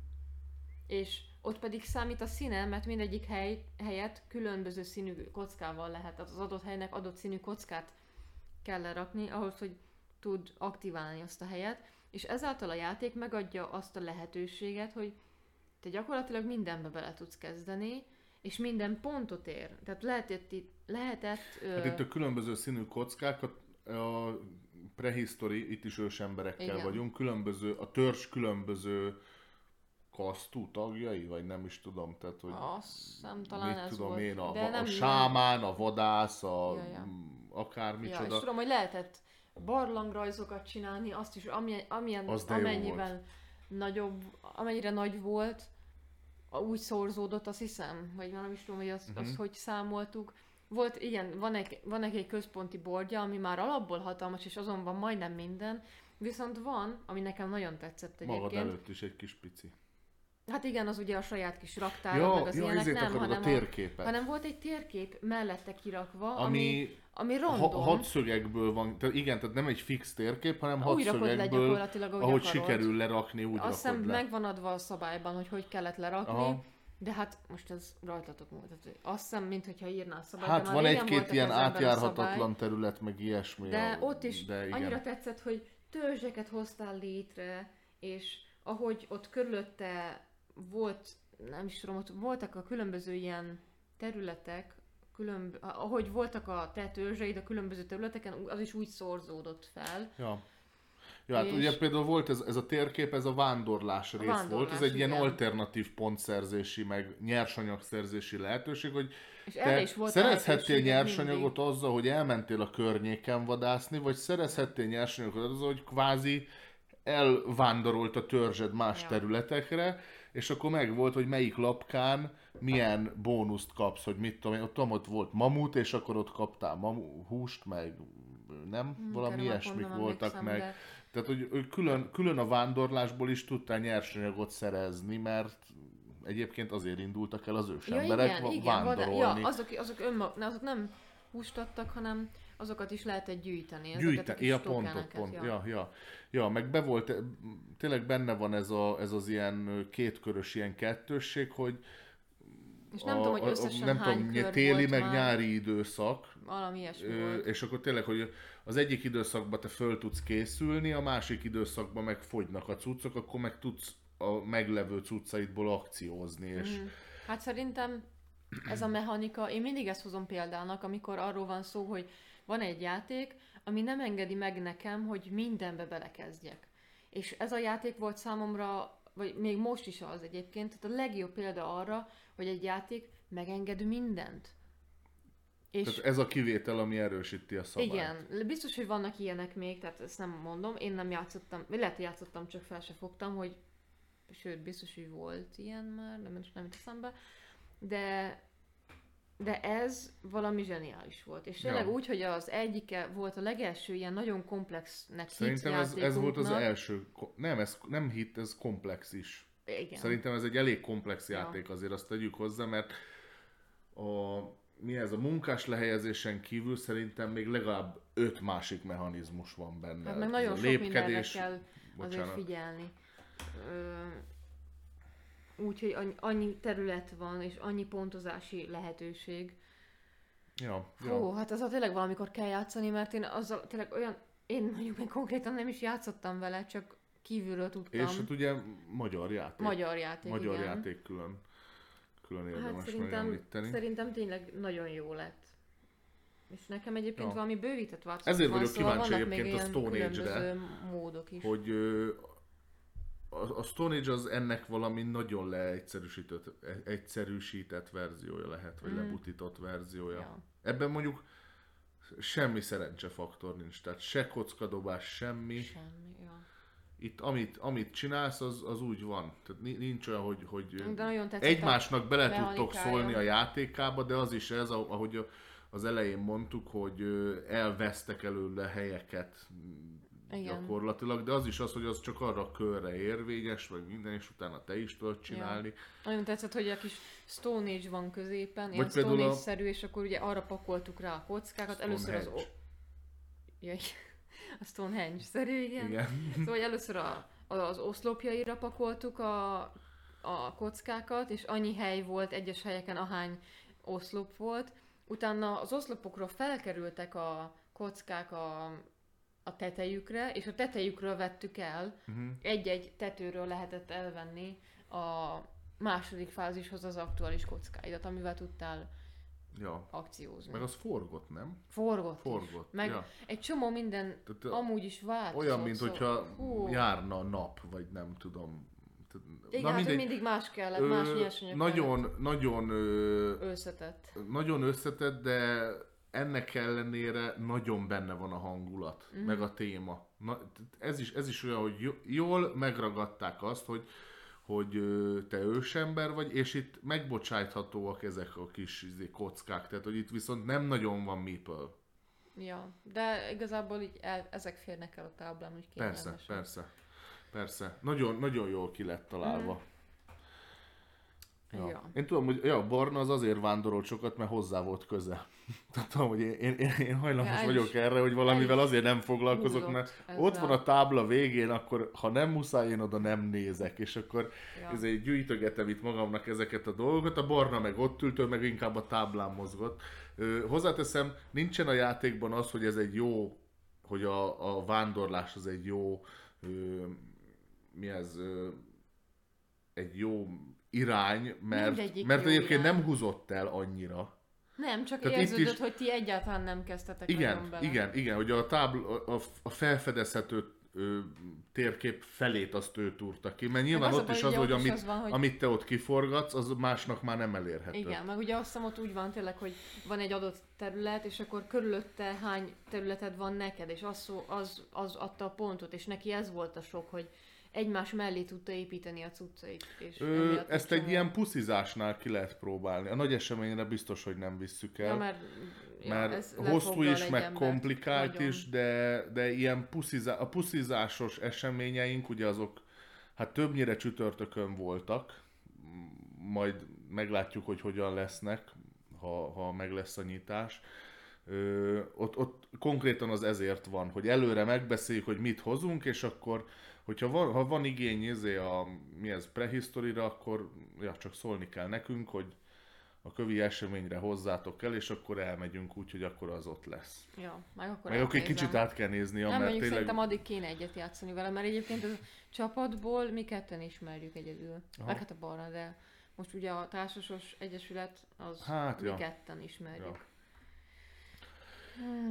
és ott pedig számít a színe, mert mindegyik hely, helyet különböző színű kockával lehet, az adott helynek adott színű kockát kell lerakni, ahhoz, hogy tud aktiválni azt a helyet, és ezáltal a játék megadja azt a lehetőséget, hogy te gyakorlatilag mindenbe bele tudsz kezdeni, és minden pontot ér. Tehát lehetett itt, lehetett... Hát itt a különböző színű kockákat, a prehistory, itt is ősemberekkel Igen. vagyunk, különböző, a törzs különböző kasztú tagjai, vagy nem is tudom, tehát hogy Azt hiszem talán mit ez tudom volt. én, a, de a, nem a sámán, a vadász, a Ja, ja. mm, Ja, akármicsoda. és tudom, hogy lehetett barlangrajzokat csinálni, azt is, amilyen, amilyen Az amennyiben nagyobb, amennyire nagy volt, úgy szorzódott, azt hiszem, vagy nem is tudom, hogy azt, Mhm. azt hogy számoltuk. Volt, igen, van egy, van egy központi bordja, ami már alapból hatalmas, és azon van majdnem minden, viszont van, ami nekem nagyon tetszett egyébként. Magad előtt is egy kis pici. Hát igen, az ugye a saját kis raktár, Ja, meg az ja, ilyenek, nem, akarod a hanem, térképet. hanem volt egy térkép mellette kirakva, ami, ami ami ha, random. hatszögekből van, tehát igen, tehát nem egy fix térkép, hanem le hatszögekből, gyakorlatilag, ahogy, ahogy akarod. sikerül lerakni, úgy Azt hiszem le. megvan adva a szabályban, hogy hogy kellett lerakni, Aha. de hát most ez rajtatok múlt. Azt hiszem, mintha írná a szabályt. Hát van egy-két a ilyen a átjárhatatlan szabály, terület, meg ilyesmi. De a- ott is de igen. annyira tetszett, hogy törzseket hoztál létre, és ahogy ott körülötte volt, nem is tudom, ott voltak a különböző ilyen területek, különb... ahogy voltak a te törzseid a különböző területeken, az is úgy szorzódott fel. Ja. Ja, hát És- ugye például volt ez, ez a térkép, ez a vándorlás rész vándorlás, volt, ez egy ilyen igen. alternatív pontszerzési, meg nyersanyagszerzési lehetőség, hogy És te is volt szerezhettél nyersanyagot azzal, hogy elmentél a környéken vadászni, vagy szerezhettél nyersanyagot azzal, hogy kvázi elvándorolt a törzsed más Ja. területekre, és akkor meg volt, hogy melyik lapkán milyen bónuszt kapsz, hogy mit tudom én, ott, tudom, ott volt mamut, és akkor ott kaptál mamu, húst, meg nem, mindig. valami már ilyesmik voltak meg. de- Tehát, hogy hogy külön, külön a vándorlásból is tudtál nyersanyagot szerezni, mert egyébként azért indultak el az ősemberek va- vándorolni. vada- ja, azok, azok, önmag, ne, azok nem húst adtak, hanem azokat is lehetett gyűjteni. ezeket a Gyűjte, kis ja, tokeneket, pont, ja. ja, ja. meg be volt, tényleg benne van ez, a, ez az ilyen kétkörös ilyen kettősség, hogy És nem tudom, hogy összesen nem hány tudom, kör téli volt meg már. nyári időszak, Valami ilyesmi volt. és akkor tényleg, hogy az egyik időszakban te föl tudsz készülni, a másik időszakban meg fogynak a cuccok, akkor meg tudsz a meglevő cuccaidból akciózni, és Mhm. Hát szerintem ez a mechanika, én mindig ezt hozom példának, amikor arról van szó, hogy van egy játék, ami nem engedi meg nekem, hogy mindenbe belekezdjek. És ez a játék volt számomra, vagy még most is az egyébként, tehát a legjobb példa arra, hogy egy játék megenged mindent. És tehát ez a kivétel, ami erősíti a szabályt. igen, biztos, hogy vannak ilyenek még, tehát ezt nem mondom, én nem játszottam, lehet, hogy játszottam, csak fel se fogtam, hogy sőt, biztos, hogy volt ilyen már, nem, nem jut eszembe, de de ez valami zseniális volt. És tényleg Ja. úgy, hogy az egyike volt a legelső ilyen nagyon komplexnek Szerintem ez, ez volt az első, nem, ez nem hit, ez komplex is. Igen. Szerintem ez egy elég komplex Ja. játék, azért azt tegyük hozzá, mert a, mi ez, a munkás lehelyezésen kívül szerintem még legalább öt másik mechanizmus van benne. Hát meg Ez nagyon a sok mindenre lépkedés, kell azért bocsánat. figyelni. Ö, Úgyhogy annyi, terület van, és annyi pontozási lehetőség. Ja, Hú, ja. hát az a tényleg valamikor kell játszani, mert én azzal tényleg olyan, én mondjuk még konkrétan nem is játszottam vele, csak kívülről tudtam. És hát ugye magyar játék. Magyar játék, magyar igen. játék külön, külön Hát érdemes szerintem, megemlíteni. szerintem tényleg nagyon jó lett. És nekem egyébként Ja. valami bővített változat Ezért van, vagyok szóval kíváncsi egyébként a Stone Age-re, módok is. hogy ö, a, a Stone Age az ennek valami nagyon leegyszerűsített egyszerűsített verziója lehet, vagy Mm. lebutított verziója. Ja. Ebben mondjuk semmi szerencsefaktor nincs, tehát se kockadobás, semmi. Semmi, ja. Itt amit, amit csinálsz, az, az úgy van. Tehát ni- nincs olyan, hogy, hogy De nagyon egymásnak bele tudtok szólni a játékába, de az is ez, ahogy az elején mondtuk, hogy elvesztek előle helyeket Igen. gyakorlatilag, de az is az, hogy az csak arra a körre érvényes, vagy minden, és utána te is tudod csinálni. Nagyon tetszett, hogy a kis Stone Age van középen, Vagy ilyen Stone a- Age-szerű, és akkor ugye arra pakoltuk rá a kockákat. Először az... O- ja, igen. [LAUGHS] a Stonehenge-szerű, igen. Igen. Szóval először a, a, az oszlopjaira pakoltuk a, a kockákat, és annyi hely volt egyes helyeken, ahány oszlop volt. Utána az oszlopokról felkerültek a kockák a, a tetejükre, és a tetejükről vettük el. Mhm. Egy-egy tetőről lehetett elvenni a második fázishoz az aktuális kockáidat, amivel tudtál Ja. akciózni. Meg az forgott, nem? Forgott, Forgott. Meg ja. egy csomó minden Tehát, amúgy is változott. olyan, mint szóval- hogyha Hú. járna a nap, vagy nem tudom. Igen, na, hát mindegy, mindig más kellett, ö, más nyersanyag Nagyon, kellett. nagyon ö, összetett. Nagyon összetett, de ennek ellenére nagyon benne van a hangulat, mm. meg a téma. Na, ez, is, ez is olyan, hogy jól megragadták azt, hogy hogy te ősember vagy, és itt megbocsájthatóak ezek a kis izé, kockák, tehát hogy itt viszont nem nagyon van meeple. Ja, de igazából így el, ezek férnek el a táblán, hogy Persze, persze, persze. Nagyon, nagyon jól ki lett találva. Mm. Ja. ja. Én tudom, hogy ja, Barna az azért vándorolt sokat, mert hozzá volt köze. [LAUGHS] tudom, hogy én, én, én hajlamos ja, vagyok is, erre, hogy valamivel azért nem foglalkozok, mert ott van a tábla végén, akkor ha nem muszáj, én oda nem nézek, és akkor ja. ezért gyűjtögetem itt magamnak ezeket a dolgokat, a Barna meg ott ült, meg inkább a táblán mozgott. Ö, hozzáteszem, nincsen a játékban az, hogy ez egy jó, hogy a, a vándorlás az egy jó, ö, mi ez, ö, egy jó irány, mert, mert egyébként irány. nem húzott el annyira. Nem, csak Tehát érződött, is... hogy ti egyáltalán nem kezdtetek igen, bele. Igen, igen, hogy a, tábla, a, a felfedezhető ö, térkép felét azt ő túrta ki, mert nyilván ott is az, hogy amit, az van, hogy amit te ott kiforgatsz, az másnak már nem elérhető. Igen, meg ugye azt hiszem ott úgy van tényleg, hogy van egy adott terület, és akkor körülötte hány területed van neked, és az, az, az adta a pontot, és neki ez volt a sok, hogy egymás mellé tudta építeni a cuccait. És Ö, ezt egy ilyen puszizásnál ki lehet próbálni. A nagy eseményre biztos, hogy nem visszük el. Ja, mert mert ja, hosszú is, meg embert. komplikált Nagyon. is, de, de ilyen puszizá, a puszizásos eseményeink, ugye azok hát többnyire csütörtökön voltak, majd meglátjuk, hogy hogyan lesznek, ha, ha meg lesz a nyitás. Ö, ott, ott konkrétan az ezért van, hogy előre megbeszéljük, hogy mit hozunk, és akkor hogyha van, ha van igény izé a, mi ez, prehisztorira, akkor ja, csak szólni kell nekünk, hogy a kövi eseményre hozzátok el, és akkor elmegyünk úgy, hogy akkor az ott lesz. Ja, meg akkor Meg akkor egy kicsit át kell nézni, nem, mert tényleg... szerintem addig kéne egyet játszani vele, mert egyébként a csapatból mi ketten ismerjük egyedül. Aha. Meg hát a Barna, de most ugye a Társasos Egyesület az hát, mi ja. ketten ismerjük. Ja.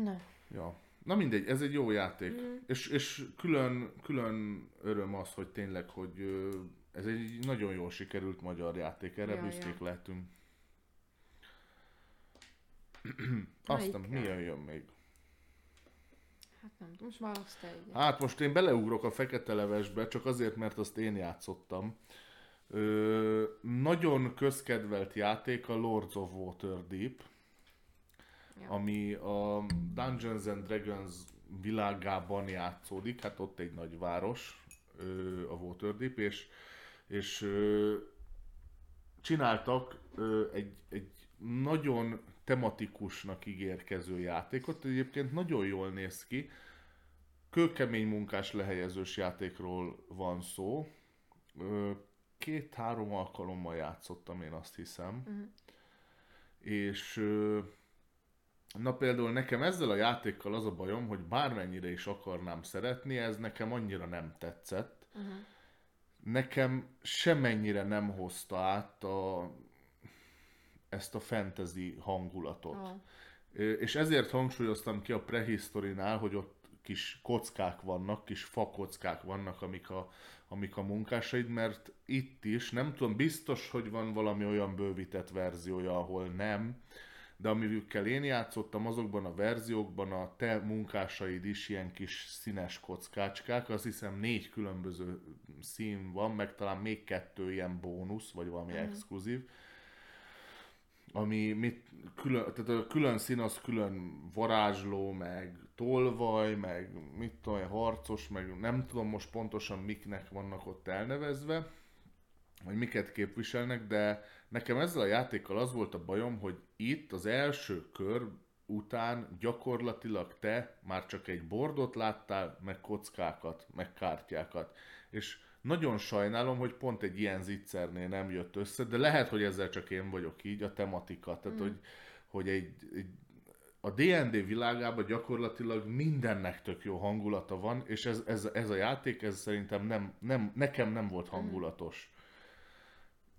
Na. Ja. Na mindegy, ez egy jó játék. Mm. És, és külön, külön öröm az, hogy tényleg, hogy ez egy nagyon jól sikerült magyar játék, erre ja, büszkék ja. lehetünk. [CLEARS THROAT] Aztán mi jön még? Hát nem tudom, most már azt egyet. Hát most én beleugrok a fekete levesbe, csak azért, mert azt én játszottam. Ö, nagyon közkedvelt játék a Lords of Waterdeep ja. ami a Dungeons and Dragons világában játszódik, hát ott egy nagy város, a Waterdeep, és, és csináltak egy, egy nagyon tematikusnak ígérkező játékot, egyébként nagyon jól néz ki, kőkemény munkás lehelyezős játékról van szó. Két-három alkalommal játszottam én azt hiszem. Uh-huh. És Na például nekem ezzel a játékkal az a bajom, hogy bármennyire is akarnám szeretni, ez nekem annyira nem tetszett. Uh-huh. Nekem semennyire nem hozta át a, ezt a fantasy hangulatot. Uh-huh. És ezért hangsúlyoztam ki a prehisztorinál, hogy ott kis kockák vannak, kis fakockák vannak, amik a, amik a munkásaid, mert itt is, nem tudom, biztos, hogy van valami olyan bővített verziója, ahol nem, de amikkel én játszottam, azokban a verziókban a te munkásaid is ilyen kis színes kockácskák, azt hiszem négy különböző szín van, meg talán még kettő ilyen bónusz, vagy valami uh-huh. exkluzív, ami mit, külön, tehát a külön szín az külön varázsló, meg tolvaj, meg mit tudom, harcos, meg nem tudom most pontosan miknek vannak ott elnevezve, vagy miket képviselnek, de nekem ezzel a játékkal az volt a bajom, hogy itt az első kör után gyakorlatilag te már csak egy bordot láttál, meg kockákat, meg kártyákat. És nagyon sajnálom, hogy pont egy ilyen zicsernél nem jött össze, de lehet, hogy ezzel csak én vagyok így, a tematika. Tehát, mm. hogy, hogy egy, egy a D&D világában gyakorlatilag mindennek tök jó hangulata van, és ez, ez, ez a játék, ez szerintem nem, nem, nekem nem volt hangulatos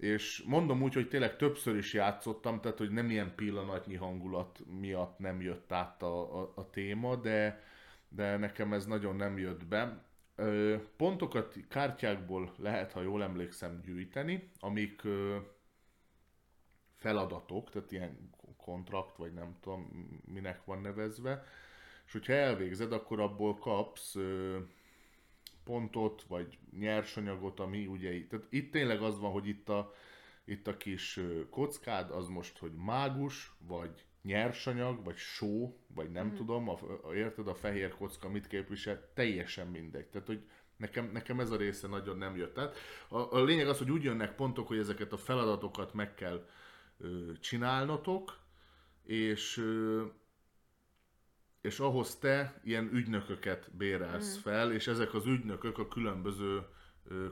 és mondom úgy, hogy tényleg többször is játszottam, tehát hogy nem ilyen pillanatnyi hangulat miatt nem jött át a, a, a téma, de, de nekem ez nagyon nem jött be. Ö, pontokat kártyákból lehet, ha jól emlékszem, gyűjteni, amik ö, feladatok, tehát ilyen kontrakt, vagy nem tudom, minek van nevezve, és hogyha elvégzed, akkor abból kapsz ö, pontot, vagy nyersanyagot, ami ugye, tehát itt tényleg az van, hogy itt a, itt a kis kockád, az most, hogy mágus, vagy nyersanyag, vagy só, vagy nem mm. tudom, a, a, érted, a fehér kocka mit képvisel, teljesen mindegy. Tehát, hogy nekem, nekem ez a része nagyon nem jött. Tehát a, a lényeg az, hogy úgy jönnek pontok, hogy ezeket a feladatokat meg kell ö, csinálnotok, és ö, és ahhoz te ilyen ügynököket bérelsz mm. fel, és ezek az ügynökök a különböző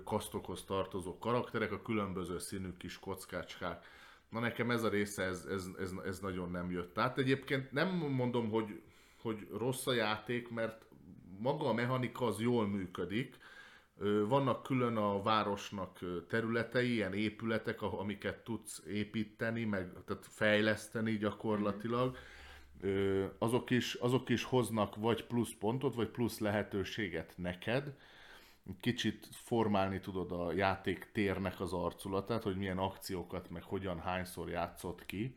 kasztokhoz tartozó karakterek, a különböző színű kis kockácskák Na nekem ez a része, ez, ez, ez, ez nagyon nem jött. Tehát egyébként nem mondom, hogy, hogy rossz a játék, mert maga a mechanika az jól működik. Vannak külön a városnak területei, ilyen épületek, amiket tudsz építeni, meg tehát fejleszteni gyakorlatilag. Azok is, azok is hoznak vagy plusz pontot, vagy plusz lehetőséget neked kicsit formálni tudod a játék térnek az arculatát, hogy milyen akciókat, meg hogyan, hányszor játszott ki.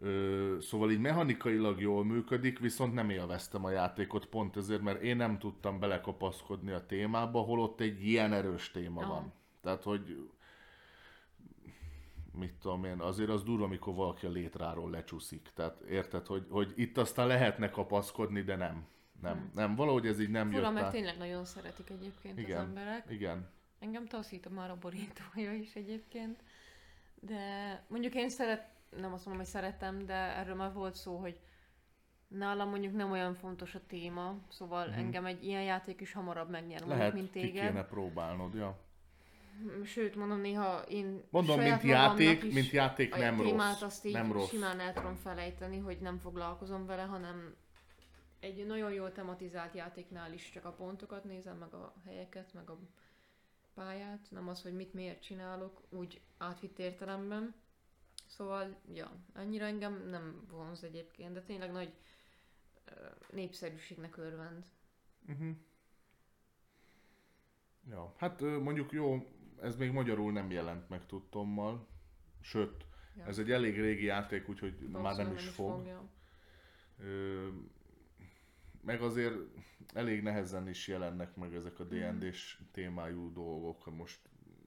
Ö, szóval így mechanikailag jól működik, viszont nem élveztem a játékot pont ezért, mert én nem tudtam belekapaszkodni a témába, holott egy ilyen erős téma Aha. van. Tehát, hogy mit tudom én, azért az durva, amikor valaki a létráról lecsúszik. Tehát érted, hogy, hogy itt aztán lehetne kapaszkodni, de nem. Nem, hmm. nem, valahogy ez így nem Fura, jött mert tényleg nagyon szeretik egyébként igen, az emberek. Igen. Engem taszít már a borítója is egyébként. De mondjuk én szeret, nem azt mondom, hogy szeretem, de erről már volt szó, hogy nálam mondjuk nem olyan fontos a téma, szóval hmm. engem egy ilyen játék is hamarabb megnyer, Lehet, mint téged. Lehet, kéne próbálnod, ja. Sőt, mondom, néha én Mondom, mint játék, mint játék nem a témát rossz. azt így nem rossz. simán el tudom felejteni, hogy nem foglalkozom vele, hanem egy nagyon jól tematizált játéknál is csak a pontokat nézem, meg a helyeket, meg a pályát, nem az, hogy mit miért csinálok, úgy átvitt értelemben. Szóval, ja, annyira engem nem vonz egyébként, de tényleg nagy népszerűségnek örvend. Uh-huh. Ja, hát mondjuk jó, ez még magyarul nem jelent meg tudtommal, sőt, ja. ez egy elég régi játék, úgyhogy Valószínűleg már nem, is, fog. Ö, meg azért elég nehezen is jelennek meg ezek a D&D-s témájú dolgok. Most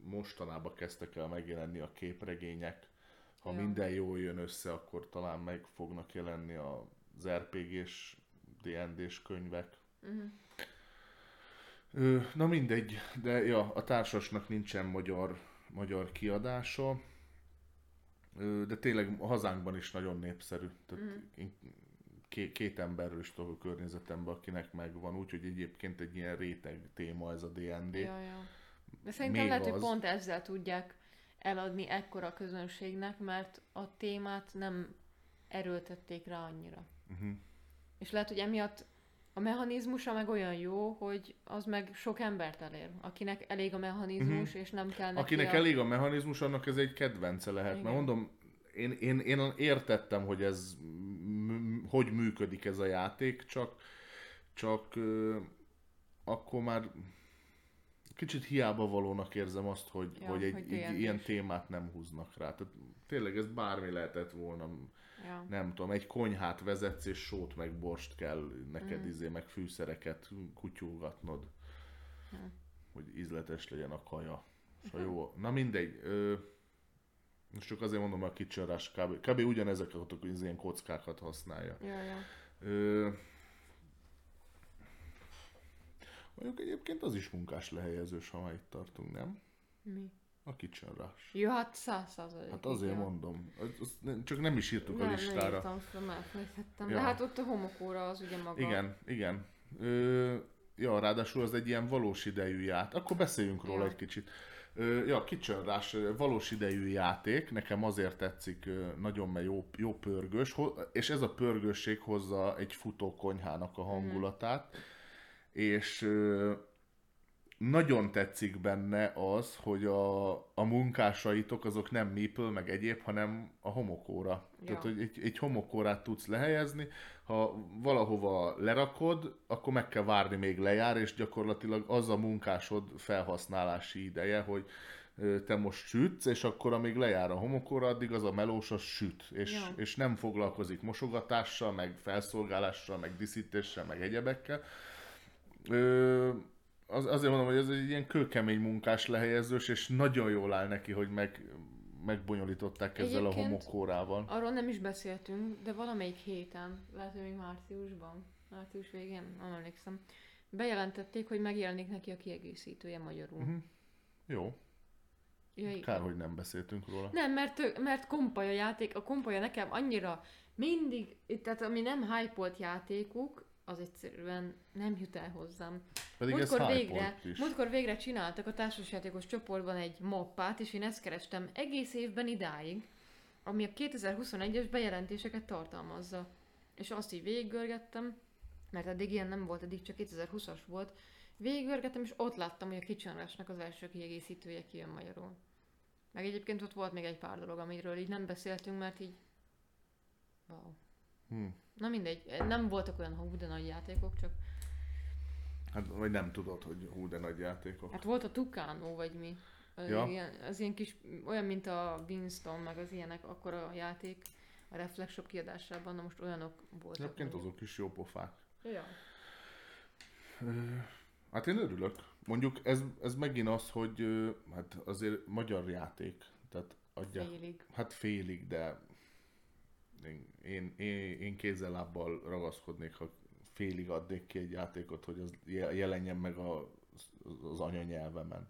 mostanában kezdtek el megjelenni a képregények. Ha ja. minden jól jön össze, akkor talán meg fognak jelenni az RPG-s, D&D-s könyvek. Uh-huh. Na mindegy, de ja, a társasnak nincsen magyar, magyar kiadása, de tényleg a hazánkban is nagyon népszerű. Tehát uh-huh két, két emberről is tudok a környezetemben, akinek megvan, úgyhogy egyébként egy ilyen réteg téma ez a D&D. Ja, ja. De szerintem Még lehet, az... hogy pont ezzel tudják eladni ekkora közönségnek, mert a témát nem erőltették rá annyira. Uh-huh. És lehet, hogy emiatt a mechanizmusa meg olyan jó, hogy az meg sok embert elér. Akinek elég a mechanizmus, uh-huh. és nem kell neki Akinek a... elég a mechanizmus, annak ez egy kedvence lehet. Igen. Mert mondom, én, én, én értettem, hogy ez hogy működik ez a játék, csak, csak ö, akkor már kicsit hiába valónak érzem azt, hogy, ja, hogy egy, hogy egy ilyen témát nem húznak rá. Tehát tényleg ez bármi lehetett volna. Ja. Nem tudom, egy konyhát vezetsz, és sót meg borst kell neked mm. izé, meg fűszereket kutyulgatnod. Ja. Hogy ízletes legyen a kaja. És jó. Na mindegy. Ö, most csak azért mondom, a kicsarás kb. kb. ugyanezeket az ilyen kockákat használja. Ja, ja. Ö, mondjuk egyébként az is munkás lehelyezős, ha már itt tartunk, nem? Mi? A kicsarás. Jó, hát száz százalék. Hát azért igen. mondom. Az, csak nem is írtuk nem, a listára. Nem, írtam fel, elfelejtettem. Ja. De hát ott a homokóra az ugye maga. Igen, igen. Ö, ja, ráadásul az egy ilyen valós idejű ját. Akkor beszéljünk róla ja. egy kicsit. Ja, kicsörrás, valós idejű játék, nekem azért tetszik nagyon, mert jó, jó pörgős, és ez a pörgősség hozza egy futó konyhának a hangulatát, mm. és nagyon tetszik benne az, hogy a, a munkásaitok azok nem Meeple, meg egyéb, hanem a homokóra. Ja. Tehát, hogy egy, egy homokórát tudsz lehelyezni, ha valahova lerakod, akkor meg kell várni, még lejár, és gyakorlatilag az a munkásod felhasználási ideje, hogy te most sütsz, és akkor amíg lejár a homokóra, addig az a melós az süt, és, ja. és nem foglalkozik mosogatással, meg felszolgálással, meg diszítéssel, meg egyebekkel. Ö, az, azért mondom, hogy ez egy ilyen kőkemény munkás lehelyezős, és nagyon jól áll neki, hogy meg, megbonyolították ezzel Egyébként a homokórával. Arról nem is beszéltünk, de valamelyik héten, lehet, hogy még márciusban, március végén, nem emlékszem, bejelentették, hogy megjelenik neki a kiegészítője magyarul. Uh-huh. Jó. Ja, Kár, hogy nem beszéltünk róla. Nem, mert, mert kompaja játék, a kompaja nekem annyira mindig, tehát ami nem hype játékuk, az egyszerűen nem jut el hozzám. Pedig múltkor végre, múltkor végre csináltak a társasjátékos csoportban egy moppát, és én ezt kerestem egész évben idáig, ami a 2021-es bejelentéseket tartalmazza. És azt így végiggörgettem, mert eddig ilyen nem volt, eddig csak 2020-as volt. Végiggörgettem, és ott láttam, hogy a kicsinálásnak az első kiegészítője kijön magyarul. Meg egyébként ott volt még egy pár dolog, amiről így nem beszéltünk, mert így... Wow. Hmm. Na mindegy, nem voltak olyan hú de nagy játékok, csak... Hát, vagy nem tudod, hogy hú de nagy játékok. Hát volt a Tucano, vagy mi. Az, ja. ilyen, az ilyen kis, olyan, mint a Winston, meg az ilyenek, akkor a játék a Reflexshop kiadásában, na most olyanok voltak. Egyébként azok is jó pofák. Ja. Hát én örülök. Mondjuk ez, ez megint az, hogy hát azért magyar játék. Tehát adják, félig. Hát félig, de én, én, én, kézzel lábbal ragaszkodnék, ha félig adnék ki egy játékot, hogy az jelenjen meg a, az anyanyelvemen.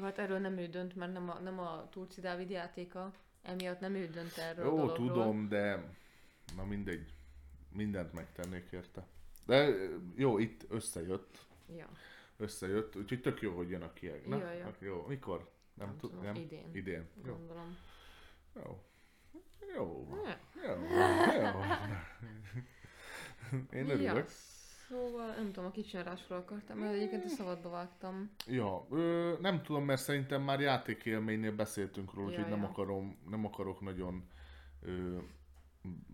Hát erről nem ő dönt, mert nem a, nem a Turci Dávid játéka, emiatt nem ő dönt erről Jó, a tudom, de na mindegy, mindent megtennék érte. De jó, itt összejött. Ja. Összejött, úgyhogy tök jó, hogy jön a kieg. Na, ja, ja. jó, mikor? Nem, nem tudom, nem? Idén. Idén. Gondolom. Jó. Jó. Jó. Jó. Jó. Én örülök. Ja, szóval nem tudom, a kicsinárásról akartam, mert egyébként a szabadba vágtam. Ja, ö, nem tudom, mert szerintem már játékélménynél beszéltünk róla, ja, úgyhogy ja. nem, akarom, nem akarok nagyon ö,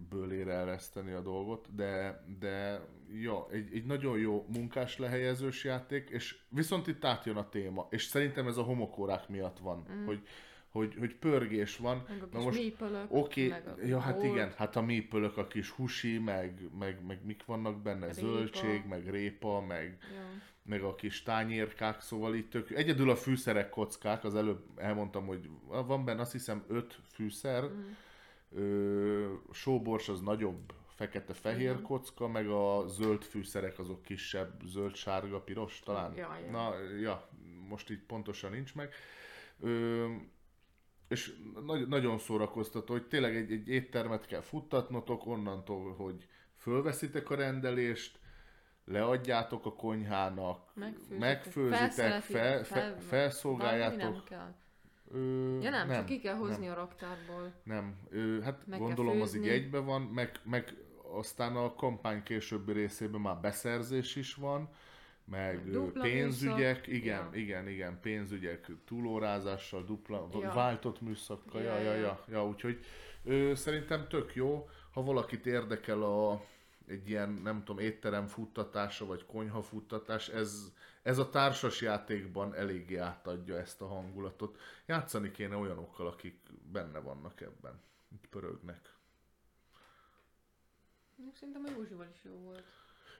bőlére ereszteni a dolgot, de, de ja, egy, egy nagyon jó munkás lehelyezős játék, és viszont itt átjön a téma, és szerintem ez a homokórák miatt van, mm. hogy hogy, hogy pörgés van. Meg a kis most, mépölök. Oké, okay, ja, hát old. igen, hát a mépölök, a kis husi, meg, meg, meg mik vannak benne, répa. zöldség, meg répa, meg, ja. meg a kis tányérkák, szóval itt tök... Egyedül a fűszerek kockák, az előbb elmondtam, hogy van benne azt hiszem öt fűszer, mm. Ö, sóbors az nagyobb fekete-fehér mm. kocka, meg a zöld fűszerek azok kisebb, zöld-sárga, piros talán. Ja, ja. Na, ja, most így pontosan nincs meg. Ö, és nagy, nagyon szórakoztató, hogy tényleg egy, egy éttermet kell futtatnotok onnantól, hogy fölveszitek a rendelést, leadjátok a konyhának, megfőzitek, megfőzitek fel, fel, felszolgáljátok. Nem kell. Ö, ja nem, nem, csak ki kell hozni nem. a raktárból. Nem, ö, hát meg gondolom az így egybe van, meg, meg aztán a kampány későbbi részében már beszerzés is van, meg dupla pénzügyek, műszak. igen, ja. igen, igen, pénzügyek túlórázással, dupla, ja. váltott műszakkal, ja, ja, ja, ja, ja úgyhogy ö, szerintem tök jó, ha valakit érdekel a, egy ilyen, nem tudom, étterem futtatása, vagy konyha futtatás, ez, ez a társas játékban eléggé átadja ezt a hangulatot. Játszani kéne olyanokkal, akik benne vannak ebben, pörögnek. Szerintem a Józsival is jó volt.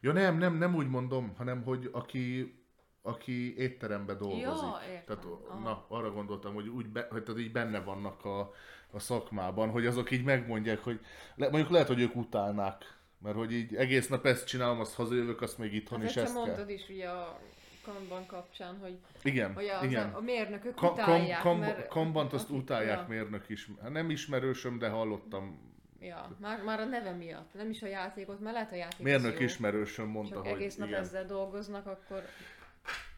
Ja nem, nem, nem úgy mondom, hanem hogy aki, aki étterembe dolgozik. Ja, értem. Tehát, na, arra gondoltam, hogy úgy be, hogy tehát így benne vannak a, a szakmában, hogy azok így megmondják, hogy le, mondjuk lehet, hogy ők utálnák, mert hogy így egész nap ezt csinálom, azt hazajövök, azt még itthon hát is ezt mondtad kell. is ugye a kanban kapcsán, hogy, igen, hogy az igen. A, a mérnökök Ka- utálják. Kam, kam, mert... Kanbant azt utálják ja. mérnök is. Hát nem ismerősöm, de hallottam Ja, már, már a neve miatt, nem is a játékot, mert lehet a játék Mérnök ismerősön mondta, Csak hogy egész nap igen. ezzel dolgoznak, akkor...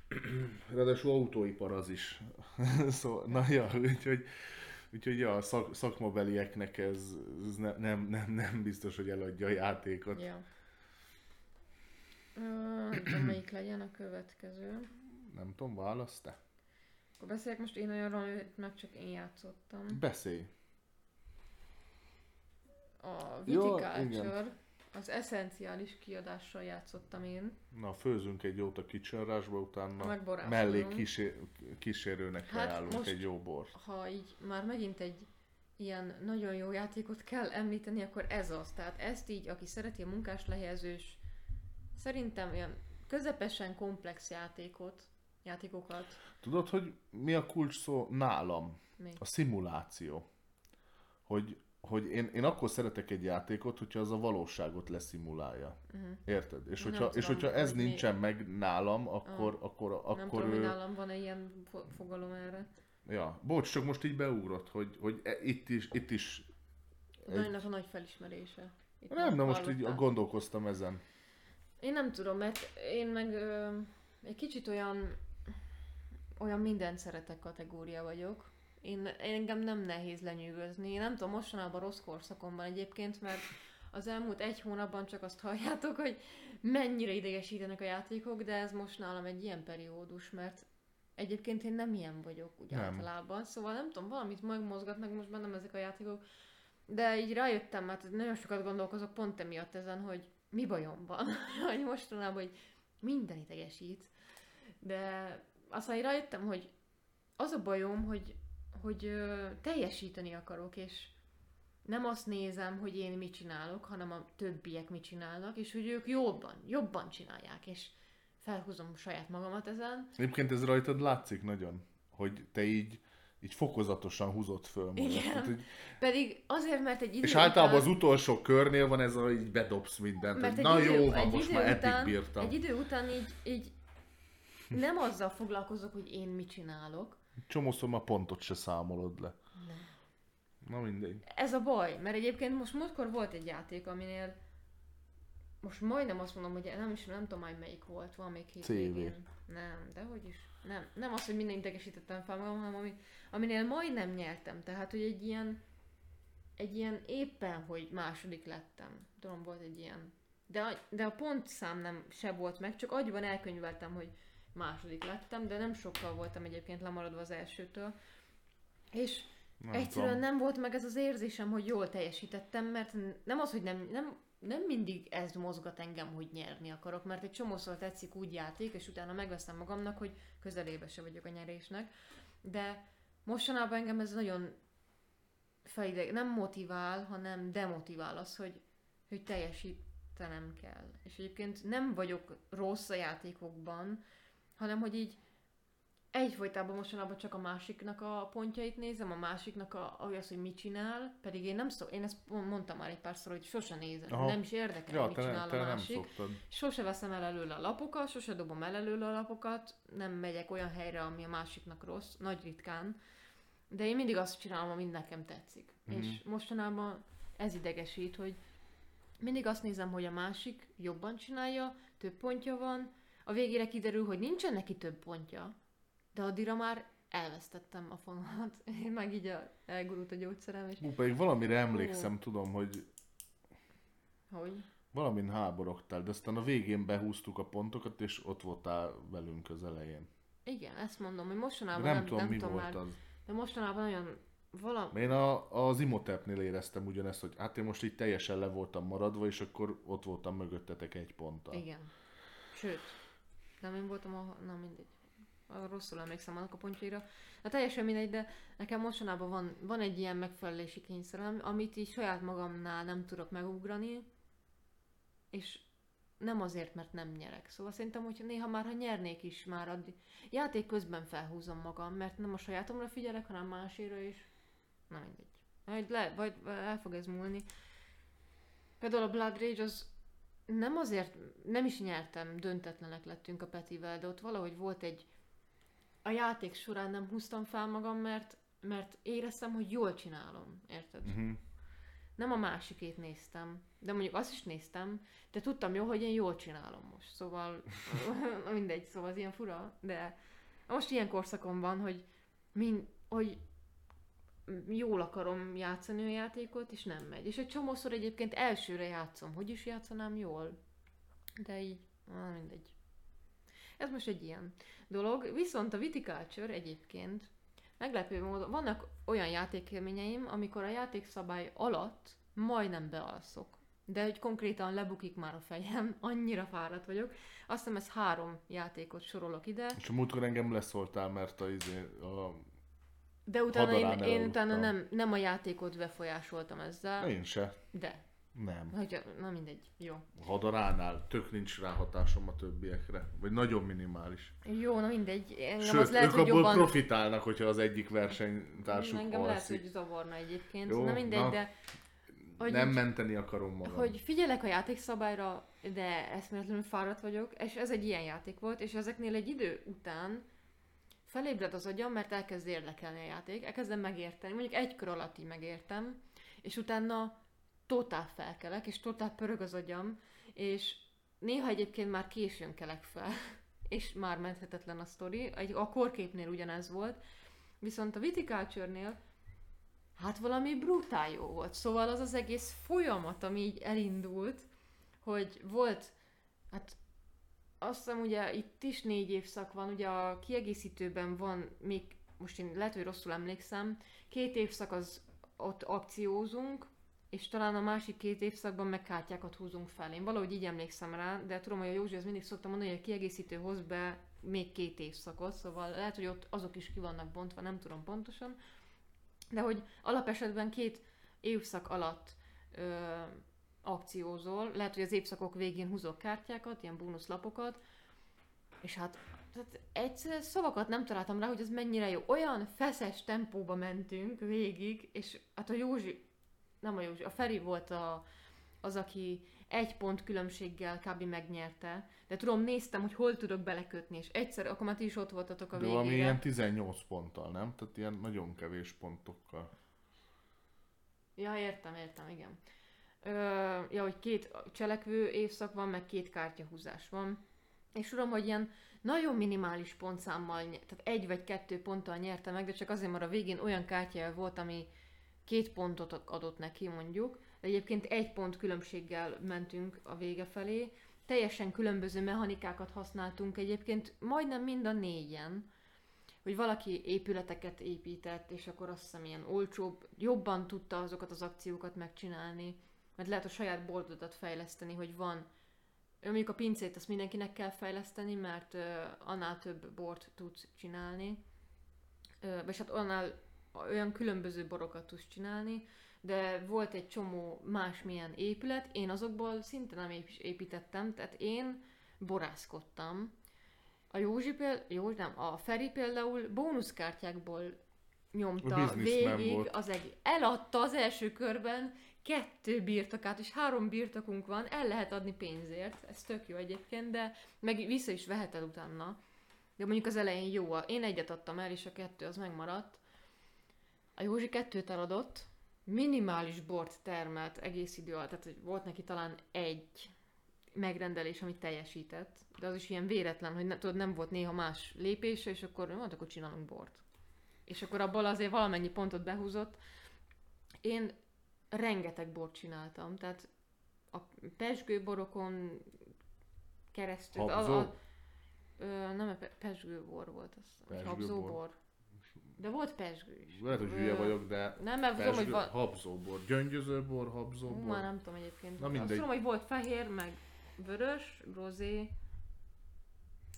[CLEARS THROAT] Ráadásul autóipar az is. [LAUGHS] szóval, na ja, úgyhogy, úgyhogy ja, a szak, szakmabelieknek ez, ez ne, nem, nem, nem biztos, hogy eladja a játékot. Ja. Uh, de melyik legyen a következő? Nem tudom, válasz te? Akkor beszéljek most én olyanról, amit meg csak én játszottam. Beszélj. A Jó, Viticulture, az eszenciális kiadással játszottam én. Na, főzünk egy jót a kitchen rushba, utána mellé kísér, kísérőnek Hát ajánlunk most- egy jó bort. Ha így már megint egy ilyen nagyon jó játékot kell említeni, akkor ez az. Tehát ezt így, aki szereti a munkás lehelyezős, szerintem olyan közepesen komplex játékot, játékokat, Tudod, hogy mi a kulcs szó nálam? még. A szimuláció. Hogy, hogy én, én akkor szeretek egy játékot, hogyha az a valóságot leszimulálja. Uh-huh. Érted? És hogyha, és tudom, hogyha ez hogy mi- nincsen meg nálam, akkor, akkor, Nem akkor tudom, hogy nálam van-e ilyen fo- fogalom erre. Ja, bocs, csak most így beugrott, hogy, hogy e- itt is, itt is Daninak a nagy felismerése. Itt nem, de most így gondolkoztam ezen. Én nem tudom, mert én meg ö, egy kicsit olyan olyan mindent szeretek kategória vagyok. Én, engem nem nehéz lenyűgözni. Én nem tudom, mostanában rossz korszakom van egyébként, mert az elmúlt egy hónapban csak azt halljátok, hogy mennyire idegesítenek a játékok, de ez most nálam egy ilyen periódus, mert egyébként én nem ilyen vagyok úgy Nem. általában, szóval nem tudom, valamit megmozgatnak most bennem ezek a játékok, de így rájöttem, mert nagyon sokat gondolkozok pont emiatt ezen, hogy mi bajom van, [LAUGHS] hogy mostanában, hogy minden idegesít, de aztán így rájöttem, hogy az a bajom, hogy, hogy ö, teljesíteni akarok, és nem azt nézem, hogy én mit csinálok, hanem a többiek mit csinálnak, és hogy ők jobban, jobban csinálják, és felhúzom saját magamat ezen. Egyébként ez rajtad látszik nagyon, hogy te így, így fokozatosan húzott föl. Igen. Tehát, hogy, Pedig azért, mert egy idő és általában az után, utolsó körnél van ez, hogy így bedobsz mindent. mert egy Na idő, jó, van, egy most idő már eddig után, bírtam. Egy idő után így, így nem azzal foglalkozok, hogy én mit csinálok. Csomószor már pontot se számolod le. Nem. Na mindegy. Ez a baj, mert egyébként most múltkor volt egy játék, aminél most majdnem azt mondom, hogy nem is nem tudom már melyik volt, van még hét CV. végén. Nem, de hogy is. Nem, nem az, hogy minden idegesítettem fel magam, hanem ami, aminél majdnem nyertem. Tehát, hogy egy ilyen, egy ilyen éppen, hogy második lettem. Tudom, volt egy ilyen. De, a- de a pontszám nem se volt meg, csak agyban elkönyveltem, hogy második lettem, de nem sokkal voltam egyébként lemaradva az elsőtől. És Nem Egyszerűen tudom. nem volt meg ez az érzésem, hogy jól teljesítettem, mert nem az, hogy nem, nem, nem mindig ez mozgat engem, hogy nyerni akarok, mert egy csomószor tetszik úgy játék, és utána megveszem magamnak, hogy közelébe se vagyok a nyerésnek. De mostanában engem ez nagyon felide, nem motivál, hanem demotivál az, hogy, hogy teljesítenem kell. És egyébként nem vagyok rossz a játékokban, hanem hogy így egyfolytában mostanában csak a másiknak a pontjait nézem, a másiknak a, az, hogy mit csinál, pedig én nem szó, én ezt mondtam már egy párszor, hogy sose nézem, Aha. Nem is érdekel, Ja, mit te, csinál te a nem másik. szoktad. Sose veszem el előle a lapokat, sose dobom el előle a lapokat, nem megyek olyan helyre, ami a másiknak rossz, nagy ritkán. De én mindig azt csinálom, ami nekem tetszik. Mhm. Mm. És mostanában ez idegesít, hogy mindig azt nézem, hogy a másik jobban csinálja, több pontja van, a végére kiderül, hogy nincsen neki több pontja, de addigra már elvesztettem a fonalat. [LAUGHS] Én meg így a, elgurult a gyógyszerem, és Hú, pedig valamire emlékszem, tudom, hogy hogy? valamin háborogtál, de aztán a végén behúztuk a pontokat, és ott voltál velünk az elején. Igen, ezt mondom, hogy De mostanában nem, nem, tudom, nem mi tudom volt már, az. de mostanában nagyon valami, Én a, az Imotepnél éreztem ugyanezt, hogy hát én most így teljesen le voltam maradva, és akkor ott voltam mögöttetek egy ponttal. Igen. Sőt, nem én voltam a... Na mindegy. Rosszul emlékszem annak a pontjaira. Na teljesen mindegy, de nekem mostanában van, van egy ilyen megfelelési kényszerem, amit így saját magamnál nem tudok megugrani, és nem azért, mert nem nyerek. Szóval szerintem, hogy néha már, ha nyernék is, már addig... Játék közben felhúzom magam, mert nem a sajátomra figyelek, hanem másére is. Na mindegy. Majd le, vagy el fog ez múlni. Például a Blood Rage az nem azért, nem is nyertem, döntetlenek lettünk a Petivel, de ott valahogy volt egy, a játék során nem húztam fel magam, mert, mert éreztem, hogy jól csinálom, érted? Uh-huh. Nem a másikét néztem, de mondjuk azt is néztem, de tudtam jó, hogy én jól csinálom most, szóval [LAUGHS] mindegy, szóval az ilyen fura, de most ilyen korszakon van, hogy, min, hogy jól akarom játszani a játékot, és nem megy. És egy csomószor egyébként elsőre játszom, hogy is játszanám jól, de így, na mindegy. Ez most egy ilyen dolog. Viszont a Viticulture egyébként meglepő módon, vannak olyan játékélményeim, amikor a játékszabály alatt majdnem bealszok. De hogy konkrétan lebukik már a fejem, [LAUGHS] annyira fáradt vagyok. Azt hiszem ez három játékot sorolok ide. És a múltkor engem leszóltál, mert a, izé, a De utána én, én utána nem, nem a játékot befolyásoltam ezzel. én se. De. Nem. Hogyha, na mindegy. Jó. Hadaránál tök nincs rá hatásom a többiekre. Vagy nagyon minimális. Jó, na mindegy. Engem Sőt, az lehet, ők hogy abból jobban... profitálnak, hogyha az egyik versenytársuk Engem lehet, alszik. hogy zavarna egyébként. Jó, na mindegy, na. de... Hogy Nem menteni akarom magam. hogy figyelek a játékszabályra, de eszméletlenül fáradt vagyok, és ez egy ilyen játék volt, és ezeknél egy idő után felébred az agyam, mert elkezd érdekelni a játék, elkezdem megérteni, mondjuk egy kör alatt így megértem, és utána totál felkelek, és totál pörög az agyam, és néha egyébként már későn kelek fel, [LAUGHS] és már menthetetlen a sztori, Egy- a korképnél ugyanez volt, viszont a Viticulture-nél hát valami brutál jó volt. Szóval az az egész folyamat, ami így elindult, hogy volt, hát azt hiszem ugye itt is négy évszak van, ugye a kiegészítőben van még, most én lehet, hogy rosszul emlékszem, két évszak az ott akciózunk, és talán a másik két évszakban meg kártyákat húzunk fel. Én valahogy így emlékszem rá, de tudom, hogy a Józsi az mindig szokta mondani, hogy a kiegészítő hoz be még két évszakot, szóval lehet, hogy ott azok is ki vannak bontva, nem tudom pontosan. De hogy alapesetben két évszak alatt akciózol, lehet, hogy az évszakok végén húzok kártyákat, ilyen bónuszlapokat, és hát tehát egyszer szavakat nem találtam rá, hogy ez mennyire jó. Olyan feszes tempóba mentünk végig, és hát a Józsi, nem a Józsi, a Feri volt a, az, aki egy pont különbséggel kb. megnyerte, de tudom, néztem, hogy hol tudok belekötni, és egyszer, akkor már ti is ott voltatok a De valami végére. ilyen 18 ponttal, nem? Tehát ilyen nagyon kevés pontokkal. Ja, értem, értem, igen. Ja, hogy két cselekvő évszak van, meg két kártyahúzás van. És tudom, hogy ilyen nagyon minimális pontszámmal, tehát egy vagy kettő ponttal nyerte meg, de csak azért, mert a végén olyan kártyája volt, ami két pontot adott neki, mondjuk. De egyébként egy pont különbséggel mentünk a vége felé. Teljesen különböző mechanikákat használtunk egyébként, majdnem mind a négyen hogy valaki épületeket épített, és akkor azt hiszem ilyen olcsóbb, jobban tudta azokat az akciókat megcsinálni, mert lehet a saját bordodat fejleszteni, hogy van, mondjuk a pincét azt mindenkinek kell fejleszteni, mert ö, annál több bort tudsz csinálni, vagy hát annál olyan különböző borokat tudsz csinálni, de volt egy csomó másmilyen épület, én azokból szinte nem ép- építettem, tehát én borászkodtam, a Józsi például, Józsi nem, a Feri például bónuszkártyákból nyomta végig az egész. Eladta az első körben kettő birtokát, és három birtokunk van, el lehet adni pénzért, ez tök jó egyébként, de meg vissza is veheted utána. De mondjuk az elején jó, én egyet adtam el, és a kettő az megmaradt. A Józsi kettőt eladott, minimális bort termelt egész idő alatt, tehát hogy volt neki talán egy megrendelés, amit teljesített, de az is ilyen véletlen, hogy ne, tudod, nem volt néha más lépése, és akkor mondta, akkor csinálunk bort. És akkor abból azért valamennyi pontot behúzott. Én rengeteg bort csináltam, tehát a pesgőborokon keresztül... Habzó? A, a, ö, nem a pe- pesgőbor volt, az habzóbor. De volt pesgő is. Lehet, hogy hülye vagyok, de Nem, mert tudom, hogy Pesgő, van... habzóbor, gyöngyözőbor, habzóbor. már nem tudom egyébként. Na Azt mindegy. tudom, hogy volt fehér, meg vörös, rozé.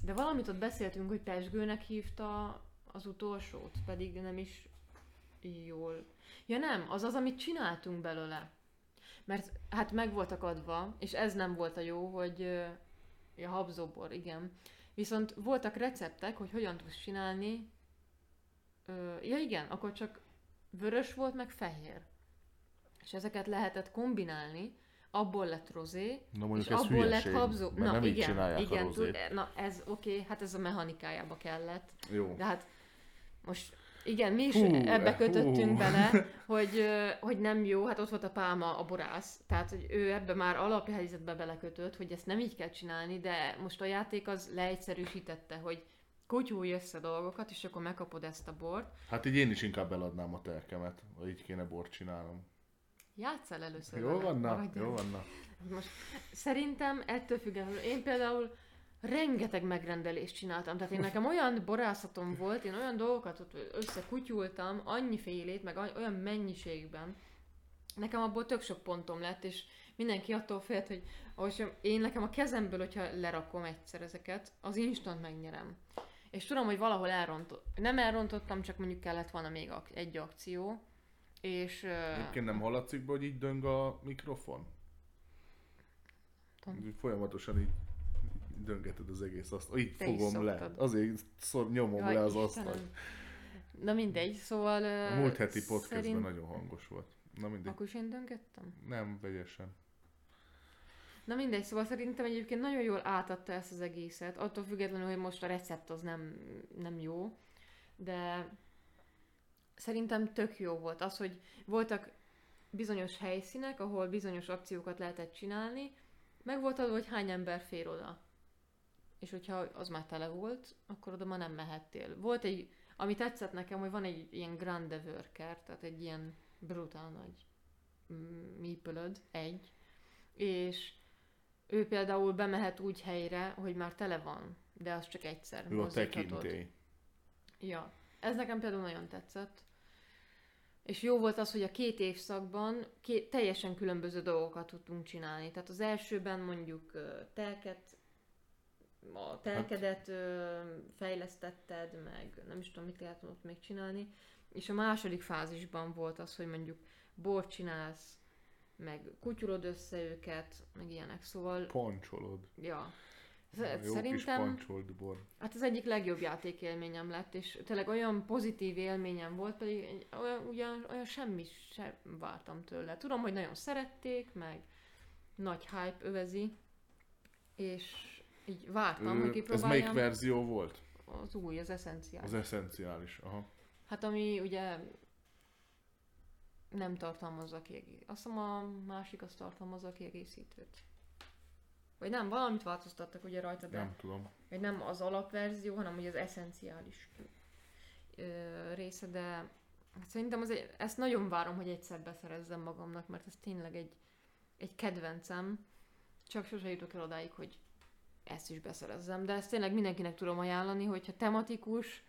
De valamit ott beszéltünk, hogy pesgőnek hívta az utolsót, pedig nem is jól. Ja nem, az az, amit csináltunk belőle. Mert hát meg voltak adva, és ez nem volt a jó, hogy ja, habzóbor, igen. Viszont voltak receptek, hogy hogyan tudsz csinálni. Ö, ja igen, akkor csak vörös volt, meg fehér. És ezeket lehetett kombinálni, abból lett rozé, Na és abból lett hülyeség, habzó. mert Na nem igen, igen, tud- na ez oké, okay, hát ez a mechanikájába kellett. Jó. De hát most igen, mi is Hú, ebbe kötöttünk hú. bele, hogy, hogy nem jó, hát ott volt a Pálma, a borász, tehát hogy ő ebbe már alaphelyzetbe belekötött, hogy ezt nem így kell csinálni, de most a játék az leegyszerűsítette, hogy kutyulj össze dolgokat, és akkor megkapod ezt a bort. Hát így én is inkább eladnám a telkemet, ha így kéne bort csinálnom. Játsszál először Jó vele, van, na, jó van, na. Most szerintem ettől függetlenül, én például rengeteg megrendelést csináltam. Tehát én nekem olyan borászatom volt, én olyan dolgokat ott összekutyultam, annyi félét, meg olyan mennyiségben. Nekem abból tök sok pontom lett, és mindenki attól félt, hogy ahogy én nekem a kezemből, hogyha lerakom egyszer ezeket, az instant megnyerem. És tudom, hogy valahol elrontott. Nem elrontottam, csak mondjuk kellett volna még egy akció. És... Egyébként nem hallatszik be, hogy így döng a mikrofon? Tudom. Folyamatosan így döngeted az egész azt. Így Te fogom le. Azért szor, nyomom Jaj, le az asztalt. Na mindegy, szóval... A múlt heti podcastben szerint... nagyon hangos volt. Na mindegy. Akkor is én döngettem? Nem, vegyesen. Na mindegy, szóval szerintem egyébként nagyon jól átadta ezt az egészet, attól függetlenül, hogy most a recept az nem, nem jó, de szerintem tök jó volt az, hogy voltak bizonyos helyszínek, ahol bizonyos akciókat lehetett csinálni, meg volt adva, hogy hány ember fér oda. És hogyha az már tele volt, akkor oda már nem mehettél. Volt egy, ami tetszett nekem, hogy van egy ilyen grande worker, tehát egy ilyen brutál nagy mípölöd, egy, és ő például bemehet úgy helyre, hogy már tele van, de az csak egyszer. Ő a tekintély. Ja, ez nekem például nagyon tetszett. És jó volt az, hogy a két évszakban két, teljesen különböző dolgokat tudtunk csinálni. Tehát az elsőben mondjuk telket, a telkedet hát. fejlesztetted, meg nem is tudom, mit lehet ott még csinálni. És a második fázisban volt az, hogy mondjuk bort csinálsz, meg kutyulod össze őket, meg ilyenek, szóval... Pancsolod. Ja. Jó Szerintem... Kis bor. Hát az egyik legjobb játékélményem lett, és tényleg olyan pozitív élményem volt, pedig olyan, ugyan, olyan semmi sem vártam tőle. Tudom, hogy nagyon szerették, meg nagy hype övezi, és így vártam, hogy kipróbáljam. Ez melyik verzió volt? Az új, az eszenciális. Az eszenciális, aha. Hát ami ugye nem tartalmazza kiegészítőt. Azt hiszem a másik az tartalmazza kiegészítőt. Vagy nem, valamit változtattak ugye rajta, de... Nem tudom. Vagy nem az alapverzió, hanem ugye az eszenciális ö, része, de hát szerintem az egy, ezt nagyon várom, hogy egyszer beszerezzem magamnak, mert ez tényleg egy, egy kedvencem. Csak sose jutok el odáig, hogy ezt is beszerezzem. De ezt tényleg mindenkinek tudom ajánlani, hogyha tematikus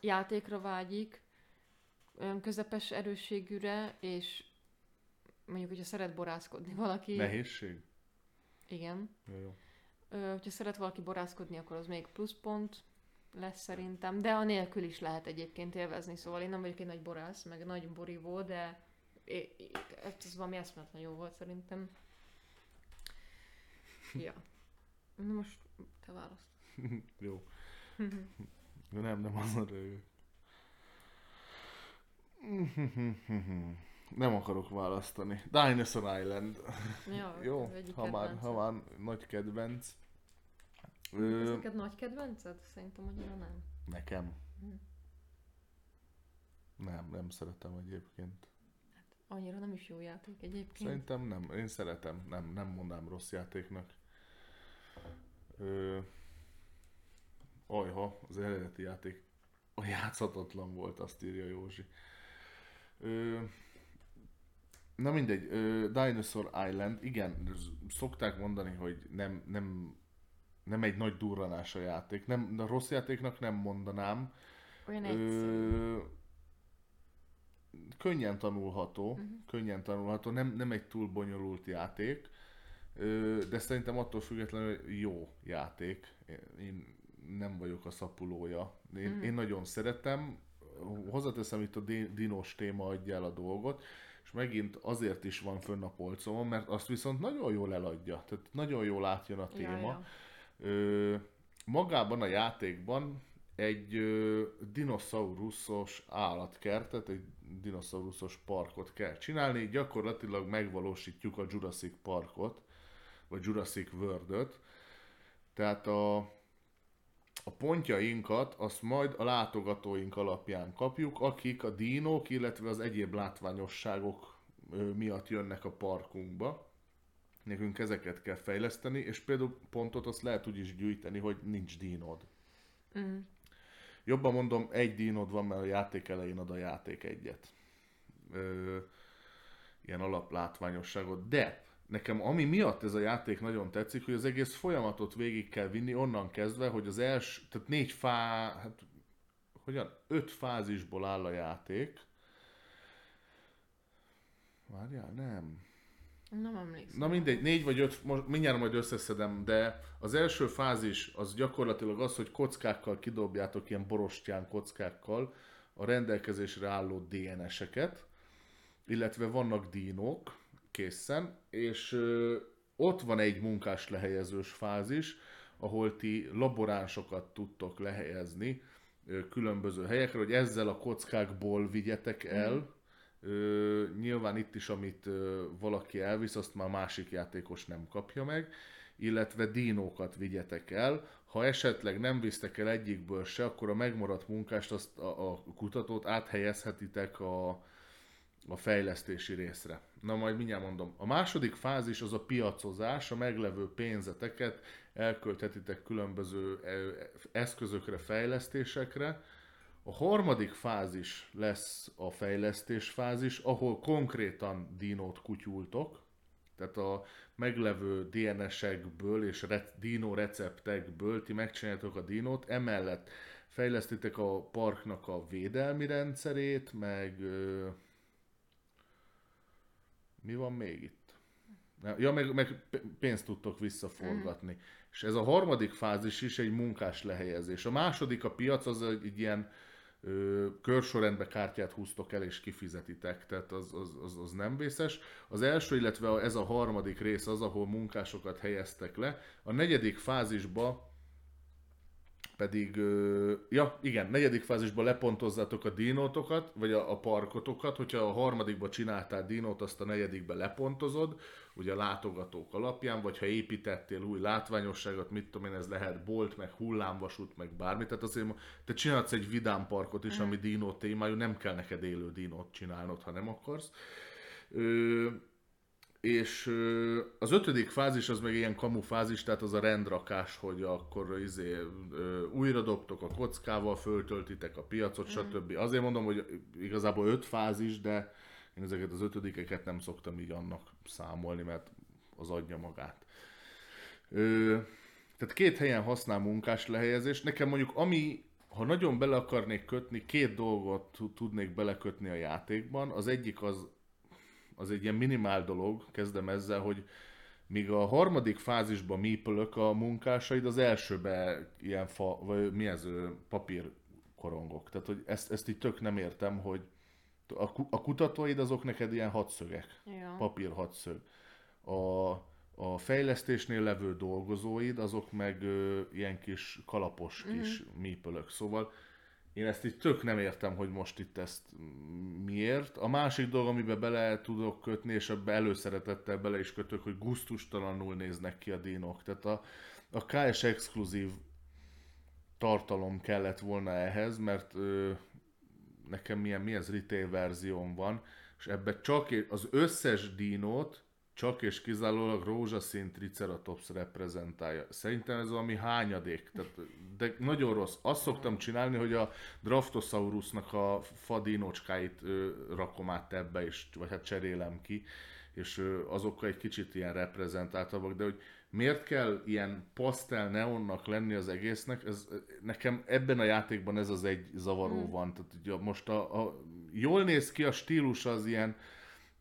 játékra vágyik, olyan közepes erősségűre, és mondjuk, hogyha szeret borászkodni valaki... Nehézség? Igen. Jó, jó. Ö, hogyha szeret valaki borászkodni, akkor az még pluszpont lesz szerintem, de a nélkül is lehet egyébként élvezni, szóval én nem vagyok egy nagy borász, meg nagy borívó, de ez valami eszmetlen jó volt szerintem. Ja. Na most te választ. [LAUGHS] jó. [LAUGHS] nem, nem az a. Nem akarok választani. Dinosaur Island. Jó, [LAUGHS] Jó ha, már, ha már nagy kedvenc. Ö... Ez neked nagy kedvenced? Szerintem annyira nem. Nekem? Hm. Nem, nem szeretem egyébként. Hát annyira nem is jó játék egyébként. Szerintem nem. Én szeretem. Nem, nem mondám rossz játéknak. Ö... Ajha, az eredeti játék a játszhatatlan volt, azt írja Józsi. Ö, na mindegy, ö, Dinosaur Island, igen, szokták mondani, hogy nem, nem, nem egy nagy durranás a játék. Nem, a rossz játéknak nem mondanám. Olyan Ö, könnyen tanulható, uh-huh. könnyen tanulható, nem, nem egy túl bonyolult játék, de szerintem attól függetlenül jó játék. Én nem vagyok a szapulója. Én, uh-huh. én nagyon szeretem, hozzáteszem itt a dinos téma adja el a dolgot, és megint azért is van fönn a polcomon, mert azt viszont nagyon jól eladja, tehát nagyon jól átjön a téma. Ja, ja. Ö, magában a játékban egy ö, dinoszauruszos állatkertet, egy dinoszauruszos parkot kell csinálni, gyakorlatilag megvalósítjuk a Jurassic Parkot, vagy Jurassic World-öt. Tehát a, a pontjainkat azt majd a látogatóink alapján kapjuk, akik a dínók, illetve az egyéb látványosságok miatt jönnek a parkunkba. Nekünk ezeket kell fejleszteni, és például pontot azt lehet úgy is gyűjteni, hogy nincs dínod. Mm. Jobban mondom, egy dínod van, mert a játék elején ad a játék egyet. Ö, ilyen alaplátványosságot. De nekem ami miatt ez a játék nagyon tetszik, hogy az egész folyamatot végig kell vinni onnan kezdve, hogy az első, tehát négy fá, hát hogyan, öt fázisból áll a játék. Várjál, nem. Nem emlékszem. Na mindegy, négy vagy öt, most mindjárt majd összeszedem, de az első fázis az gyakorlatilag az, hogy kockákkal kidobjátok ilyen borostyán kockákkal a rendelkezésre álló DNS-eket, illetve vannak dínók készen, és ö, ott van egy munkás lehelyezős fázis, ahol ti laboránsokat tudtok lehelyezni ö, különböző helyekre, hogy ezzel a kockákból vigyetek el, Ö, nyilván itt is, amit ö, valaki elvisz, azt már másik játékos nem kapja meg, illetve dínókat vigyetek el. Ha esetleg nem visztek el egyikből se, akkor a megmaradt munkást, azt a, a kutatót áthelyezhetitek a, a fejlesztési részre. Na majd mindjárt mondom. A második fázis az a piacozás, a meglevő pénzeteket elkölthetitek különböző ö, eszközökre, fejlesztésekre, a harmadik fázis lesz a fejlesztés fázis, ahol konkrétan dinót kutyultok, tehát a meglevő DNS-ekből és dino receptekből ti megcsináljátok a dinót, emellett fejlesztitek a parknak a védelmi rendszerét, meg mi van még itt? Ja, meg, meg pénzt tudtok visszaforgatni. Mm. És ez a harmadik fázis is egy munkás lehelyezés. A második a piac, az egy ilyen ö, körsorrendbe kártyát húztok el és kifizetitek, tehát az, az, az, az nem vészes. Az első, illetve ez a harmadik rész az, ahol munkásokat helyeztek le. A negyedik fázisba pedig, ja igen, negyedik fázisban lepontozzátok a dinótokat, vagy a, a parkotokat, hogyha a harmadikba csináltál dinót, azt a negyedikbe lepontozod, ugye a látogatók alapján, vagy ha építettél új látványosságot, mit tudom én, ez lehet bolt, meg hullámvasút, meg bármi, tehát azért te csinálsz egy vidám parkot is, ami dinó témájú, nem kell neked élő dinót csinálnod, ha nem akarsz. Ö, és az ötödik fázis az meg ilyen kamu fázis, tehát az a rendrakás, hogy akkor izé, újra dobtok a kockával, föltöltitek a piacot, mm. stb. Azért mondom, hogy igazából öt fázis, de én ezeket az ötödikeket nem szoktam így annak számolni, mert az adja magát. Ö, tehát két helyen használ munkás lehelyezés. Nekem mondjuk ami, ha nagyon bele akarnék kötni, két dolgot tudnék belekötni a játékban. Az egyik az, az egy ilyen minimál dolog, kezdem ezzel, hogy míg a harmadik fázisban mípölök a munkásaid, az elsőbe ilyen fa, vagy mi ez, papír korongok. Tehát, hogy ezt, ezt így tök nem értem, hogy a, a kutatóid azok neked ilyen hatszögek, ja. papír hatszög. A, a fejlesztésnél levő dolgozóid, azok meg ö, ilyen kis kalapos mm-hmm. kis mípölök. Szóval én ezt így tök nem értem, hogy most itt ezt miért. A másik dolog, amiben bele tudok kötni, és ebbe előszeretettel bele is kötök, hogy guztustalanul néznek ki a dinok. Tehát a, a KS exkluzív tartalom kellett volna ehhez, mert ö, nekem milyen, mi ez retail verzión van, és ebbe csak az összes dinót csak és kizárólag rózsaszín Triceratops reprezentálja. Szerintem ez valami hányadék, tehát, de nagyon rossz. Azt szoktam csinálni, hogy a Draftosaurusnak a fadinocskáit ö, rakom át ebbe, és, vagy hát cserélem ki, és ö, azokkal egy kicsit ilyen reprezentáltabbak, de hogy miért kell ilyen pasztel neonnak lenni az egésznek, ez, nekem ebben a játékban ez az egy zavaró hmm. van. Tehát ugye most a, a, jól néz ki a stílus az ilyen,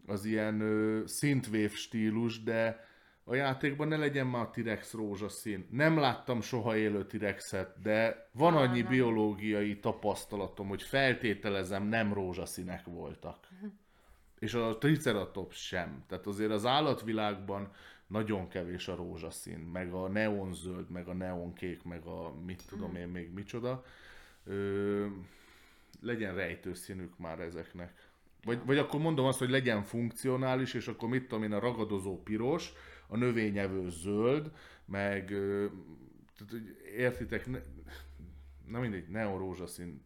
az ilyen szintvév stílus, de a játékban ne legyen már a T-rex rózsaszín. Nem láttam soha élő T-rexet, de van annyi nem. biológiai tapasztalatom, hogy feltételezem nem rózsaszínek voltak. És a Triceratops sem. Tehát azért az állatvilágban nagyon kevés a rózsaszín, meg a neonzöld, meg a neonkék, meg a mit tudom hmm. én még micsoda. Ö, legyen rejtőszínük már ezeknek. Vagy, vagy akkor mondom azt, hogy legyen funkcionális, és akkor mit tudom én, a ragadozó piros, a növényevő zöld, meg tehát, értitek, ne, na mindegy, neon rózsaszín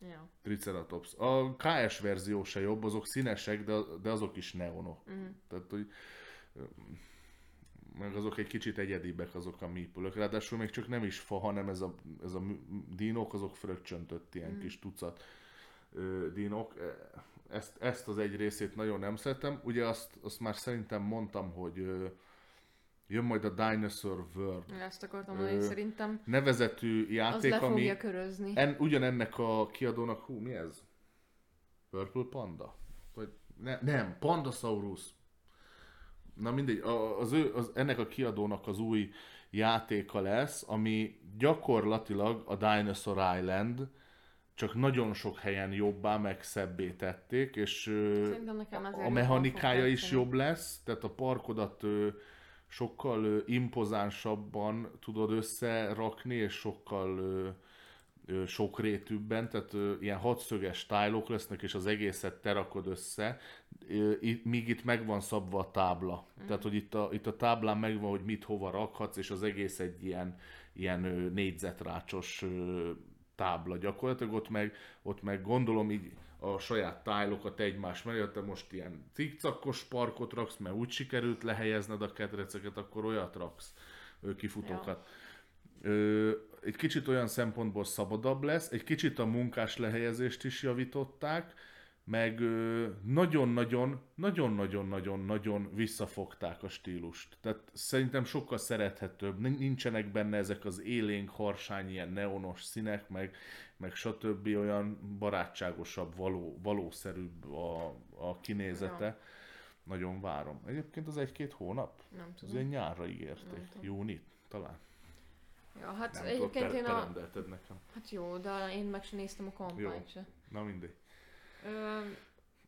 Ja. Triceratops. A KS verzió se jobb, azok színesek, de, de azok is neonok. Mm. Tehát, hogy meg azok egy kicsit egyedibbek azok a mípülök. Ráadásul még csak nem is fa, hanem ez a, ez a dinók, azok fröccsöntött ilyen mm. kis tucat. ö, dinok. Ezt, ezt az egy részét nagyon nem szeretem. Ugye azt, azt már szerintem mondtam, hogy ö, jön majd a Dinosaur World Ezt akartam mondani, szerintem nevezetű az játék, le ami körözni. en, ugyanennek a kiadónak, hú, mi ez? Purple Panda? Vagy ne, nem, Pandasaurus. Na mindegy, az ő, az, ennek a kiadónak az új játéka lesz, ami gyakorlatilag a Dinosaur Island, csak nagyon sok helyen jobbá, meg szebbé tették, és a mechanikája is jobb lesz, tehát a parkodat sokkal impozánsabban tudod összerakni, és sokkal sokrétűbben, tehát ilyen hatszöges tájlok lesznek, és az egészet te rakod össze, míg itt meg van szabva a tábla. Mm. Tehát, hogy itt a, itt a táblán megvan, hogy mit hova rakhatsz, és az egész egy ilyen, ilyen négyzetrácsos tábla gyakorlatilag, ott meg, ott meg gondolom így a saját tájlokat egymás mellé, te most ilyen cikcakos parkot raksz, mert úgy sikerült lehelyezned a kedreceket, akkor olyat raksz, kifutókat. Ö, egy kicsit olyan szempontból szabadabb lesz, egy kicsit a munkás lehelyezést is javították, meg ö, nagyon-nagyon, nagyon-nagyon-nagyon-nagyon visszafogták a stílust. Tehát szerintem sokkal szerethetőbb. Nin- Nincsenek benne ezek az élénk, harsány, ilyen neonos színek, meg, meg stb. olyan barátságosabb, való, valószerűbb a, a kinézete. Ja. Nagyon várom. Egyébként az egy-két hónap? Nem Az tudom. ilyen nyárra ígérték. Tudom. Júni, talán. Ja, hát Nem egyébként tudod, én a... nekem. Hát jó, de én meg sem néztem a Jó. kampányt se. Na mindegy. Ö,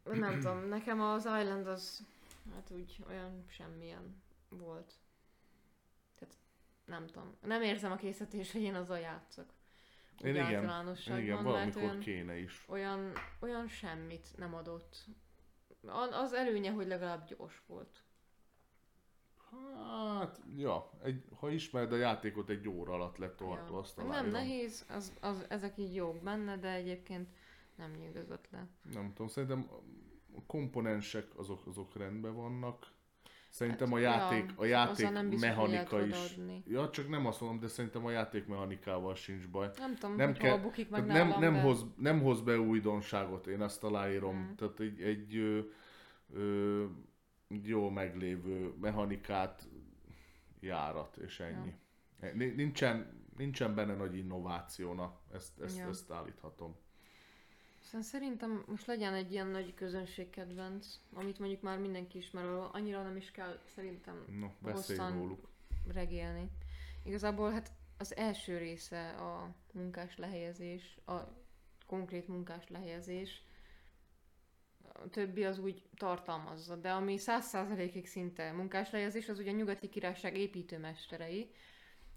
nem tudom, nekem az Island az hát úgy olyan semmilyen volt. Tehát nem tudom. Nem érzem a készítés, hogy én azzal játszok. Én igen, igen, valamikor olyan, kéne is. olyan, olyan semmit nem adott. Az előnye, hogy legalább gyors volt. Hát, ja, egy, ha ismered a játékot, egy óra alatt letolható, Ja. azt Nem nehéz, az, az, ezek így jók benne, de egyébként nem nyűgözött le. Nem tudom, szerintem a komponensek azok, azok rendben vannak. Szerintem Hát, a játék, ja, a játék nem mechanika is. Ja, csak nem azt mondom, de szerintem a játék mechanikával sincs baj. Nem tudom, Nem hogy kell- hol bukik meg nem, nem, de... hoz, nem hoz be újdonságot, én azt aláírom. Mm. Tehát egy, egy ö, ö, jó meglévő mechanikát, járat, és ennyi. Ni- Nincsen, nincsen benne nagy innovációna, ezt, ezt, Ja. ezt állíthatom. Szóval szerintem most legyen egy ilyen nagy közönségkedvenc, amit mondjuk már mindenki ismer, annyira nem is kell szerintem No, Hosszan- róluk. regélni. Igazából hát az első része a munkás lehelyezés, a konkrét munkás lehelyezés, a többi az úgy tartalmazza, de ami száz százalékig szinte munkás lehelyezés, az ugye a nyugati királyság építőmesterei.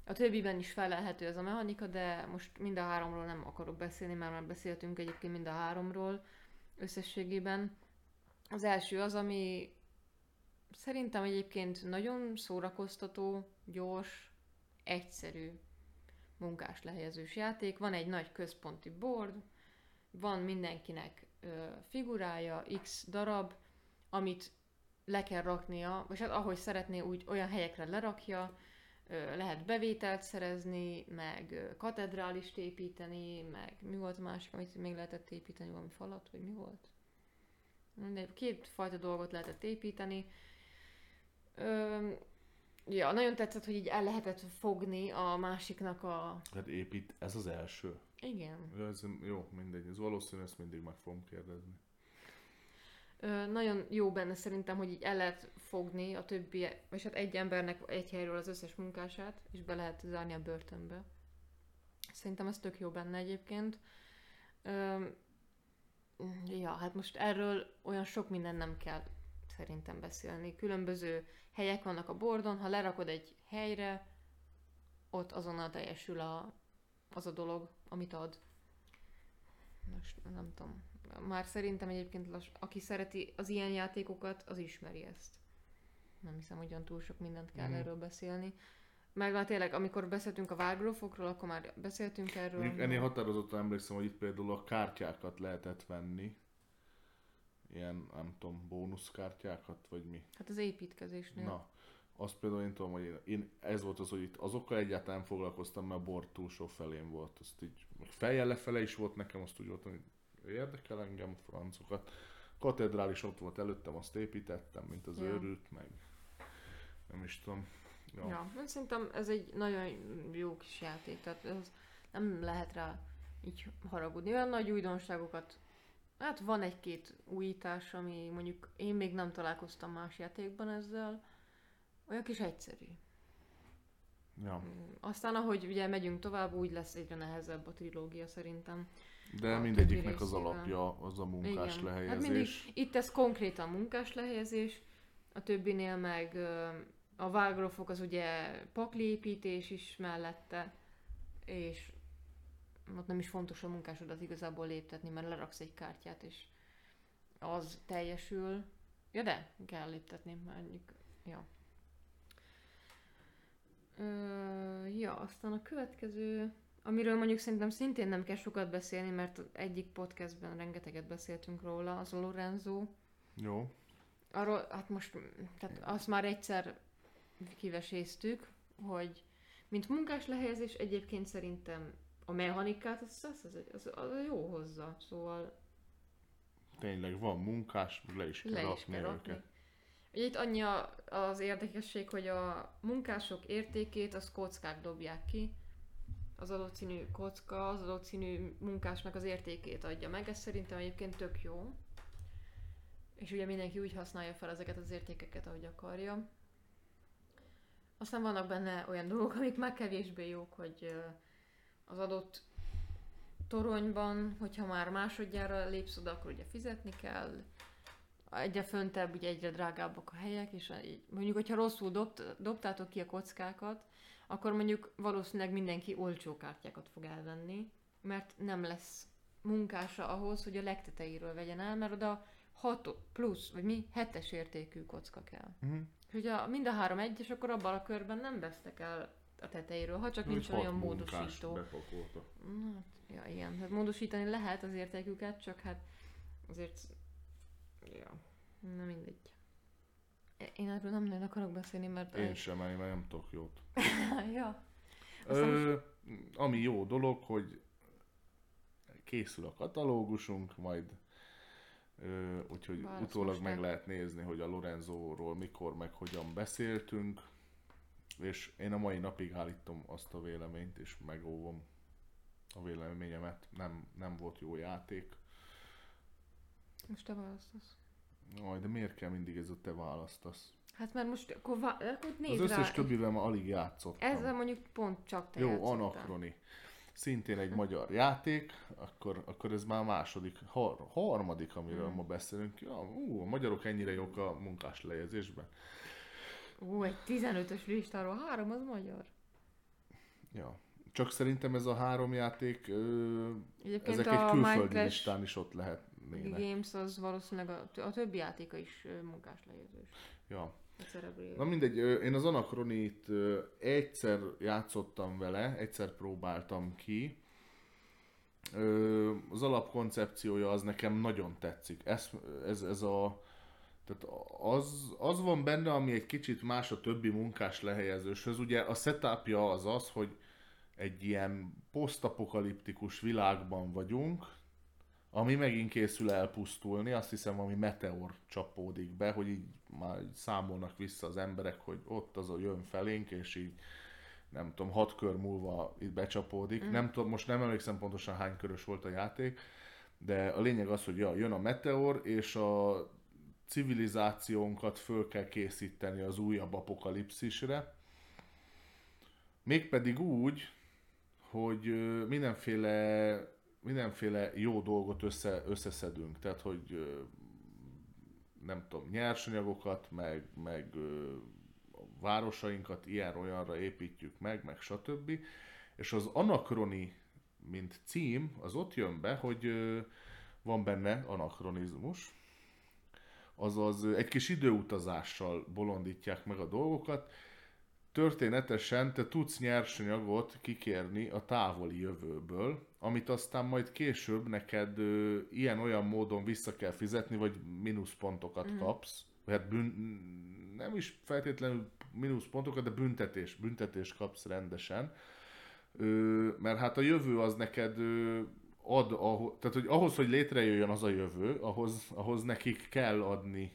A többiben is felelhető ez a mechanika, de most mind a háromról nem akarok beszélni, mert már beszéltünk egyébként mind a háromról összességében. Az első az, ami szerintem egyébként nagyon szórakoztató, gyors, egyszerű munkás lehelyezős játék. Van egy nagy központi board, van mindenkinek ö, figurája, x darab, amit le kell raknia, vagy hát ahogy szeretné, úgy olyan helyekre lerakja, lehet bevételt szerezni, meg katedrálist építeni, meg mi volt a másik, amit még lehetett építeni, valami falat, vagy mi volt? Két fajta dolgot lehetett építeni. Ö, ja, nagyon tetszett, hogy így el lehetett fogni a másiknak a... Hát épít, ez az első. Igen. Ez, jó, mindegy, ez valószínű, ezt mindig meg fogom kérdezni. Nagyon jó benne szerintem, hogy így el lehet fogni a többi, vagy hát egy embernek egy helyről az összes munkását, és be lehet zárni a börtönbe. Szerintem ez tök jó benne egyébként. Ö, ja, hát most erről olyan sok minden nem kell szerintem beszélni. Különböző helyek vannak a bordon, ha lerakod egy helyre, ott azonnal teljesül a, az a dolog, amit ad. Most nem tudom. Már szerintem egyébként, lass, aki szereti az ilyen játékokat, az ismeri ezt. Nem hiszem, hogy olyan túl sok mindent kell Mhm. erről beszélni. Meg már tényleg, amikor beszéltünk a vágrófokról, akkor már beszéltünk erről. Mondjuk ennél határozottan emlékszem, hogy itt például a kártyákat lehetett venni. Ilyen, nem tudom, bónuszkártyákat, vagy mi. Hát az építkezésnél. Na, azt például én tudom, hogy én, én ez volt az, hogy itt azokkal egyáltalán foglalkoztam, mert a bor túlsó felén volt. Azt így, fejjel lefele is volt nekem, azt úgy voltam, hogy érdekel engem a francokat. Katedrális ott volt előttem, azt építettem, mint az Ja. őrült, meg nem is tudom. Ja. ja, én szerintem ez egy nagyon jó kis játék, tehát ez nem lehet rá így haragudni. Olyan nagy újdonságokat, hát van egy-két újítás, ami mondjuk én még nem találkoztam más játékban ezzel, olyan kis egyszerű. Ja. Aztán ahogy ugye megyünk tovább, úgy lesz egyre nehezebb a trilógia szerintem. De A mindegyiknek az alapja az a munkás Igen. lehelyezés. Hát mindig, itt ez konkrétan munkás lehelyezés, a többinél meg a vágrofok az ugye pakliépítés is mellette, és ott nem is fontos a munkásodat igazából léptetni, mert leraksz egy kártyát, és az teljesül. Ja de, kell léptetni, mondjuk, ja. Ö, ja, aztán a következő, amiről mondjuk szerintem szintén nem kell sokat beszélni, mert egyik podcastben rengeteget beszéltünk róla, az a Lorenzo. Jó. Arról, hát most, tehát azt már egyszer kiveséztük, hogy mint munkás lehelyezés egyébként szerintem a mechanikát az, az, az, az, az jó hozza, szóval Tényleg van munkás, le is kell le is kell rakni. őket. Ugye itt annyi az érdekesség, hogy a munkások értékét az kockák dobják ki. Az adott színű kocka, az adott színű munkásnak az értékét adja meg. Ez szerintem egyébként tök jó. És ugye mindenki úgy használja fel ezeket az értékeket, ahogy akarja. Aztán vannak benne olyan dolgok, amik már kevésbé jók, hogy az adott toronyban, hogyha már másodjára lépsz oda, akkor ugye fizetni kell. Egyre föntebb, ugye egyre drágábbak a helyek, és mondjuk, hogyha rosszul dobt, dobtátok ki a kockákat, akkor mondjuk valószínűleg mindenki olcsó kártyákat fog elvenni, mert nem lesz munkása ahhoz, hogy a legtetejéről vegyen el, mert oda 6 plusz, vagy mi, 7-es értékű kocka kell. Mhm. És hogyha mind a három egyes, akkor abban a körben nem vesztek el a tetejéről, ha csak Úgy nincs olyan módosító. bepakoltak. Na, Hát, ja, igen. Hát módosítani lehet az értéküket, csak hát azért... Ja, na mindegy. Én erről nem nagyon akarok beszélni, mert... Én sem, én mert nem tudok jót. [LAUGHS] ja. Aztán Ö, ami jó dolog, hogy készül a katalógusunk, majd ö, úgyhogy Válasz utólag meg el. lehet nézni, hogy a Lorenzóról mikor, meg hogyan beszéltünk, és én a mai napig állítom azt a véleményt, és megóvom a véleményemet. Nem, nem volt jó játék. Most te választasz. Aj, de miért kell mindig ez a te választasz? Hát mert most akkor, vá- akkor Az nézd összes rá. többivel már alig játszottam. Ezzel mondjuk pont csak te Jó, játszottál. anakroni. Szintén egy magyar játék, akkor, akkor ez már második, har, harmadik, amiről Hmm. ma beszélünk. Ja, ú, a magyarok ennyire jók a munkás lejegyzésben. Ú, egy 15-ös listáról három az magyar. Ja. Csak szerintem ez a három játék, ö, Egyébként ezek a egy külföldi Minecraft listán is ott lehetnének. Games az valószínűleg a, a többi játéka is munkás lejegyzés. Ja. Na mindegy, én az Anachronit egyszer játszottam vele, egyszer próbáltam ki. Az alapkoncepciója az nekem nagyon tetszik. Ez, ez, ez a, tehát az, az van benne, ami egy kicsit más a többi munkás lehelyezőshöz. Ugye a setupja az az, hogy egy ilyen posztapokaliptikus világban vagyunk, ami megint készül elpusztulni, azt hiszem, ami meteor csapódik be, hogy így már számolnak vissza az emberek, hogy ott az a jön felénk, és így nem tudom, hat kör múlva itt becsapódik. Mm. Nem tudom, most nem emlékszem pontosan hány körös volt a játék, de a lényeg az, hogy ja, jön a meteor, és a civilizációnkat föl kell készíteni az újabb apokalipszisre. Mégpedig úgy, hogy mindenféle, mindenféle jó dolgot össze, összeszedünk. Tehát, hogy nem tudom, nyersanyagokat, meg, meg városainkat ilyen-olyanra építjük meg, meg stb. És az anakroni, mint cím, az ott jön be, hogy van benne anakronizmus, azaz egy kis időutazással bolondítják meg a dolgokat, történetesen te tudsz nyersanyagot kikérni a távoli jövőből, amit aztán majd később neked ö, ilyen-olyan módon vissza kell fizetni, vagy mínuszpontokat mm. kapsz. Hát bűn, nem is feltétlenül mínuszpontokat, de büntetés, büntetés kapsz rendesen. Ö, mert hát a jövő az neked ö, ad, ahhoz, tehát hogy ahhoz, hogy létrejöjjön az a jövő, ahhoz, ahhoz nekik kell adni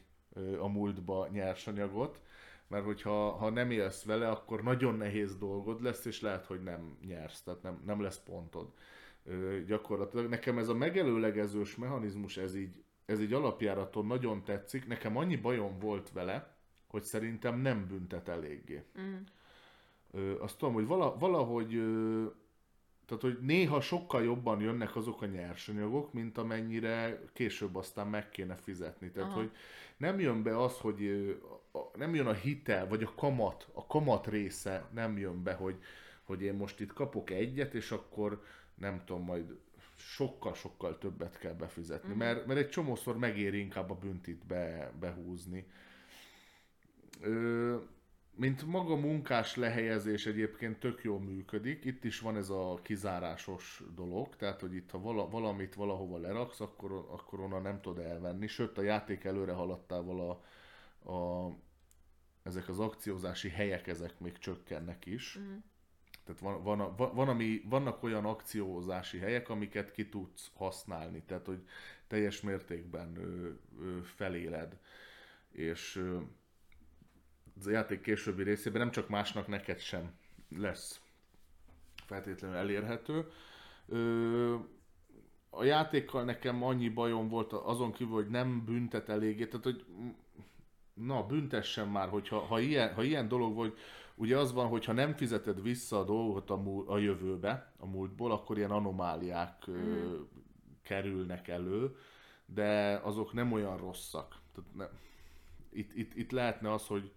a múltba nyersanyagot, mert hogyha ha nem élsz vele, akkor nagyon nehéz dolgod lesz, és lehet, hogy nem nyersz, tehát nem, nem lesz pontod. Gyakorlatilag nekem ez a megelőlegezős mechanizmus, ez így, ez így alapjáraton nagyon tetszik. Nekem annyi bajom volt vele, hogy szerintem nem büntet eléggé. Mm. Ö, azt tudom, hogy vala, valahogy ö, tehát, hogy néha sokkal jobban jönnek azok a nyersanyagok, mint amennyire később aztán meg kéne fizetni. Tehát, Aha. hogy nem jön be az, hogy nem jön a hitel, vagy a kamat, a kamat része nem jön be, hogy, hogy én most itt kapok egyet, és akkor nem tudom, majd sokkal-sokkal többet kell befizetni, uh-huh. mert, mert egy csomószor megéri inkább a büntit be, behúzni. Ö, mint maga munkás lehelyezés egyébként tök jól működik, itt is van ez a kizárásos dolog, tehát hogy itt ha vala, valamit valahova leraksz, akkor, akkor onnan nem tud elvenni, sőt a játék előre haladtával a, a, ezek az akciózási helyek, ezek még csökkennek is. Mm. Tehát van, van, van, van, ami, vannak olyan akciózási helyek, amiket ki tudsz használni, tehát hogy teljes mértékben ö, ö, feléled. És ö, az a játék későbbi részében nem csak másnak, neked sem lesz feltétlenül elérhető. Ö, a játékkal nekem annyi bajom volt azon kívül, hogy nem büntet eléggé, tehát hogy na, büntessen már, hogyha ha ilyen, ha ilyen dolog vagy, ugye az van, hogy ha nem fizeted vissza a dolgot a, múl, a jövőbe, a múltból, akkor ilyen anomáliák mm. ö, kerülnek elő, de azok nem olyan rosszak. Tehát ne, itt, itt, itt lehetne az, hogy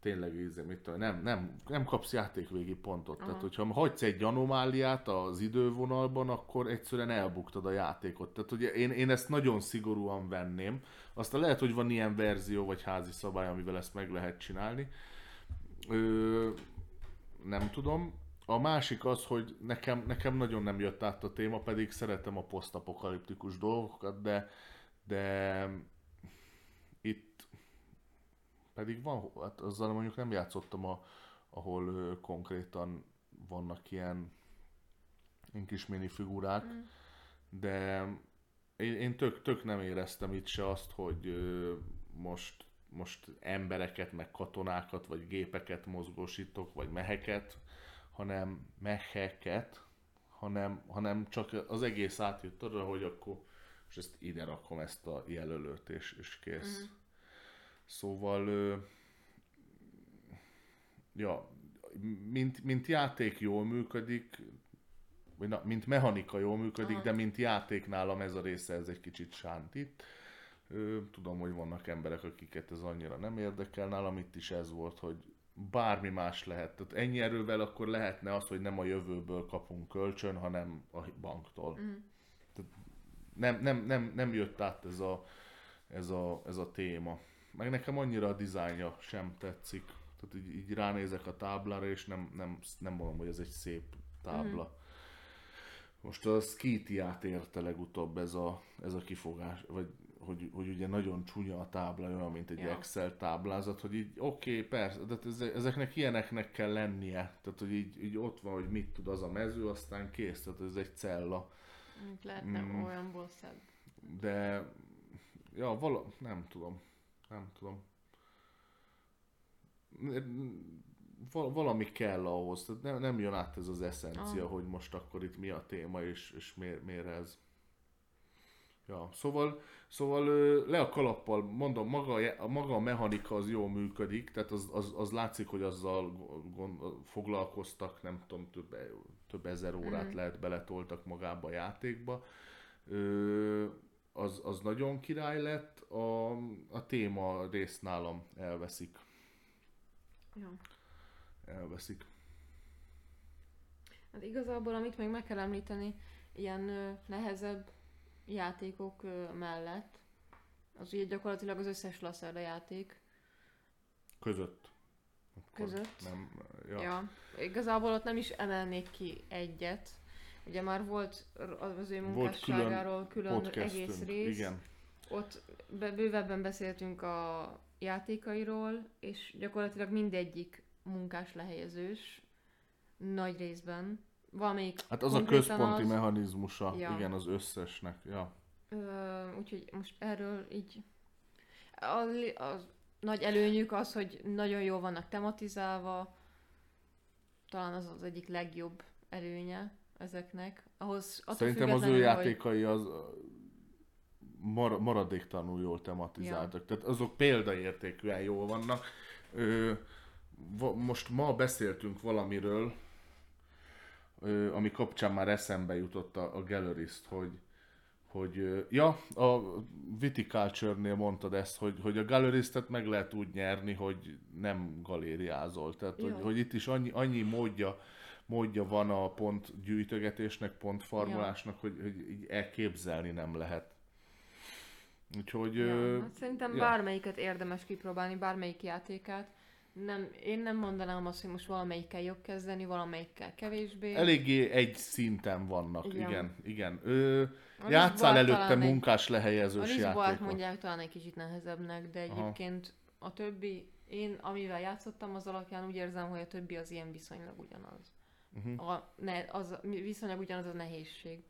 tényleg íze, mit tudom, nem, nem, nem kapsz játékvégi pontot. Aha. Tehát, hogyha hagysz egy anomáliát az idővonalban, akkor egyszerűen elbuktad a játékot. Tehát, ugye én, én ezt nagyon szigorúan venném. Aztán lehet, hogy van ilyen verzió vagy házi szabály, amivel ezt meg lehet csinálni. Ö, nem tudom. A másik az, hogy nekem, nekem nagyon nem jött át a téma, pedig szeretem a posztapokaliptikus dolgokat, de, de itt pedig van, hát azzal mondjuk nem játszottam, a, ahol ö, konkrétan vannak ilyen, ilyen kis minifigurák, mm. de én, én tök, tök nem éreztem itt se azt, hogy ö, most, most embereket, meg katonákat, vagy gépeket mozgósítok, vagy meheket, hanem meheket, hanem, hanem csak az egész átjött arra, hogy akkor és ezt ide rakom ezt a jelölőt, és, és kész. Mm. Szóval, ja, mint, mint játék jól működik, vagy na, mint mechanika jól működik, Aha. de mint játék nálam ez a része, ez egy kicsit sántít. Tudom, hogy vannak emberek, akiket ez annyira nem érdekel, nálam itt is ez volt, hogy bármi más lehet. Tehát ennyi erővel akkor lehetne az, hogy nem a jövőből kapunk kölcsön, hanem a banktól. Mm. Tehát nem, nem, nem, nem jött át ez a, ez a, ez a téma. Meg nekem annyira a dizájnja sem tetszik. Tehát így, így ránézek a táblára, és nem, nem, nem mondom, hogy ez egy szép tábla. Mm-hmm. Most a Skitiát érte legutóbb ez a, ez a kifogás, vagy hogy, hogy ugye nagyon csúnya a tábla, olyan, mint egy ja. Excel táblázat, hogy így oké, okay, persze, de ezeknek ilyeneknek kell lennie. Tehát, hogy így, így ott van, hogy mit tud az a mező, aztán kész, tehát ez egy cella. Lehetne mm. olyanból szebb. De, ja, vala, nem tudom nem tudom. Valami kell ahhoz, tehát nem, nem jön át ez az eszencia, ah. hogy most akkor itt mi a téma, és, és miért, miért ez. Ja, szóval, szóval le a kalappal, mondom, maga, maga a mechanika az jól működik, tehát az, az, az látszik, hogy azzal gond, foglalkoztak, nem tudom, több, több ezer órát mm. lehet beletoltak magába a játékba. Ö, az, az nagyon király lett, a, a téma részt nálam elveszik. Jó. Elveszik. Hát igazából, amit még meg kell említeni, ilyen ö, nehezebb játékok mellett, az ugye gyakorlatilag az összes Lacerda játék. Között. Akkor között. Nem, ja. ja. Igazából ott nem is emelnék ki egyet, Ugye már volt az ő munkásságáról külön, külön egész rész. Igen. Ott bővebben beszéltünk a játékairól, és gyakorlatilag mindegyik munkás lehelyezős, nagy részben. Valamelyik Hát az a központi az, mechanizmusa, Ja. igen, az összesnek. Ja. Ö, úgyhogy most erről így... A, a nagy előnyük az, hogy nagyon jól vannak tematizálva. Talán az az egyik legjobb előnye ezeknek. Ahhoz, Szerintem az ő függetlenül, hogy- játékai az mar- maradéktalanul jól tematizáltak. Tehát azok példaértékűen jól vannak. Ö, va- most ma beszéltünk valamiről, ami kapcsán már eszembe jutott a, a Gallerist, hogy hogy, ja, a Viticulture-nél mondtad ezt, hogy, hogy a Galleristet meg lehet úgy nyerni, hogy nem galériázol. Tehát, hogy, hogy itt is annyi, annyi módja, módja van a pont gyűjtögetésnek, pont formulásnak, hogy, hogy így elképzelni nem lehet. Úgyhogy... Ja, hát szerintem ja. bármelyiket érdemes kipróbálni, bármelyik játékát. Nem, én nem mondanám azt, hogy most valamelyikkel jobb kezdeni, valamelyikkel kevésbé. Eléggé egy szinten vannak, Igen. igen. igen. Ö, A játszál előtte munkás A lehelyezős játékot. mondják talán egy kicsit nehezebbnek, de Aha. egyébként a többi, én amivel játszottam, az alapján úgy érzem, hogy a többi az ilyen viszonylag ugyanaz. Uh-huh. A, ne, az viszonylag ugyanaz a nehézség.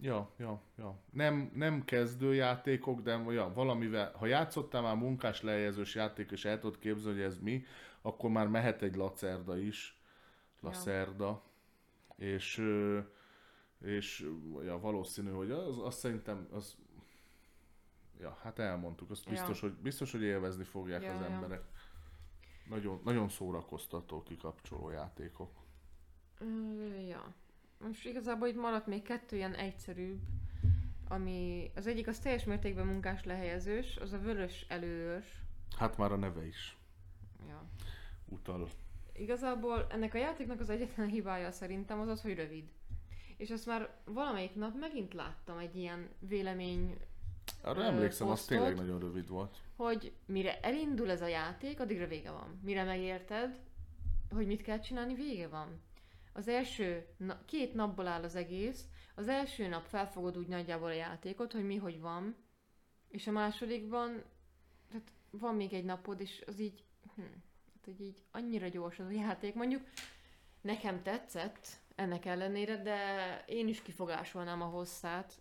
Ja, ja, ja. Nem, nem kezdő játékok, de ja, valamivel, ha játszottál már munkás lehelyezős játék, és el tudod képzelni, hogy ez mi, akkor már mehet egy lacerda is. Lacerda. És, ö, és ja, valószínű, hogy az, azt szerintem, az, ja, hát elmondtuk, azt Ja. biztos, hogy, biztos, hogy élvezni fogják Ja, az ja. emberek. Nagyon, nagyon szórakoztató, kikapcsoló játékok. Ja. Most igazából itt maradt még kettő ilyen egyszerűbb, ami az egyik az teljes mértékben munkás lehelyezős, az a vörös előőrs. Hát már a neve is Ja. utal. Igazából ennek a játéknak az egyetlen hibája szerintem az az, hogy rövid. És azt már valamelyik nap megint láttam egy ilyen vélemény, Arra emlékszem, az posztot. tényleg nagyon rövid volt. hogy mire elindul ez a játék, addigra vége van. Mire megérted, hogy mit kell csinálni, vége van. Az első, na, két napból áll az egész, az első nap felfogod úgy nagyjából a játékot, hogy mi hogy van, és a másodikban, tehát van még egy napod, és az így, hm, hát hogy így annyira gyors az a játék. Mondjuk nekem tetszett ennek ellenére, de én is kifogásolnám a hosszát.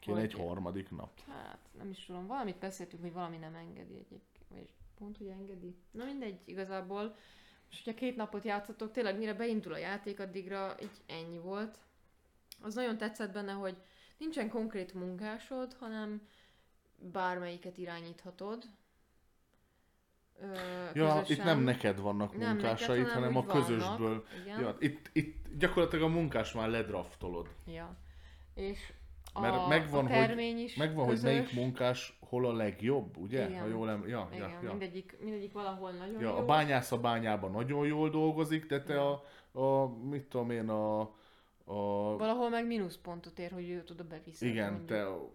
Kéne hogy- egy harmadik nap. Hát, nem is tudom, valamit beszéltünk, hogy valami nem engedi egyébként, vagy pont, hogy engedi. Na mindegy, igazából. És hogyha két napot játszatok, tényleg mire beindul a játék, addigra így ennyi volt. Az nagyon tetszett benne, hogy nincsen konkrét munkásod, hanem bármelyiket irányíthatod. Ö, Ja, közösen. itt nem neked vannak Nem munkásaid, neked, hanem hanem a közösből. vannak, igen. Ja, itt, itt gyakorlatilag a munkás már ledraftolod. Ja. És a, Mert megvan, a hogy- termény is Megvan, közös. hogy melyik munkás hol a legjobb, ugye? Igen. Ha jól em... ja, Igen, ja, ja. Mindegyik, mindegyik valahol nagyon ja, jó. a bányász a bányában nagyon jól dolgozik, de te Ja. a, a, mit tudom én, a, a Valahol meg mínuszpontot ér, hogy ő oda beviszed. igen, mondjuk. te a,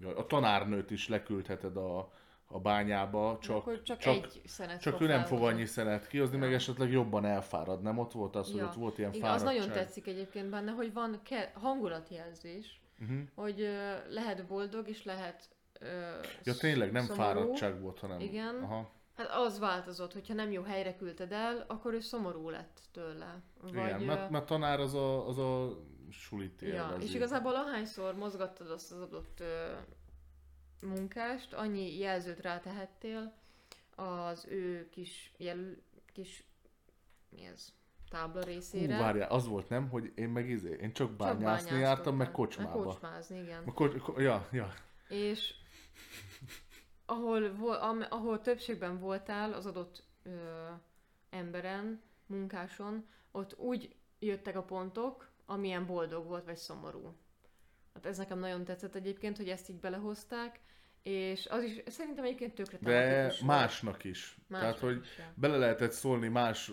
ja, a tanárnőt is leküldheted a, a bányába, csak, Akkor csak, csak, egy szenet csak ő nem fog annyi szenet kihozni, Ja. meg esetleg jobban elfárad, nem? Ott volt az, hogy Ja. ott volt ilyen Igen, az fáradtság. nagyon tetszik egyébként benne, hogy van ke- hangulatjelzés, Uh-huh. hogy ö, lehet boldog és lehet ö, Ja tényleg, nem szomorú. fáradtság volt, hanem... Igen. Aha. Hát az változott, hogyha nem jó helyre küldted el, akkor ő szomorú lett tőle. Vagy, Igen, mert, mert tanár az a, az a sulit Ja, élvezi. és igazából ahányszor mozgattad azt az adott munkást, annyi jelzőt rátehettél az ő kis, jelül, kis mi ez, tábla Hú, részére. várjál, az volt nem, hogy én meg izé, én csak Csak bányászni bányásztottam. jártam, meg Meg kocsmába. kocsmázni, igen. Meg Kocs, ko, ja, ja. És ahol, ahol többségben voltál az adott ö, emberen, munkáson, ott úgy jöttek a pontok, amilyen boldog volt, vagy szomorú. Hát ez nekem nagyon tetszett egyébként, hogy ezt így belehozták, és az is szerintem egyébként tökre De másnak is. Másnak Tehát, hogy is, ja. bele lehetett szólni más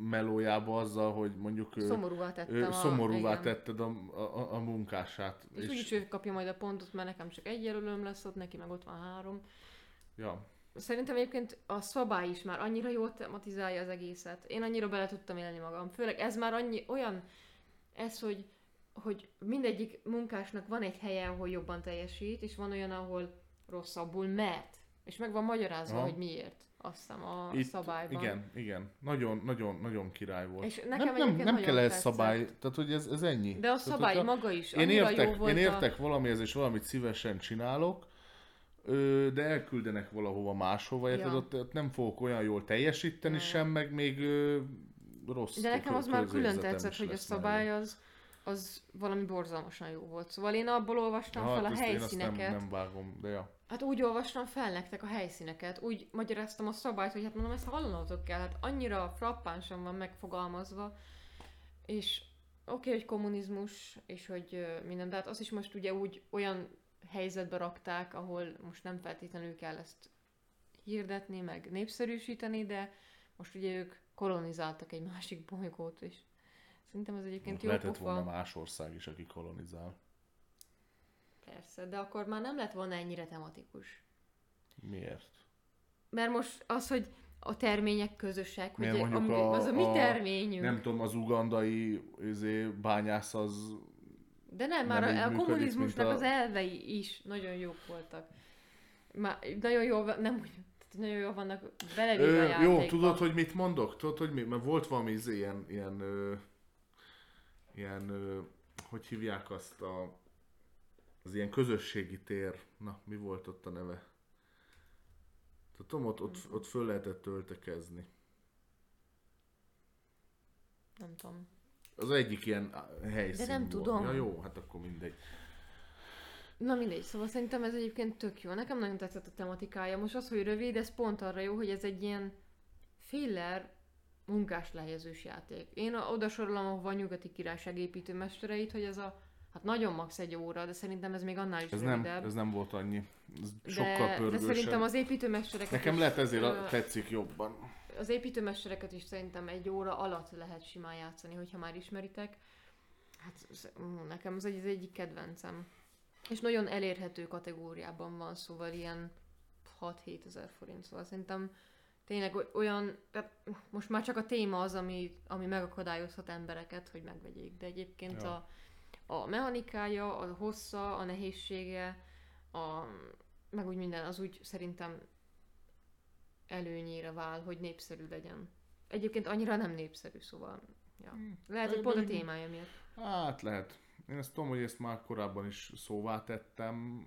melójába azzal, hogy mondjuk Szomorúvá tettem ő a... szomorúvá igen. tetted a, a, a munkását. És, úgyis ő kapja majd a pontot, mert nekem csak egy jelölőm lesz ott, neki meg ott van három. ja. Szerintem egyébként a szabály is már annyira jól tematizálja az egészet. Én annyira bele tudtam élni magam. Főleg ez már annyi olyan, ez, hogy, hogy mindegyik munkásnak van egy helye, ahol jobban teljesít, és van olyan, ahol rosszabbul, mert. És meg van magyarázva, Aha. hogy miért. azt hiszem a Itt, szabályban. Igen, igen. Nagyon, nagyon, nagyon király volt. És nekem nem, nem, kell ez tetszett. szabály, tehát hogy ez, ez ennyi. De a Tehát, szabály hogyha maga is Én értek, jó volt én a... értek valamihez, és valamit szívesen csinálok, de elküldenek valahova máshova, érted? Ja. Ott, ott nem fogok olyan jól teljesíteni Ja. sem, meg még rossz De nekem az már külön tetszett, hogy a szabály mellé. az, az valami borzalmasan jó volt. Szóval én abból olvastam Ja, fel a hát ezt én helyszíneket. nem, nem vágom, de ja. Hát úgy olvastam fel nektek a helyszíneket, úgy magyaráztam a szabályt, hogy hát mondom, ezt hallanatok kell, hát annyira frappánsan van megfogalmazva, és oké, okay, hogy kommunizmus, és hogy minden, de hát azt is most ugye úgy olyan helyzetbe rakták, ahol most nem feltétlenül kell ezt hirdetni, meg népszerűsíteni, de most ugye ők kolonizáltak egy másik bolygót, és szerintem ez egyébként jó Lehetett pofa. volna más ország is, aki kolonizál. Persze, de akkor már nem lett volna ennyire tematikus. Miért? Mert most az, hogy a termények közösek, hogy Miért ami, a- az a mi a- terményünk. Nem tudom, az ugandai izé, bányász az... de nem, nem már így a, a kommunizmusnak a- az elvei is nagyon jók voltak. Már nagyon jól, van- nem úgy, nagyon jól vannak belevéve jó, tudod, hogy mit mondok? Tudod, hogy mi? Mert volt valami izé, ilyen, ilyen, ö, ilyen hogy hívják azt a, az ilyen közösségi tér. Na, mi volt ott a neve? Tudom, ott, ott, ott föl lehetett töltekezni. Nem tudom. Az egyik ilyen helyszín De nem volt. tudom. Ja jó, hát akkor mindegy. Na mindegy, szóval szerintem ez egyébként tök jó. Nekem nagyon tetszett a tematikája. Most az, hogy rövid, ez pont arra jó, hogy ez egy ilyen filler munkás lehelyezős játék. Én oda sorolom ahova a nyugati királyság építőmestereit, hogy ez a hát nagyon max egy óra, de szerintem ez még annál is Ez nem, ez nem volt annyi. Ez de, sokkal de pörgősebb. szerintem az építőmestereket Nekem lehet ezért a, tetszik jobban. az építőmestereket is szerintem egy óra alatt lehet simán játszani, hogyha már ismeritek. Hát nekem ez egy, az egyik kedvencem. És nagyon elérhető kategóriában van, szóval ilyen 6-7 ezer forint, szóval szerintem tényleg oly- olyan, tehát most már csak a téma az, ami, ami megakadályozhat embereket, hogy megvegyék, de egyébként Ja. a, a mechanikája, a hossza, a nehézsége, a, meg úgy minden, az úgy szerintem előnyére vál, hogy népszerű legyen. Egyébként annyira nem népszerű, szóval ja. lehet, hogy pont a témája miatt. Hát lehet. Én ezt tudom, hogy ezt már korábban is szóvá tettem,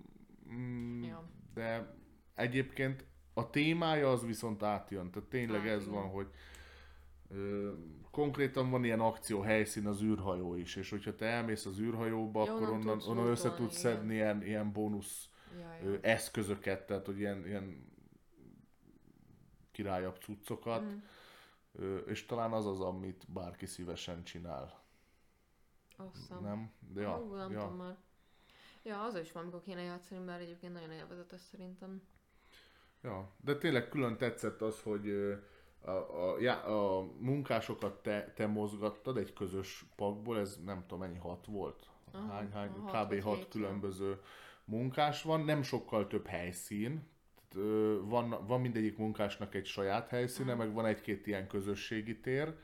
mm, Ja. de egyébként a témája az viszont átjön. Tehát tényleg Hát, ez van, hogy ö, konkrétan van ilyen akció helyszín az űrhajó is, és hogyha te elmész az űrhajóba, Ja, akkor onnan onnan, onnan össze tudsz szedni ilyen, ilyen bónusz Ja, ja. eszközöket, tehát hogy ilyen, ilyen királyabb cuccokat, Mm. ö, és talán az az, amit bárki szívesen csinál. Hiszem. Nem? De ja, Ó, nem ja. tudom már. Ja, az is van, amikor kéne játszani, mert egyébként nagyon élvezetes szerintem. Ja, de tényleg külön tetszett az, hogy a, a, a munkásokat te, te mozgattad egy közös pakból, ez nem tudom mennyi, hat volt? Aha, hány, hány, hat kb. hat különböző munkás van, nem sokkal több helyszín, van, van mindegyik munkásnak egy saját helyszíne, meg van egy-két ilyen közösségi tér,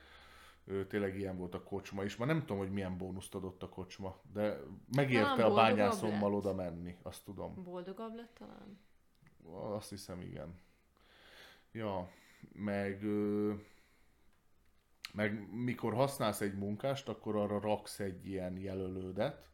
tényleg ilyen volt a kocsma is. Már nem tudom, hogy milyen bónuszt adott a kocsma, de megérte a bányászommal oda menni, azt tudom. Boldogabb lett talán? Azt hiszem, igen. Ja, meg, meg mikor használsz egy munkást, akkor arra raksz egy ilyen jelölődet,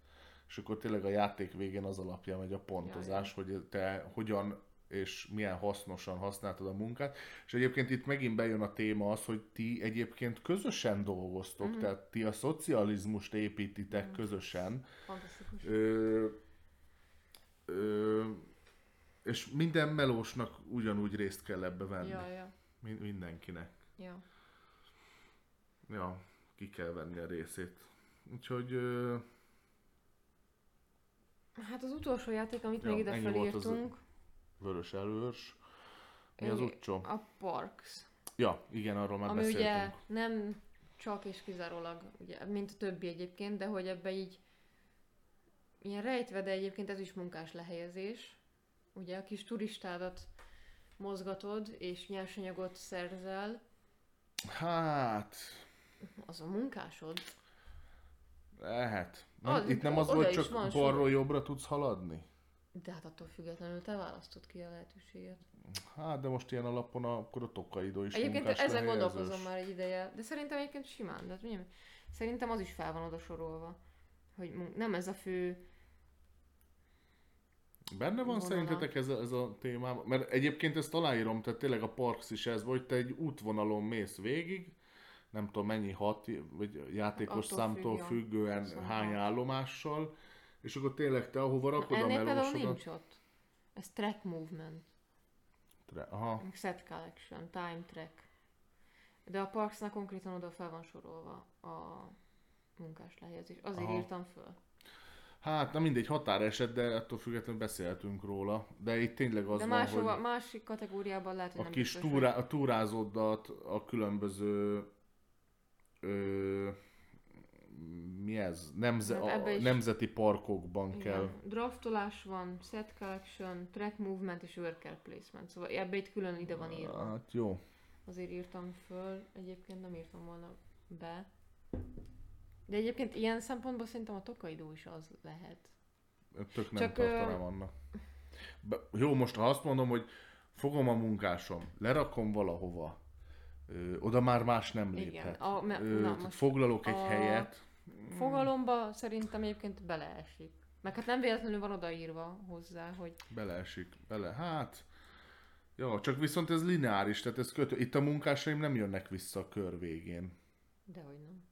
és akkor tényleg a játék végén az alapján megy a pontozás, hogy te hogyan és milyen hasznosan használtad a munkát. És egyébként itt megint bejön a téma az, hogy ti egyébként közösen dolgoztok, Mhm. tehát ti a szocializmust építitek közösen, Fantasztikus. Ö, ö, és minden melósnak ugyanúgy részt kell ebbe venni. Ja, ja, Mi- mindenkinek. ja. Ja, ki kell venni a részét. Úgyhogy ö, Hát az utolsó játék, amit Ja, még ide felírtunk, vörös előrs. Mi az utcsó? a Parks. Ja, igen, arról már ami beszéltünk. ugye nem csak és kizárólag, ugye, mint a többi egyébként, de hogy ebbe így ilyen rejtve, de egyébként ez is munkás lehelyezés. Ugye a kis turistádat mozgatod, és nyersanyagot szerzel, Hát, az a munkásod. lehet. Nem, Az- itt nem az volt, csak balról jobbra tudsz haladni? De hát attól függetlenül te választod ki a lehetőséget. Hát, de most ilyen alapon akkor a Tokaido is Egyébként ezen gondolkozom már egy ideje, de szerintem egyébként simán, de hát szerintem az is fel van oda sorolva. Hogy nem ez a fő, Benne van vonala. szerintetek ez a, ez a témám? Mert egyébként ezt aláírom, tehát tényleg a Parks is ez, vagy te egy útvonalon mész végig, nem tudom mennyi hat, vagy játékos Attól számtól függ, függően 26. hány állomással, és akkor tényleg te ahova Na, rakod a ennél például melósodat. nincs ott. Ez track movement, Tre- Aha, set collection, time track. De a Parksnak konkrétan oda fel van sorolva a munkás lehelyezés. Azért Aha. írtam föl. Hát nem mindegy határeset, de attól függetlenül beszélhetünk róla. De itt tényleg az De van, máshova, hogy másik kategóriában lehet, hogy a nem kis túrá, a túrázódat a különböző ö, mi ez? Nemze, Hát a, nemzeti parkokban hogy... kell. Igen. Draftolás van, set collection, track movement és worker placement. Szóval ebbe itt külön ide van írva. Hát jó. Azért írtam föl, egyébként nem írtam volna be. De egyébként ilyen szempontból szerintem a Tokaido is az lehet. Tök nem Csak, tartanám ö, annak. Be, jó, most ha azt mondom, hogy fogom a munkásom, lerakom valahova, ö, oda már más nem Igen, léphet. a- me- ö, na, most foglalok egy helyet, Fogalomba szerintem egyébként beleesik. Meg hát nem véletlenül van odaírva hozzá, hogy beleesik, bele, hát... Jó, csak viszont ez lineáris, tehát ez kötő. Itt a munkásaim nem jönnek vissza a kör végén. dehogy nem.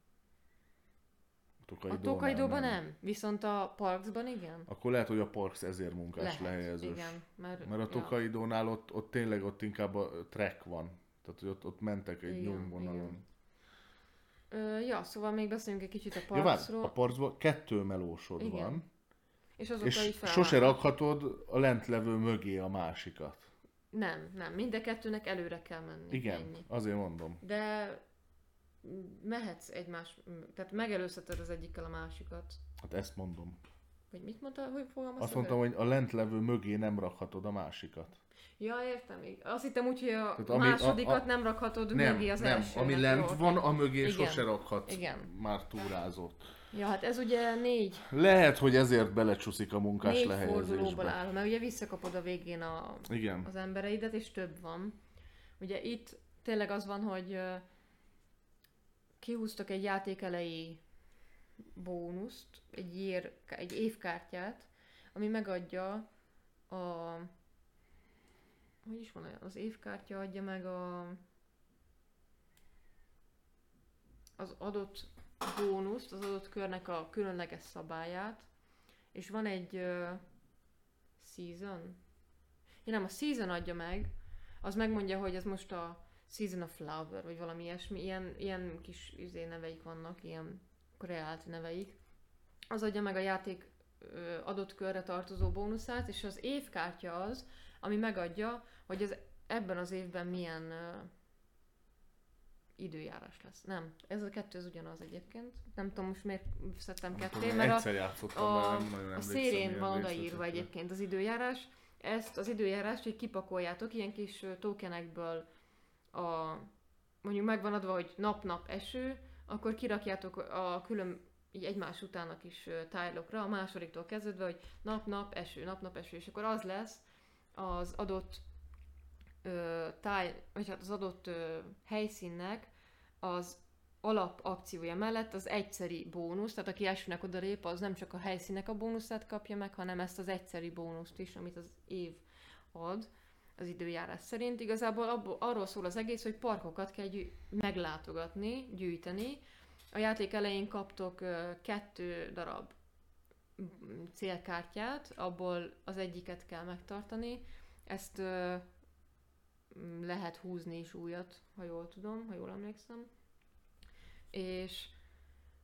A A Tokaidónál Tokaidóban nem. viszont a Parksban igen. Akkor lehet, hogy a Parks ezért munkás Lehet, lehelyezős. igen. Mert, Mert a Tokaidónál ott, ott tényleg ott inkább a track van. Tehát, hogy ott, ott mentek egy Igen, nyomvonalon. igen. Ö, ja, szóval még beszéljünk egy kicsit a Ja, Parksról. a parcban kettő melósod Igen. van, és azóta és így sose rakhatod a lentlevő mögé a másikat. Nem, nem. Mind a kettőnek előre kell menni. Igen, Ennyi. azért mondom. De mehetsz egymás, tehát megelőzheted az egyikkel a másikat. Hát ezt mondom. Vagy mit mondta, hogy fogalmaztad? Azt mondtam, hogy a lentlevő mögé nem rakhatod a másikat. Ja, értem. így. Azt hittem úgy, hogy a Tehát ami- másodikat a- a- nem rakhatod Nem, mögé az nem. elsőnek. Ami lent oké. van, a mögé Igen. sose rakhatsz Igen. már túrázót. Ja, hát ez ugye négy, Lehet, hogy ezért belecsúszik a munkás négy fordulóból lehelyezésbe. áll, mert ugye visszakapod a végén a, Igen. az embereidet, és több van. Ugye itt tényleg az van, hogy kihúztak egy játék elejé bónuszt, egy, ér, egy évkártyát, ami megadja a... Hogy is van? Az évkártya adja meg a... az adott bónuszt, az adott körnek a különleges szabályát, és van egy uh, season. Ja nem, a season adja meg, az megmondja, hogy ez most a season of flower, vagy valami ilyesmi, ilyen, ilyen kis izé neveik vannak, ilyen kreált neveik. Az adja meg a játék adott körre tartozó bónuszát, és az évkártya az, ami megadja, hogy az ebben az évben milyen időjárás lesz. Nem, ez a kettő az ugyanaz egyébként. Nem tudom most miért szedtem ketté, mert a, egyszer játszottam, a, nem a milyen van odaírva egyébként az időjárás. Ezt az időjárást, hogy kipakoljátok ilyen kis tokenekből a, mondjuk megvan adva, hogy nap-nap eső, akkor kirakjátok a külön így egymás után kis tájlokra, a másodiktól kezdve, hogy nap-nap eső, nap-nap eső, és akkor az lesz az adott ö, táj, vagy hát az adott ö, helyszínnek az alap akciója mellett az egyszeri bónusz, tehát aki elsőnek odalép, az nem csak a helyszínek a bónuszát kapja meg, hanem ezt az egyszeri bónuszt is, amit az év ad az időjárás szerint. Igazából abból, arról szól az egész, hogy parkokat kell gyű- meglátogatni, gyűjteni. A játék elején kaptok kettő darab célkártyát, abból az egyiket kell megtartani. Ezt lehet húzni is újat, ha jól tudom, ha jól emlékszem. És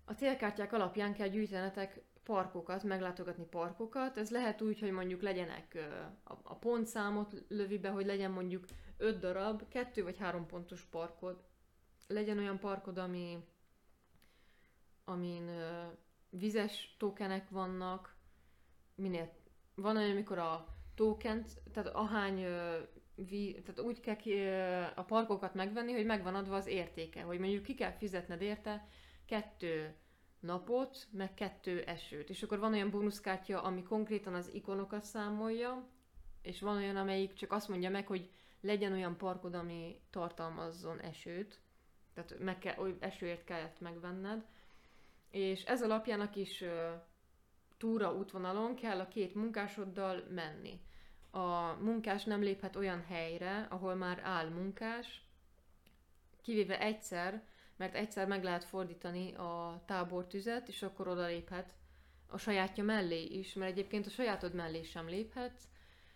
a célkártyák alapján kell gyűjtenetek parkokat, meglátogatni parkokat. Ez lehet úgy, hogy mondjuk legyenek a, pontszámot lövi be, hogy legyen mondjuk 5 darab, kettő vagy három pontos parkod. Legyen olyan parkod, ami amin vizes tokenek vannak, minél van olyan, amikor a tokent, tehát ahány vi, tehát úgy kell ki, a parkokat megvenni, hogy megvan adva az értéke, hogy mondjuk ki kell fizetned érte kettő napot, meg kettő esőt. És akkor van olyan bónuszkártya, ami konkrétan az ikonokat számolja, és van olyan, amelyik csak azt mondja meg, hogy legyen olyan parkod, ami tartalmazzon esőt, tehát meg kell, esőért kellett megvenned, és ez alapján a kis túra útvonalon kell a két munkásoddal menni. A munkás nem léphet olyan helyre, ahol már áll munkás, kivéve egyszer, mert egyszer meg lehet fordítani a tábortüzet, és akkor oda léphet a sajátja mellé is, mert egyébként a sajátod mellé sem léphetsz.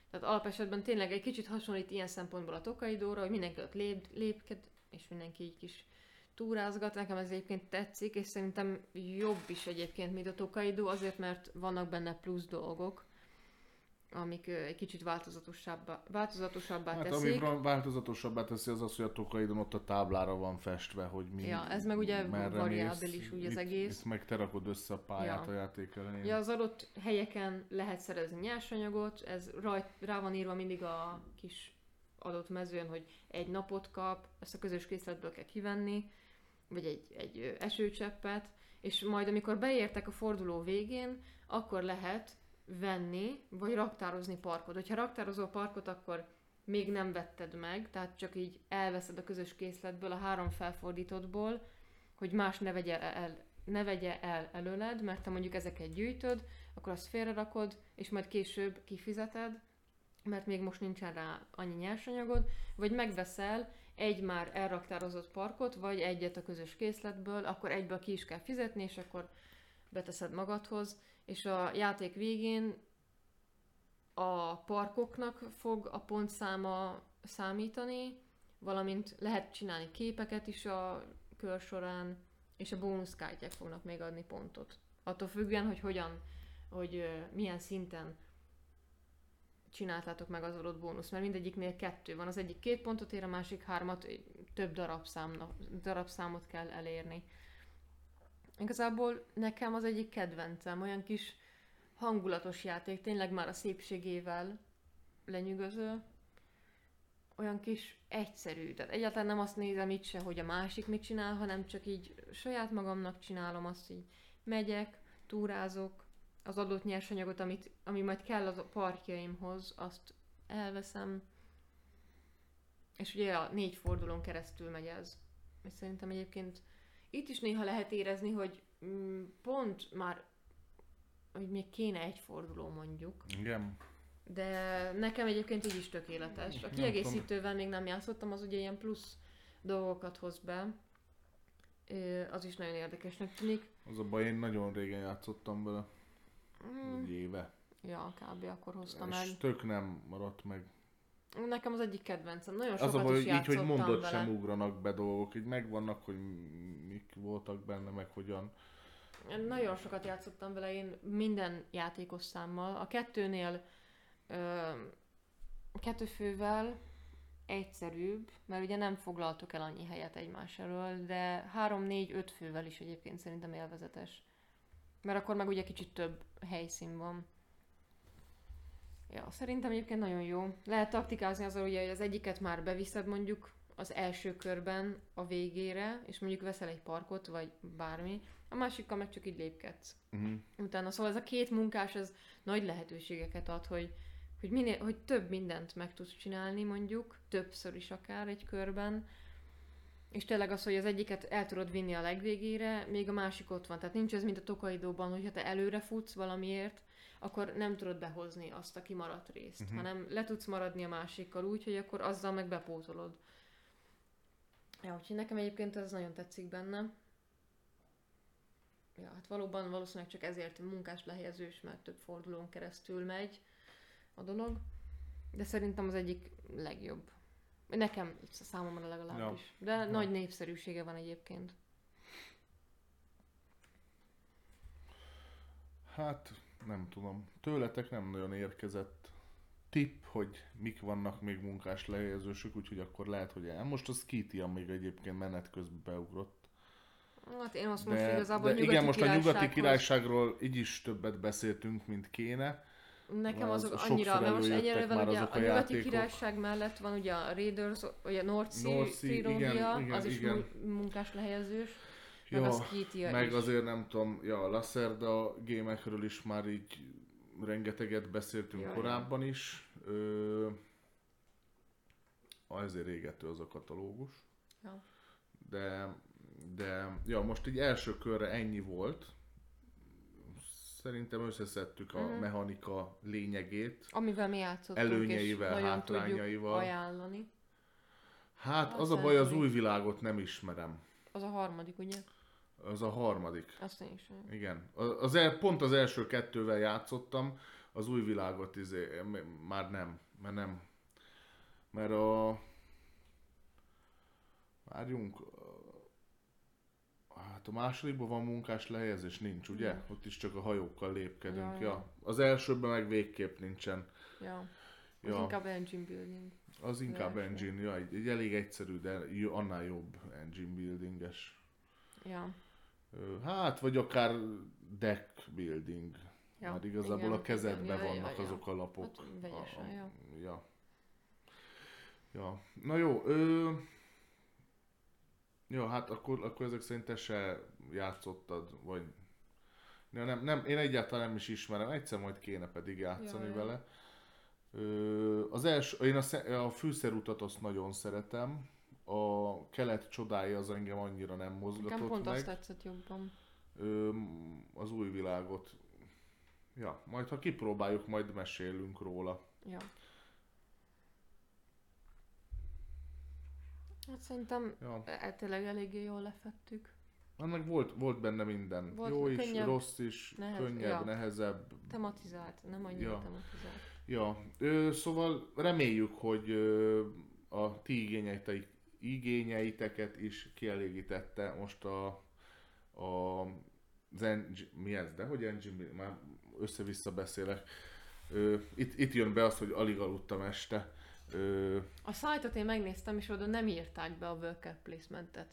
Tehát alapesetben tényleg egy kicsit hasonlít ilyen szempontból a Tokaidóra, hogy mindenki ott lép, lépked, és mindenki egy kis túrázgat. Nekem ez egyébként tetszik, és szerintem jobb is egyébként, mint a Tokaidó, azért mert vannak benne plusz dolgok, amik egy kicsit változatosabbá, változatosabbá Hát teszik. ami változatosabbá teszi az az, hogy a Tokaidon ott a táblára van festve, hogy mi Ja, ez meg ugye variábilis úgy az egész. Itt meg te rakod össze a pályát Ja. a játék elején. Ja, az adott helyeken lehet szerezni nyersanyagot, ez rajt, rá van írva mindig a kis adott mezőn, hogy egy napot kap, ezt a közös készletből kell kivenni, vagy egy, egy esőcseppet, és majd amikor beértek a forduló végén, akkor lehet venni, vagy raktározni parkot. Hogyha raktározol parkot, akkor még nem vetted meg, tehát csak így elveszed a közös készletből, a három felfordítottból, hogy más ne vegye el, ne vegye el előled, mert te mondjuk ezeket gyűjtöd, akkor azt félrerakod, és majd később kifizeted, mert még most nincsen rá annyi nyersanyagod, vagy megveszel egy már elraktározott parkot, vagy egyet a közös készletből, akkor egyből ki is kell fizetni, és akkor beteszed magadhoz, és a játék végén a parkoknak fog a pontszáma számítani, valamint lehet csinálni képeket is a kör során, és a bónuszkártyák fognak még adni pontot. Attól függően, hogy hogyan, hogy milyen szinten csináltátok meg az adott bónusz, mert mindegyiknél kettő van. Az egyik két pontot ér, a másik hármat, több darabszámnak, darabszámot kell elérni. Igazából nekem az egyik kedvencem, olyan kis hangulatos játék, tényleg már a szépségével lenyűgöző, olyan kis egyszerű. Tehát egyáltalán nem azt nézem itt se, hogy a másik mit csinál, hanem csak így saját magamnak csinálom azt, hogy megyek, túrázok, az adott nyersanyagot, amit, ami majd kell a parkjaimhoz, azt elveszem. És ugye a négy fordulón keresztül megy ez. És szerintem egyébként itt is néha lehet érezni, hogy mm, pont már, hogy még kéne egy forduló mondjuk, Igen. de nekem egyébként így is tökéletes. A kiegészítővel még nem játszottam, az ugye ilyen plusz dolgokat hoz be. Az is nagyon érdekesnek tűnik. Az a baj, én nagyon régen játszottam vele, Mm, egy éve. ja, kb. akkor hoztam el. És tök nem maradt meg. Nekem az egyik kedvencem. Nagyon Az sokat a baj, is így, hogy mondod, vele. sem ugranak be dolgok, így megvannak, hogy mik voltak benne, meg hogyan. Nagyon sokat játszottam vele, én minden játékos számmal. A kettőnél ö, kettő fővel egyszerűbb, mert ugye nem foglaltok el annyi helyet egymás elől, de 3-4-5 fővel is egyébként szerintem élvezetes. Mert akkor meg ugye kicsit több helyszín van. Ja, szerintem egyébként nagyon jó. Lehet taktikázni azzal, ugye, hogy az egyiket már beviszed mondjuk az első körben a végére, és mondjuk veszel egy parkot, vagy bármi, a másikkal meg csak így lépkedsz. Uh-huh. Utána szóval ez a két munkás, ez nagy lehetőségeket ad, hogy, hogy, minél, hogy több mindent meg tudsz csinálni mondjuk, többször is akár egy körben, és tényleg az, hogy az egyiket el tudod vinni a legvégére, még a másik ott van. Tehát nincs ez, mint a Tokaidóban, hogyha te előre futsz valamiért, akkor nem tudod behozni azt a kimaradt részt, uh-huh. hanem le tudsz maradni a másikkal úgy, hogy akkor azzal meg bepótolod. Ja, úgyhogy nekem egyébként ez nagyon tetszik benne. Ja, hát valóban valószínűleg csak ezért munkás lehelyezős, mert több fordulón keresztül megy a dolog. De szerintem az egyik legjobb. Nekem, számomra legalábbis. De Ja. nagy népszerűsége van egyébként. Hát, nem tudom. Tőletek nem nagyon érkezett tipp, hogy mik vannak még munkás lehelyezősök, úgyhogy akkor lehet, hogy el. Most a Skitian még egyébként menet közben beugrott. Hát én azt most De, igazából de igen, most a nyugati királyságról így is többet beszéltünk, mint kéne. Nekem Az- azok annyira, mert most egyelőre ugye a a nyugati királyság mellett van ugye a Raiders, vagy a North Sea, North Sea, trilógia, igen, igen, az is igen. mu- munkás lehelyezős. Meg Ja, a Skitia Meg is. azért nem tudom, ja, a Lacerda gémekről is már így rengeteget beszéltünk Ja, korábban is. Ö, azért égető az a katalógus. Ja. De, de, ja, most így első körre ennyi volt. Szerintem összeszedtük a Mhm. mechanika lényegét. Amivel mi játszottunk, Előnyeivel, és hátrányaival. ajánlani. Hát Azt az a baj, az új világot nem ismerem. Az a harmadik, ugye? Az a harmadik. Azt én is. Igen. Az el, pont az első kettővel játszottam, az új világot izé, már nem, mert nem. Mert a... Várjunk. Hát a másodikban van munkás lehelyezés, nincs, ugye? Nincs. Ott is csak a hajókkal lépkedünk. Ja, Ja. Az elsőben meg végképp nincsen. Ja. Az Ja. inkább engine building. Az inkább engine, ja, egy, egy elég egyszerű, de annál jobb engine buildinges. Ja. Hát, vagy akár deck building. Ja, Mert igazából igen, a kezedben igen, vannak ja, azok a lapok. Hát vegyesen, A- a- ja. ja. Ja. Na jó, ö... Jó, hát akkor, akkor ezek szerint te se játszottad, vagy... Ja, nem, nem, én egyáltalán nem is ismerem, egyszer majd kéne pedig játszani Ja, vele. Ö, az első, én a, a fűszerutat azt nagyon szeretem, a kelet csodája az engem annyira nem Nekem mozgatott pont meg. azt tetszett jobban. Ö, az új világot. Ja, majd ha kipróbáljuk, majd mesélünk róla. Ja. Hát szerintem Ja. e- tényleg eléggé jól lefettük. Annak volt, volt benne minden. Volt Jó is, könnyebb, rossz is, nehez- könnyebb, ja. nehezebb. Tematizált, nem annyira Ja. tematizált. Ja, ö, szóval reméljük, hogy ö, a ti igényeitek, igényeiteket is kielégítette most a, a az engine, mi ez, de hogy engine, már össze-vissza beszélek. Ö, itt, itt jön be az, hogy alig aludtam este. Ö, A szájtot én megnéztem, és oda nem írták be a worker placementet.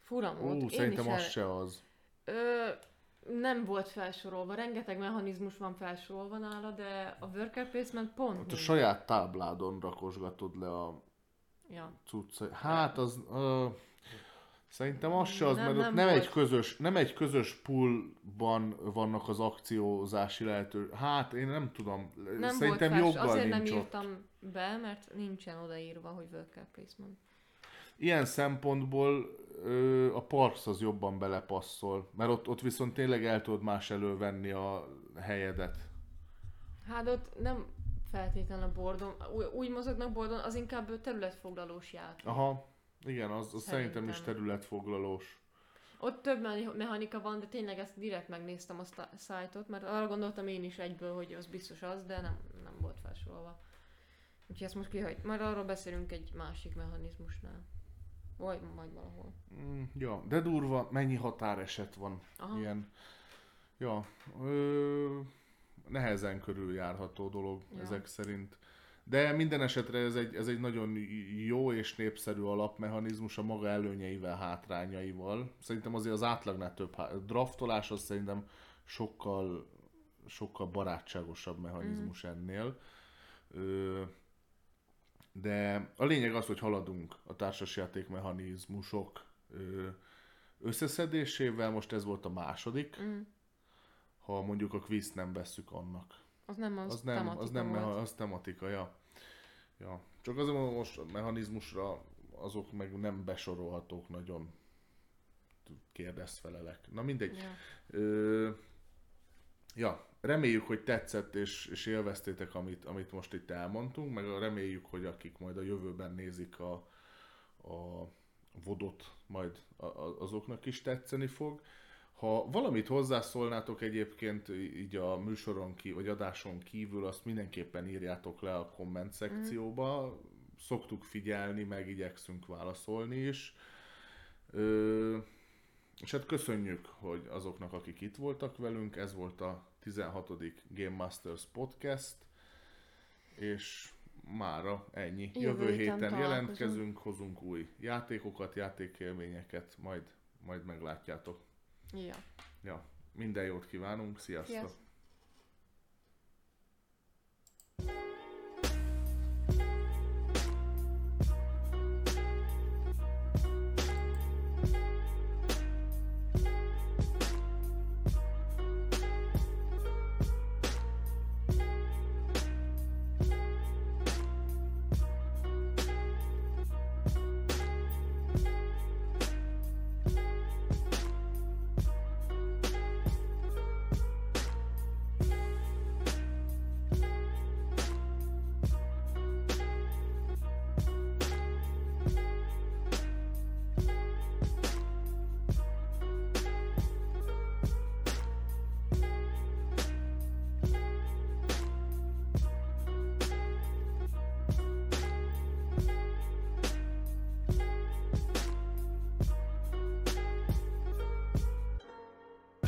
Fura volt. Én szerintem is az el- se az. Ö, nem volt felsorolva, rengeteg mechanizmus van felsorolva nála, de a worker placement pont Ott a saját tábládon rakosgatod le a Ja. cuccai. Hát az... Ö, szerintem az se az, Nem, mert ott nem nem, volt. egy közös, nem egy közös poolban vannak az akciózási lehető. Hát én nem tudom. Nem szerintem volt joggal Azért nem nincs ott. írtam be, mert nincsen odaírva, hogy worker placement. Ilyen szempontból ö, a Parks az jobban belepasszol, mert ott, ott viszont tényleg el tudod más elővenni a helyedet. Hát ott nem feltétlenül a bordon, úgy, úgy mozognak bordon, az inkább területfoglalós játék. Aha, igen, az, az szerintem is Szerintem. területfoglalós. Ott több mechanika van, de tényleg ezt direkt megnéztem a szájtot, mert arra gondoltam én is egyből, hogy az biztos az, de nem, nem volt felsorolva. Úgyhogy ezt most kihagy. Majd arról beszélünk egy másik mechanizmusnál. Vagy majd valahol. Mm, ja, de durva, mennyi határeset van. Aha. Ilyen, ja, ö, nehezen körüljárható dolog Ja. ezek szerint. De minden esetre ez egy, ez egy nagyon jó és népszerű alapmechanizmus a maga előnyeivel, hátrányaival. Szerintem azért az átlagnál több há- draftolás az szerintem sokkal, sokkal barátságosabb mechanizmus ennél. Ö, de a lényeg az, hogy haladunk a társasjáték mechanizmusok ö, összeszedésével, most ez volt a második, Mm. Ha mondjuk a quiz nem vesszük annak. Az nem az, Az nem, tematika az nem volt. meha, az tematika, ja. ja. Csak azért mondom, most a mechanizmusra azok meg nem besorolhatók nagyon kérdezfelelek. Na mindegy. Ja. Ö, ja, reméljük, hogy tetszett és, és élveztétek, amit, amit most itt elmondtunk, meg reméljük, hogy akik majd a jövőben nézik a, a vodot, majd azoknak is tetszeni fog. Ha valamit hozzászólnátok egyébként így a műsoron ki, vagy adáson kívül, azt mindenképpen írjátok le a komment szekcióba. Szoktuk figyelni, meg igyekszünk válaszolni is. Ö, és hát köszönjük, hogy azoknak, akik itt voltak velünk, ez volt a 16. Game Masters Podcast, és mára ennyi. Jövő, Jövő héten jelentkezünk, hozunk új játékokat, játékélményeket, majd, majd meglátjátok. Ja. Ja, minden jót kívánunk, sziasztok! Sziasztok!